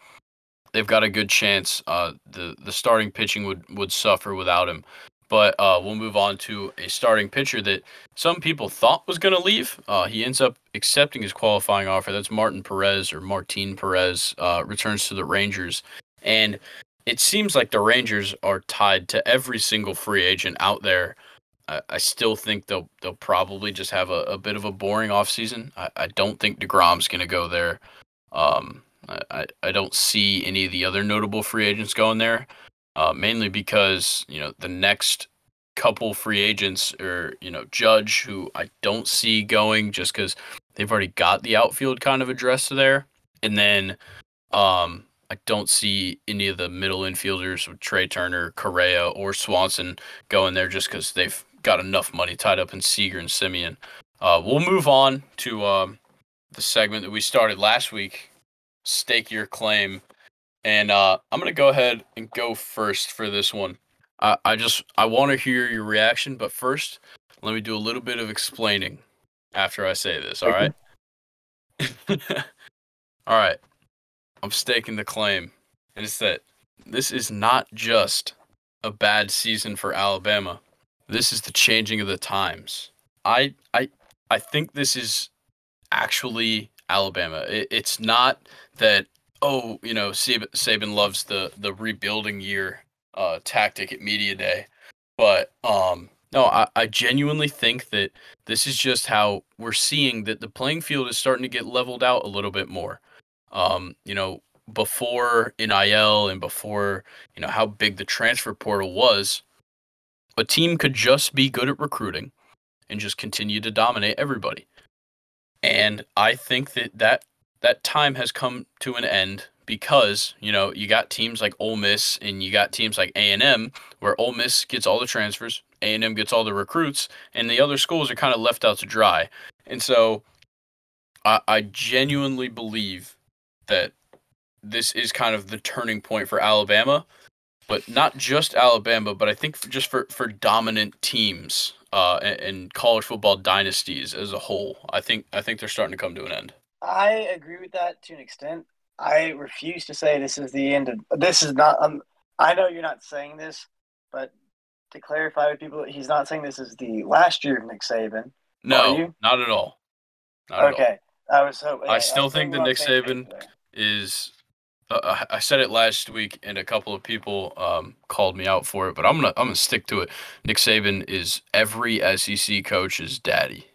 they've got a good chance. Uh, the the starting pitching would would suffer without him. But uh, we'll move on to a starting pitcher that some people thought was going to leave. Uh, he ends up accepting his qualifying offer. That's Martin Perez or Martin Perez uh, returns to the Rangers. And it seems like the Rangers are tied to every single free agent out there. I, I still think they'll they'll probably just have a, a bit of a boring offseason. I, I don't think DeGrom's going to go there. Um, I, I don't see any of the other notable free agents going there uh, mainly because you know the next couple free agents or you know Judge, who I don't see going just because they've already got the outfield kind of addressed there, and then um, I don't see any of the middle infielders with Trea Turner, Correa, or Swanson going there just because they've got enough money tied up in Seager and Semien. Uh, we'll move on to um, the segment that we started last week. Stake your claim and uh, I'm gonna go ahead and go first for this one. I, I just I want to hear your reaction, but first, let me do a little bit of explaining after I say this. All right. all right. I'm staking the claim, and it's that this is not just a bad season for Alabama. This is the changing of the times. I I I think this is actually Alabama. It, it's not that oh, you know, Saban, loves the the rebuilding year uh, tactic at media day, but um, no, I, I genuinely think that this is just how we're seeing that the playing field is starting to get leveled out a little bit more. Um, you know, before NIL and before you know how big the transfer portal was, a team could just be good at recruiting and just continue to dominate everybody. And I think that that that time has come to an end because you know you got teams like Ole Miss and you got teams like A and M where Ole Miss gets all the transfers, A and M gets all the recruits, and the other schools are kind of left out to dry. And so, I, I genuinely believe that this is kind of the turning point for Alabama, but not just Alabama, but I think just for for dominant teams uh, and, and college football dynasties as a whole. I think I think they're starting to come to an end. I agree with that to an extent. I refuse to say this is the end of this is not um I know you're not saying this, but to clarify with people, he's not saying this is the last year of Nick Saban. No, not at all. Not okay, at all. I was hoping. I still I think that Nick Saban is. Uh, I said it last week, and a couple of people um, called me out for it, but I'm gonna I'm gonna stick to it. Nick Saban is every SEC coach's daddy.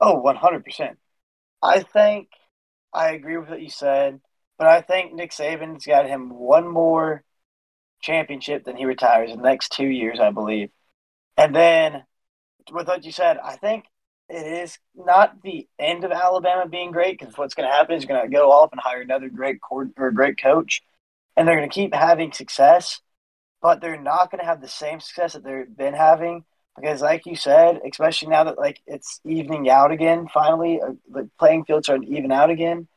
Oh, 100 percent. I think I agree with what you said, but I think Nick Saban's got him one more championship, then he retires in the next two years, I believe. And then with what you said, I think it is not the end of Alabama being great because what's going to happen is going to go off and hire another great court or great coach, and they're going to keep having success, but they're not going to have the same success that they've been having because, like you said, especially now that like it's evening out again, finally uh, the playing fields are even out again.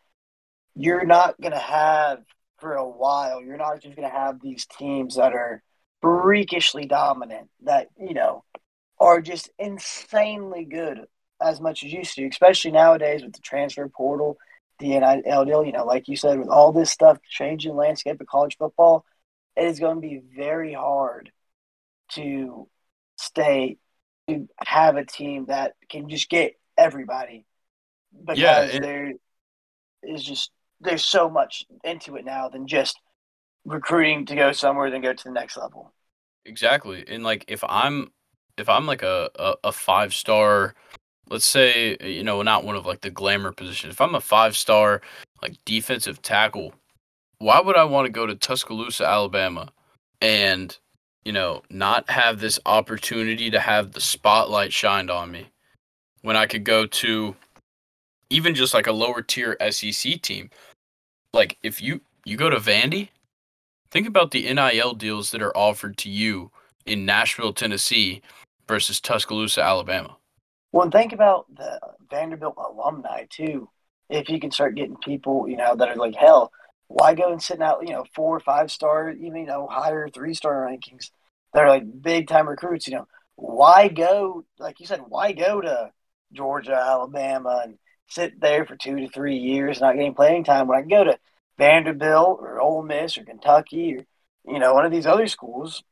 You're not going to have for a while. You're not just going to have these teams that are freakishly dominant that you know are just insanely good as much as used to, especially nowadays with the transfer portal, the NIL. You know, like you said, with all this stuff changing landscape of college football, it is going to be very hard to stay to have a team that can just get everybody because yeah, it, there is just there's so much into it now than just recruiting to go somewhere then go to the next level. Exactly. And like if I'm if I'm like a, a, a five star let's say you know not one of like the glamour positions if i'm a five star like defensive tackle why would i want to go to tuscaloosa alabama and you know not have this opportunity to have the spotlight shined on me when i could go to even just like a lower tier sec team like if you you go to Vandy, think about the NIL deals that are offered to you in Nashville, Tennessee versus Tuscaloosa, Alabama. Well, and think about the Vanderbilt alumni too. If you can start getting people, you know, that are like, hell, why go and sitting out, you know, four or five star, even you know, higher three star rankings? That are like big time recruits, you know, why go like you said, why go to Georgia, Alabama and sit there for two to three years not getting playing time? When I can go to Vanderbilt or Ole Miss or Kentucky or you know one of these other schools,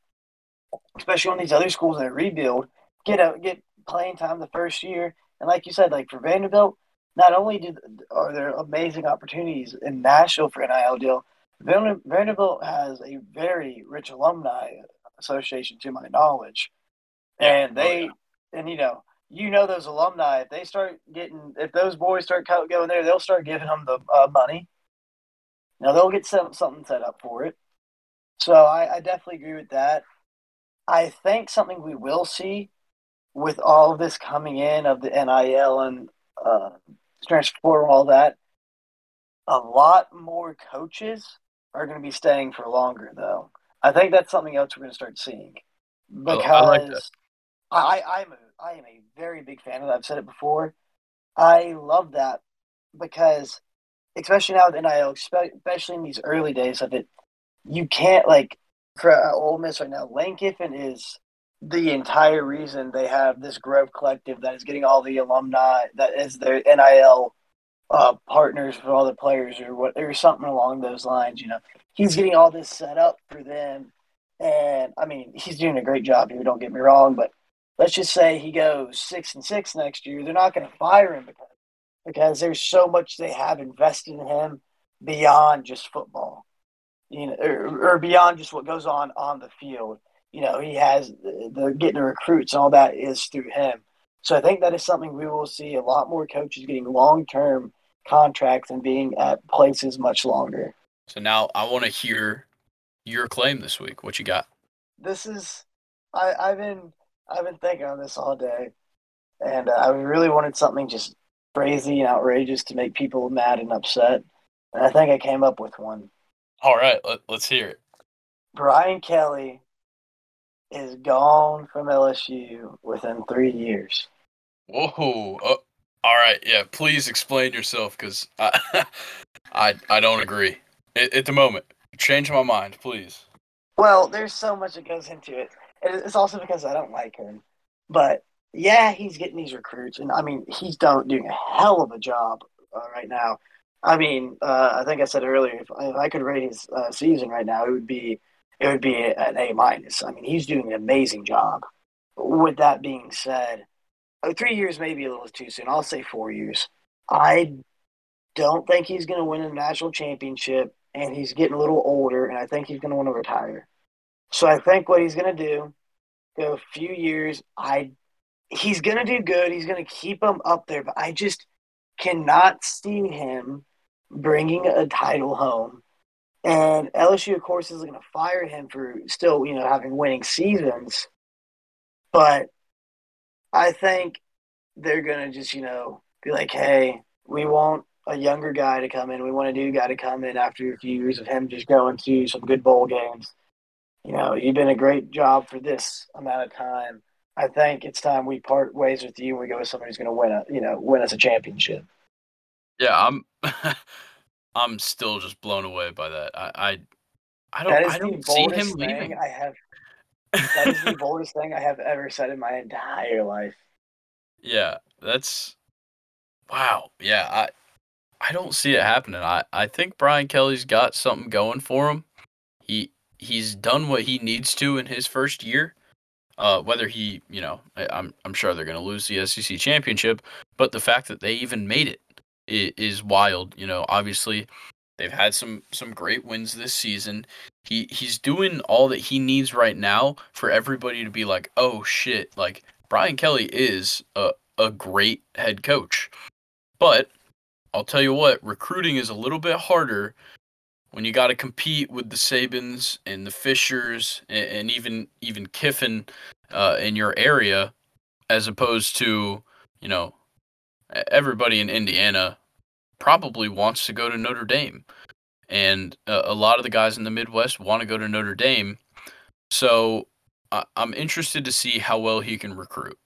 especially one of these other schools that rebuild, get a get playing time the first year. And like you said, like for Vanderbilt, not only did are there amazing opportunities in Nashville for NIL deal, Vanderbilt has a very rich alumni association, to my knowledge, and they oh, yeah. and you know you know those alumni if they start getting if those boys start going there they'll start giving them the uh, money. Now they'll get some, something set up for it. So I, I, definitely agree with that. I think something we will see with all of this coming in of the nil and uh, transfer all that a lot more coaches are going to be staying for longer though i think that's something else we're going to start seeing because I, I, like I, I'm a I am a very big fan of that. I've said it before. I love that because, especially now with NIL, especially in these early days of it, you can't like for uh, Ole Miss right now. Lane Kiffin is the entire reason they have this Grove Collective that is getting all the alumni that is their NIL uh, partners for all the players or what or something along those lines. You know, he's getting all this set up for them, and I mean, he's doing a great job here. Don't get me wrong, but let's just say he goes six and six next year, they're not going to fire him because because there's so much they have invested in him beyond just football, you know, or, or beyond just what goes on on the field. You know, he has the, the getting the recruits and all that is through him. So I think that is something we will see a lot more coaches getting long term contracts and being at places much longer. So now I want to hear your claim this week. What you got? This is I, I've been I've been thinking on this all day, and uh, I really wanted something just crazy and outrageous to make people mad and upset. And I think I came up with one. All right, let, let's hear it. Brian Kelly is gone from LSU within three years. Whoa! Uh, all right, yeah. Please explain yourself, because I, I, I don't agree at, at the moment. Change my mind, please. Well, there's so much that goes into it. It's also because I don't like him. But yeah, he's getting these recruits, and I mean, he's done, doing a hell of a job uh, right now. I mean, uh, I think I said earlier, if, if, I could rate his uh, season right now, it would be it would be an A minus. I mean, he's doing an amazing job. With that being said, uh, three years may be a little too soon. I'll say four years. I don't think he's going to win a national championship, and he's getting a little older, and I think he's going to want to retire. So I think what he's going to do, go a few years. I he's going to do good. He's going to keep him up there, but I just cannot see him bringing a title home and LSU, of course, is going to fire him for still, you know, having winning seasons. But I think they're going to just, you know, be like, hey, we want a younger guy to come in. We want a new guy to come in after a few years of him just going to some good bowl games. You know, you've been a great job for this amount of time. I think it's time we part ways with you. We go with somebody who's going to win a, you know, win us a championship. Yeah, I'm. I'm still just blown away by that. I I, I don't I don't see him leaving. I have. That is the boldest thing I have ever said in my entire life. yeah, that's wow. Yeah, I I don't see it happening. I I think Brian Kelly's got something going for him. He he's done what he needs to in his first year. Uh, whether he, you know, I, I'm I'm sure they're going to lose the SEC championship, but the fact that they even made it is wild. You know, obviously they've had some some great wins this season. He he's doing all that he needs right now for everybody to be like, oh shit, like Brian Kelly is a a great head coach. But I'll tell you what, recruiting is a little bit harder when you got to compete with the Sabans and the Fishers and, and even even Kiffin uh, in your area, as opposed to you know everybody in Indiana probably wants to go to Notre Dame, and uh, a lot of the guys in the Midwest want to go to Notre Dame. So I I'm interested to see how well he can recruit.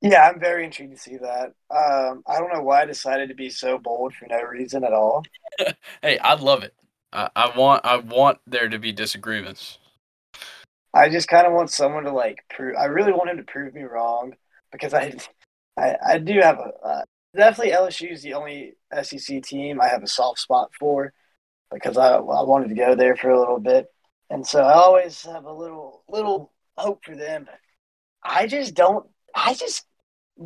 Yeah, I'm very intrigued to see that. Um, I don't know why I decided to be so bold for no reason at all. Hey, I love it. I, I want I want there to be disagreements. I just kind of want someone to like prove. I really want him to prove me wrong because I, I, I do have a uh, definitely LSU is the only SEC team I have a soft spot for because I I wanted to go there for a little bit, and so I always have a little little hope for them. I just don't. I just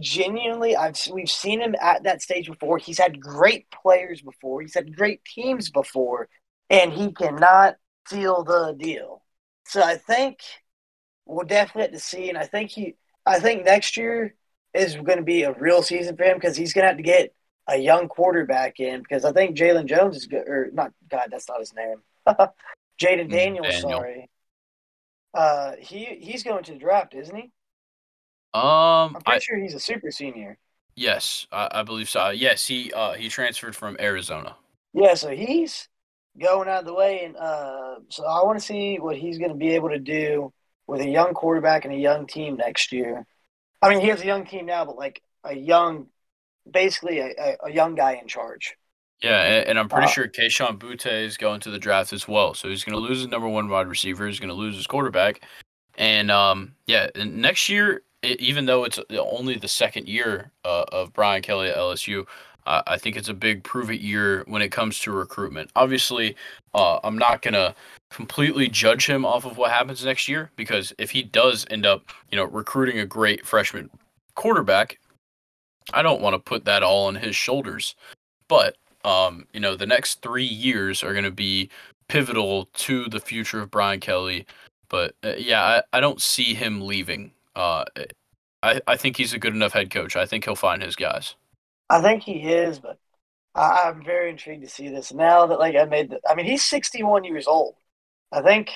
genuinely I've we've seen him at that stage before. He's had great players before. He's had great teams before, and he cannot seal the deal. So I think we'll definitely have to see, and I think he, I think next year is going to be a real season for him because he's going to have to get a young quarterback in because I think Jalen Jones is good, or not. God, that's not his name. Jayden Daniels, Daniel. sorry. Uh, he he's going to the draft, isn't he? Um, I'm I pretty sure he's a super senior. yes, I, I believe so. Uh, Yes, he uh he transferred from Arizona. Yeah, so he's going out of the way, and uh, so I want to see what he's going to be able to do with a young quarterback and a young team next year. I mean, he has a young team now, but like a young, basically a, a, young guy in charge. Yeah, and, and I'm pretty Uh, sure Kayshon Boutte is going to the draft as well. So he's going to lose his number one wide receiver. He's going to lose his quarterback, and um, yeah, next year, even though it's only the second year uh, of Brian Kelly at LSU, uh, I think it's a big prove it year when it comes to recruitment. Obviously, uh, I'm not gonna completely judge him off of what happens next year because if he does end up, you know, recruiting a great freshman quarterback, I don't want to put that all on his shoulders. But um, you know, the next three years are going to be pivotal to the future of Brian Kelly. But uh, yeah, I, I don't see him leaving. Uh, I, I think he's a good enough head coach. I think he'll find his guys. I think he is, but I, I'm very intrigued to see this now that like I made the. I mean, he's 61 years old. I think,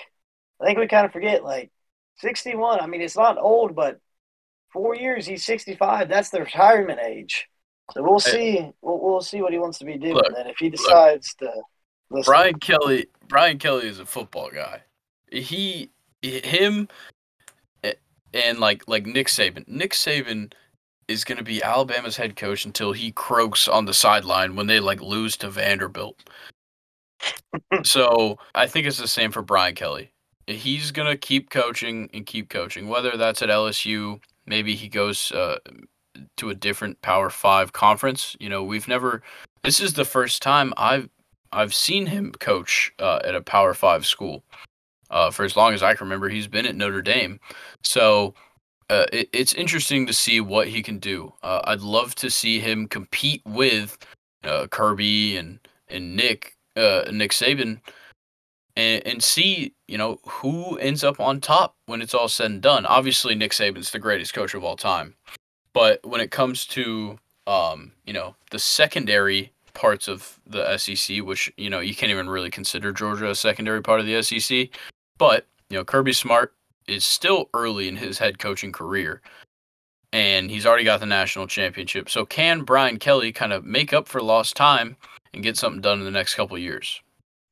I think we kind of forget like 61. I mean, it's not old, but four years he's 65. That's the retirement age. So we'll see. We'll, we'll see what he wants to be doing. Look, and if he decides to listen, Brian Kelly. Brian Kelly is a football guy. He, him, and like like Nick Saban. Nick Saban is going to be Alabama's head coach until he croaks on the sideline when they like lose to Vanderbilt. so I think it's the same for Brian Kelly. He's going to keep coaching and keep coaching, whether that's at LSU. Maybe he goes uh, to a different Power Five conference. You know, we've never. This is the first time I've I've seen him coach uh, at a Power Five school. Uh, for as long as I can remember, he's been at Notre Dame. So uh, it, it's interesting to see what he can do. Uh, I'd love to see him compete with uh, Kirby and and Nick uh, Nick Saban and, and see you know who ends up on top when it's all said and done. Obviously, Nick Saban's the greatest coach of all time, but when it comes to um, you know the secondary parts of the SEC, which you know you can't even really consider Georgia a secondary part of the SEC, but you know Kirby Smart is still early in his head coaching career. And he's already got the national championship. So can Brian Kelly kind of make up for lost time and get something done in the next couple years?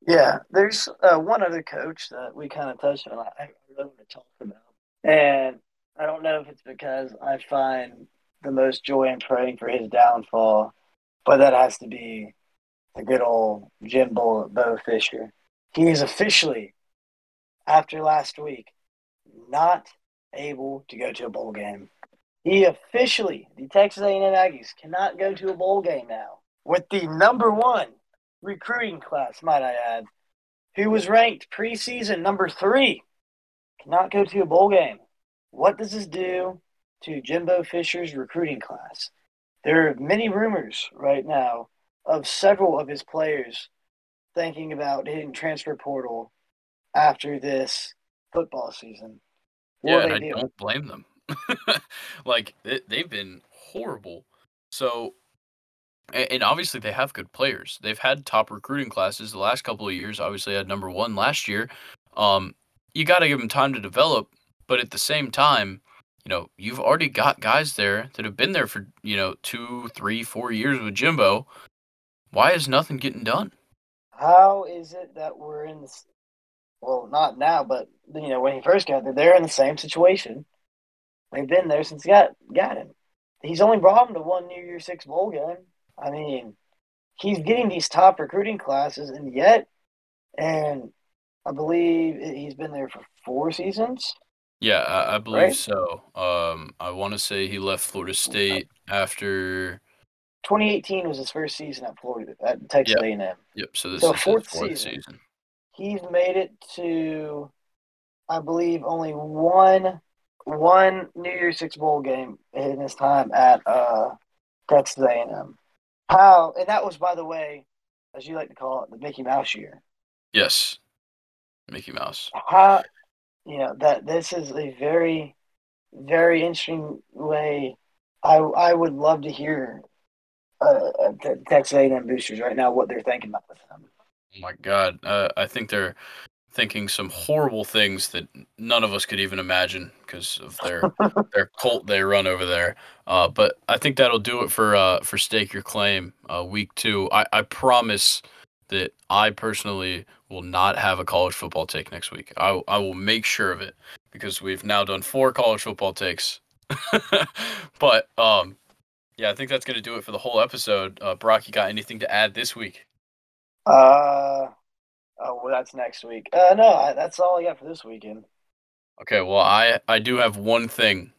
Yeah, there's uh, one other coach that we kind of touched on. I really want to talk about, and I don't know if it's because I find the most joy in praying for his downfall, but that has to be the good old Jim Bullet Bo Fisher. He is officially, after last week, not able to go to a bowl game. He officially, the Texas A&M Aggies cannot go to a bowl game now with the number one recruiting class, might I add, who was ranked preseason number three, cannot go to a bowl game. What does this do to Jimbo Fisher's recruiting class? There are many rumors right now of several of his players thinking about hitting transfer portal after this football season. Yeah, and I do? don't blame them. like they've been horrible. So and obviously they have good players. They've had top recruiting classes the last couple of years. Obviously, had number one last year. Um, you got to give them time to develop, but at the same time, you know, you've already got guys there that have been there for you know two, three, four years with Jimbo. Why is nothing getting done? How is it that we're in this? Well, not now, but you know when he first got there, they're in the same situation. They've been there since he got got him. He's only brought him to one New Year Six bowl game. I mean, he's getting these top recruiting classes, and yet, and I believe he's been there for four seasons. Yeah, I, I believe right? so. Um, I want to say he left Florida State after 2018 was his first season at Florida at Texas yep. A&M. Yep. So this so is fourth, fourth season. season. He's made it to, I believe, only one one New Year's Six bowl game in his time at uh, Texas A&M. How and that was, by the way, as you like to call it, the Mickey Mouse year. Yes, Mickey Mouse. How you know that this is a very, very interesting way. I I would love to hear uh, Texas A&M boosters right now what they're thinking about with them. Oh my God, uh, I think they're thinking some horrible things that none of us could even imagine because of their their cult they run over there. Uh, but I think that'll do it for uh, for stake your claim uh, week two. I, I promise that I personally will not have a college football take next week. I I will make sure of it because we've now done four college football takes. but um, yeah, I think that's gonna do it for the whole episode. Uh, Brock, you got anything to add this week? Uh Oh, well, that's next week. Uh, no, I, that's all I got for this weekend. Okay, well, I I do have one thing.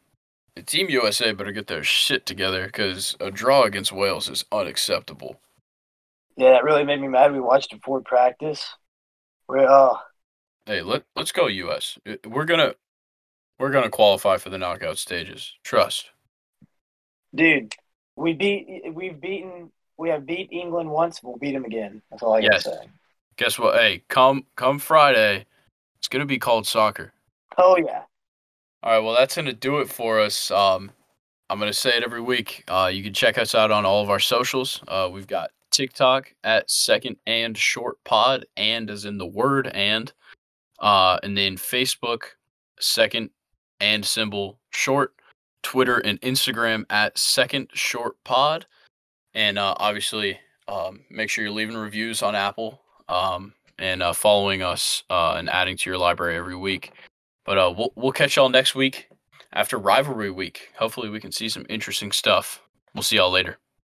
Team USA better get their shit together because a draw against Wales is unacceptable. Yeah, that really made me mad. We watched it before practice. We're uh. Hey, let let's go US. We're gonna we're gonna qualify for the knockout stages. Trust. Dude, we beat we've beaten we have beat England once. We'll beat them again. That's all I yes. gotta say guess what? Hey, come come Friday, it's gonna be called soccer. Oh yeah. All right. Well, that's gonna do it for us. Um, I'm gonna say it every week. Uh, you can check us out on all of our socials. Uh, we've got TikTok at Second and Short Pod, and as in the word and, uh, and then Facebook, Second and symbol Short, Twitter and Instagram at Second Short Pod, and uh, obviously um, make sure you're leaving reviews on Apple um, and uh, following us uh, and adding to your library every week. But uh, we'll we'll catch y'all next week after rivalry week. Hopefully, we can see some interesting stuff. We'll see y'all later.